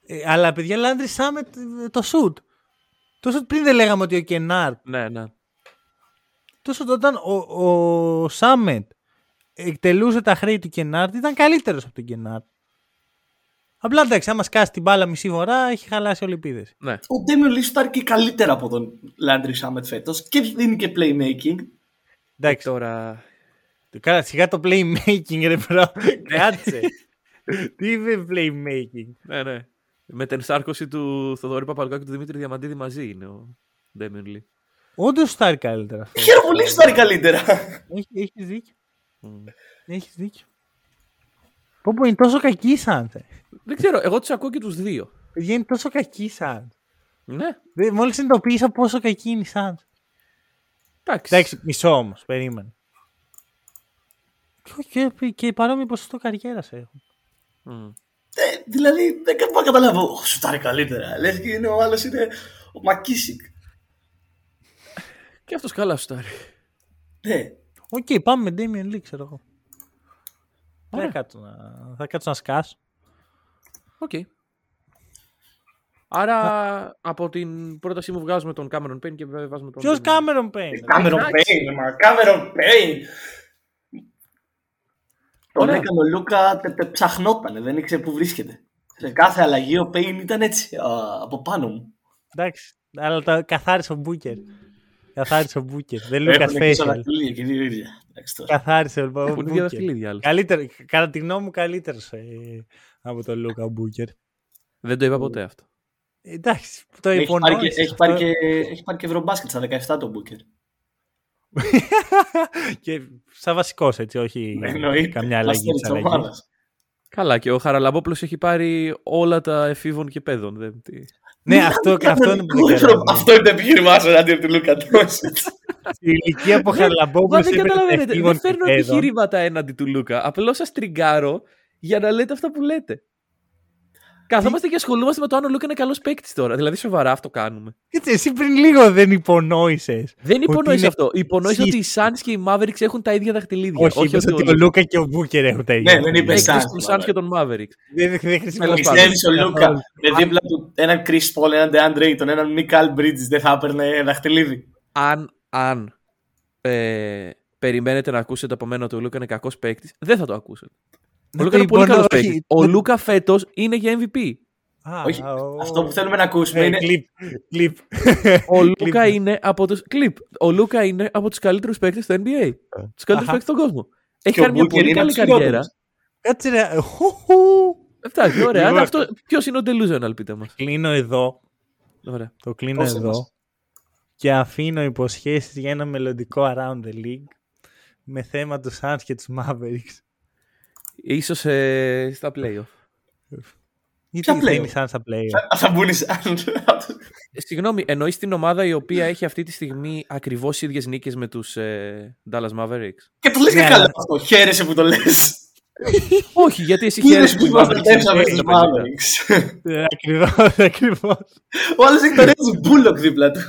Ε, αλλά παιδιά, Landry Summit ε, το shoot. Το shoot πριν δεν λέγαμε ότι ο Κενάρτ. Ναι, ναι. Το shoot όταν ο, ο Summit εκτελούσε τα χρέη του Κενάρτ ήταν καλύτερος από τον Κενάρτ. Απλά εντάξει, άμα σκάσει την μπάλα μισή φορά, έχει χαλάσει όλη η επίθεση. Ναι. Ο Ντέμιον Λί σουτάρει και καλύτερα από τον Λάντρι Σάμετ φέτος και δίνει και playmaking. Εντάξει, Τώρα. Καλά, σιγά το playmaking, ρε bro. Κάτσε. Τι είναι playmaking; Ναι, ναι. Με την ενσάρκωση του Θοδωρή Παπαλουκά και του Δημήτρη Διαμαντίδη μαζί είναι ο Ντέμιον Λί. Όντως σουτάρει καλύτερα αυτό. Χαίρομαι πολύ σουτάρει καλύτερα. Έχει έχεις δίκιο. Έχεις δίκιο. Πω πω είναι τόσο κακή σαν. Δεν ξέρω, εγώ τους ακούω και τους δύο. Παιδιά είναι τόσο κακή σαν. Ναι, Μόλις συνειδητοποίησα πόσο κακή είναι η σαν. εντάξει. Εντάξει, μισό όμως, περίμενε. Και, και, και παρόμοιο ποσοστό καριέρας έχουν. Μμ. Ε, δηλαδή δεν μπορώ να καταλάβω. «Ω, Σουτάρει καλύτερα. Λες και είναι ο άλλος είναι ο Μακίσικ. Και αυτός καλά σουτάρει. Ναι. Οκ, πάμε με Damian Lee, ξέρω εγώ. Θα Ωραία. κάτσω να, θα κάτσω να σκάσω. Οκ. Άρα από την πρότασή μου βγάζουμε τον Cameron Payne και βάζουμε τον. Ποιος Devin. Κάμερον Πέιν. Κάμερον Πέιν, μα Κάμερον Πέιν. Τον Ωραία. έκανε ο Λούκα, τε, τε, ψαχνότανε, δεν ήξερε που βρίσκεται. Σε κάθε αλλαγή ο Πέιν ήταν έτσι, α, από πάνω μου. Εντάξει, αλλά τα καθάρισε ο Μπούκερ. Καθάρισε ο Μπούκερ. Δεν Λούκα Έχουν και στα Special. Δαχτυλίδια και δύο ίδια. Εντάξει, τώρα. Καθάρισε ο Έχουν ίδια Μπούκερ. δαχτυλίδια άλλωστε. Καλύτερο, κατά τη γνώμη μου, καλύτερος από τον Λούκα ο Μπούκερ. Δεν το είπα ποτέ αυτό. Εντάξει, το Έχει πάρει, και, υπονόησε. έχει, πάρει και, έχει πάρει και ευρωμπάσκετ στα 17 τον Μπούκερ. και σαν βασικός έτσι, όχι Εννοείται. καμιά αλλαγή Αστέρι της της αλλαγής. ομάδας. Καλά, και ο Χαραλαμπόπουλος έχει πάρει όλα τα εφήβων και παιδών. Δεν... τι- Ναι, αυτό, αυτό είναι που δεν καταλαβαίνω. Αυτό είναι το επιχείρημά σου εναντίον του Λούκα Ντόνσιτς. Η ηλικία από Μα Χαραλαμπόπουλος δεν είπε καταλαβαίνετε. τευτίγων Δεν φέρνω παιδών. επιχειρήματα έναντι του Λούκα. Απλώς σας τριγκάρω για να λέτε αυτά που λέτε. Καθόμαστε και ασχολούμαστε με το αν ο Λούκα είναι καλός παίκτης τώρα. Δηλαδή, σοβαρά αυτό κάνουμε. Κοίτσε, εσύ πριν λίγο δεν υπονόησες. Δεν Ότι υπονοείς είναι αυτό. Υπονοείς σύστημα. ότι οι Suns και οι Mavericks έχουν τα ίδια δαχτυλίδια. Όχι, είπες ότι ο Λούκα. Λούκα και ο Μπούκερ έχουν τα ίδια. Ναι, δεν είπες Εκτός Suns, του μάλλον. Suns και των Mavericks. Δεν, δεν χρησιμοποιώ. Πιστεύεις ο Λούκα με δίπλα του έναν Chris Paul, έναν DeAndre Ayton, έναν Μικάλ Bridges δεν θα έπαιρνε δαχτυλίδι; Αν, αν ε, περιμένετε να ακούσετε από μένα ότι ο Λούκα είναι κακός παίκτης, δεν θα το ακούσετε. Ο Δεν Λούκα το είναι πολύ υπονοώ, καλός όχι. παίκτης. Ο Λούκα φέτος είναι για MVP. Α, Όχι, ο- αυτό που θέλουμε να ακούσουμε Ε, είναι κλιπ, κλιπ. Ο Λούκα Κλιπ. είναι από τους... Κλιπ. Ο Λούκα είναι από τους καλύτερους παίκτες στο NBA. Τους καλύτερους Αχα. παίκτες στον κόσμο. Έχει Και ο κάνει μια Booker πολύ είναι καλή από τους καριέρα. χειρότερους. Κάτσε ρε. Χουχου. Εντάξει, ωραία. Λοιπόν. Αν αυτό... Ποιος είναι ο delusional, πείτε μας. Κλείνω εδώ. Ωραία. Το κλείνω Δώσε εδώ. μας. Και αφήνω υποσχέσεις για ένα μελλοντικό Around the League με θέμα τους Suns και τους Mavericks. Ίσως ε, στα playoff. Γιατί Ποια δεν playoff? είναι σαν στα play. Θα- θα μπουν οι Suns. Ε, Συγγνώμη, εννοείς την ομάδα η οποία έχει αυτή τη στιγμή ακριβώς ίδιες νίκες με τους ε, Dallas Mavericks; Και το λες και Ναι, καλά αλλά- αυτό. Χαίρεσαι που το λες. Όχι, γιατί εσύ Είδες χαίρεσαι που που οι Mavericks προστατεύσαμε είναι τους στο 50. Mavericks. Ε, Ακριβώς, ακριβώς. Ο άλλος έχει τον Reggie Bullock δίπλα του.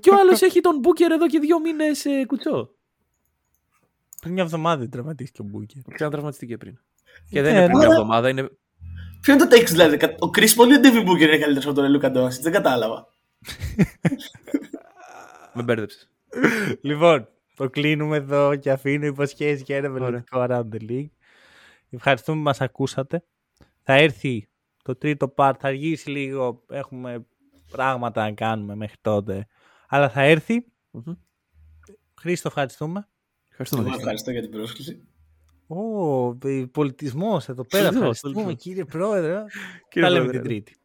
Και ο άλλος έχει τον Booker εδώ και δύο μήνες ε, κουτσό. Πριν μια εβδομάδα δεν τραυματίστηκε ο Μπούκερ. Ξανατραυματιστήκε πριν. Και δεν Ε, είναι πριν μια αλλά- εβδομάδα, είναι Ποιο είναι το takes δηλαδή. Ο Chris Paul ή ο Devin Booker είναι καλύτερος από τον Luka Doncic; Δεν κατάλαβα. Με μπέρδεψες. Λοιπόν, το κλείνουμε εδώ και αφήνω υποσχέσεις για ένα μελλοντικό Around the League. Ευχαριστούμε που μας ακούσατε. Θα έρθει το τρίτο part, θα αργήσει λίγο, έχουμε πράγματα να κάνουμε μέχρι τότε. Αλλά θα έρθει. Μμμ. Χρήστο, ευχαριστούμε. Ευχαριστούμε. Εγώ Δίκη. ευχαριστώ για την πρόσκληση. Ω, πολιτισμός εδώ πέρα. Εδώ, Ευχαριστούμε πολιτισμός. κύριε Πρόεδρε. Κύριε Τα λέμε Πρόεδρε. την Τρίτη.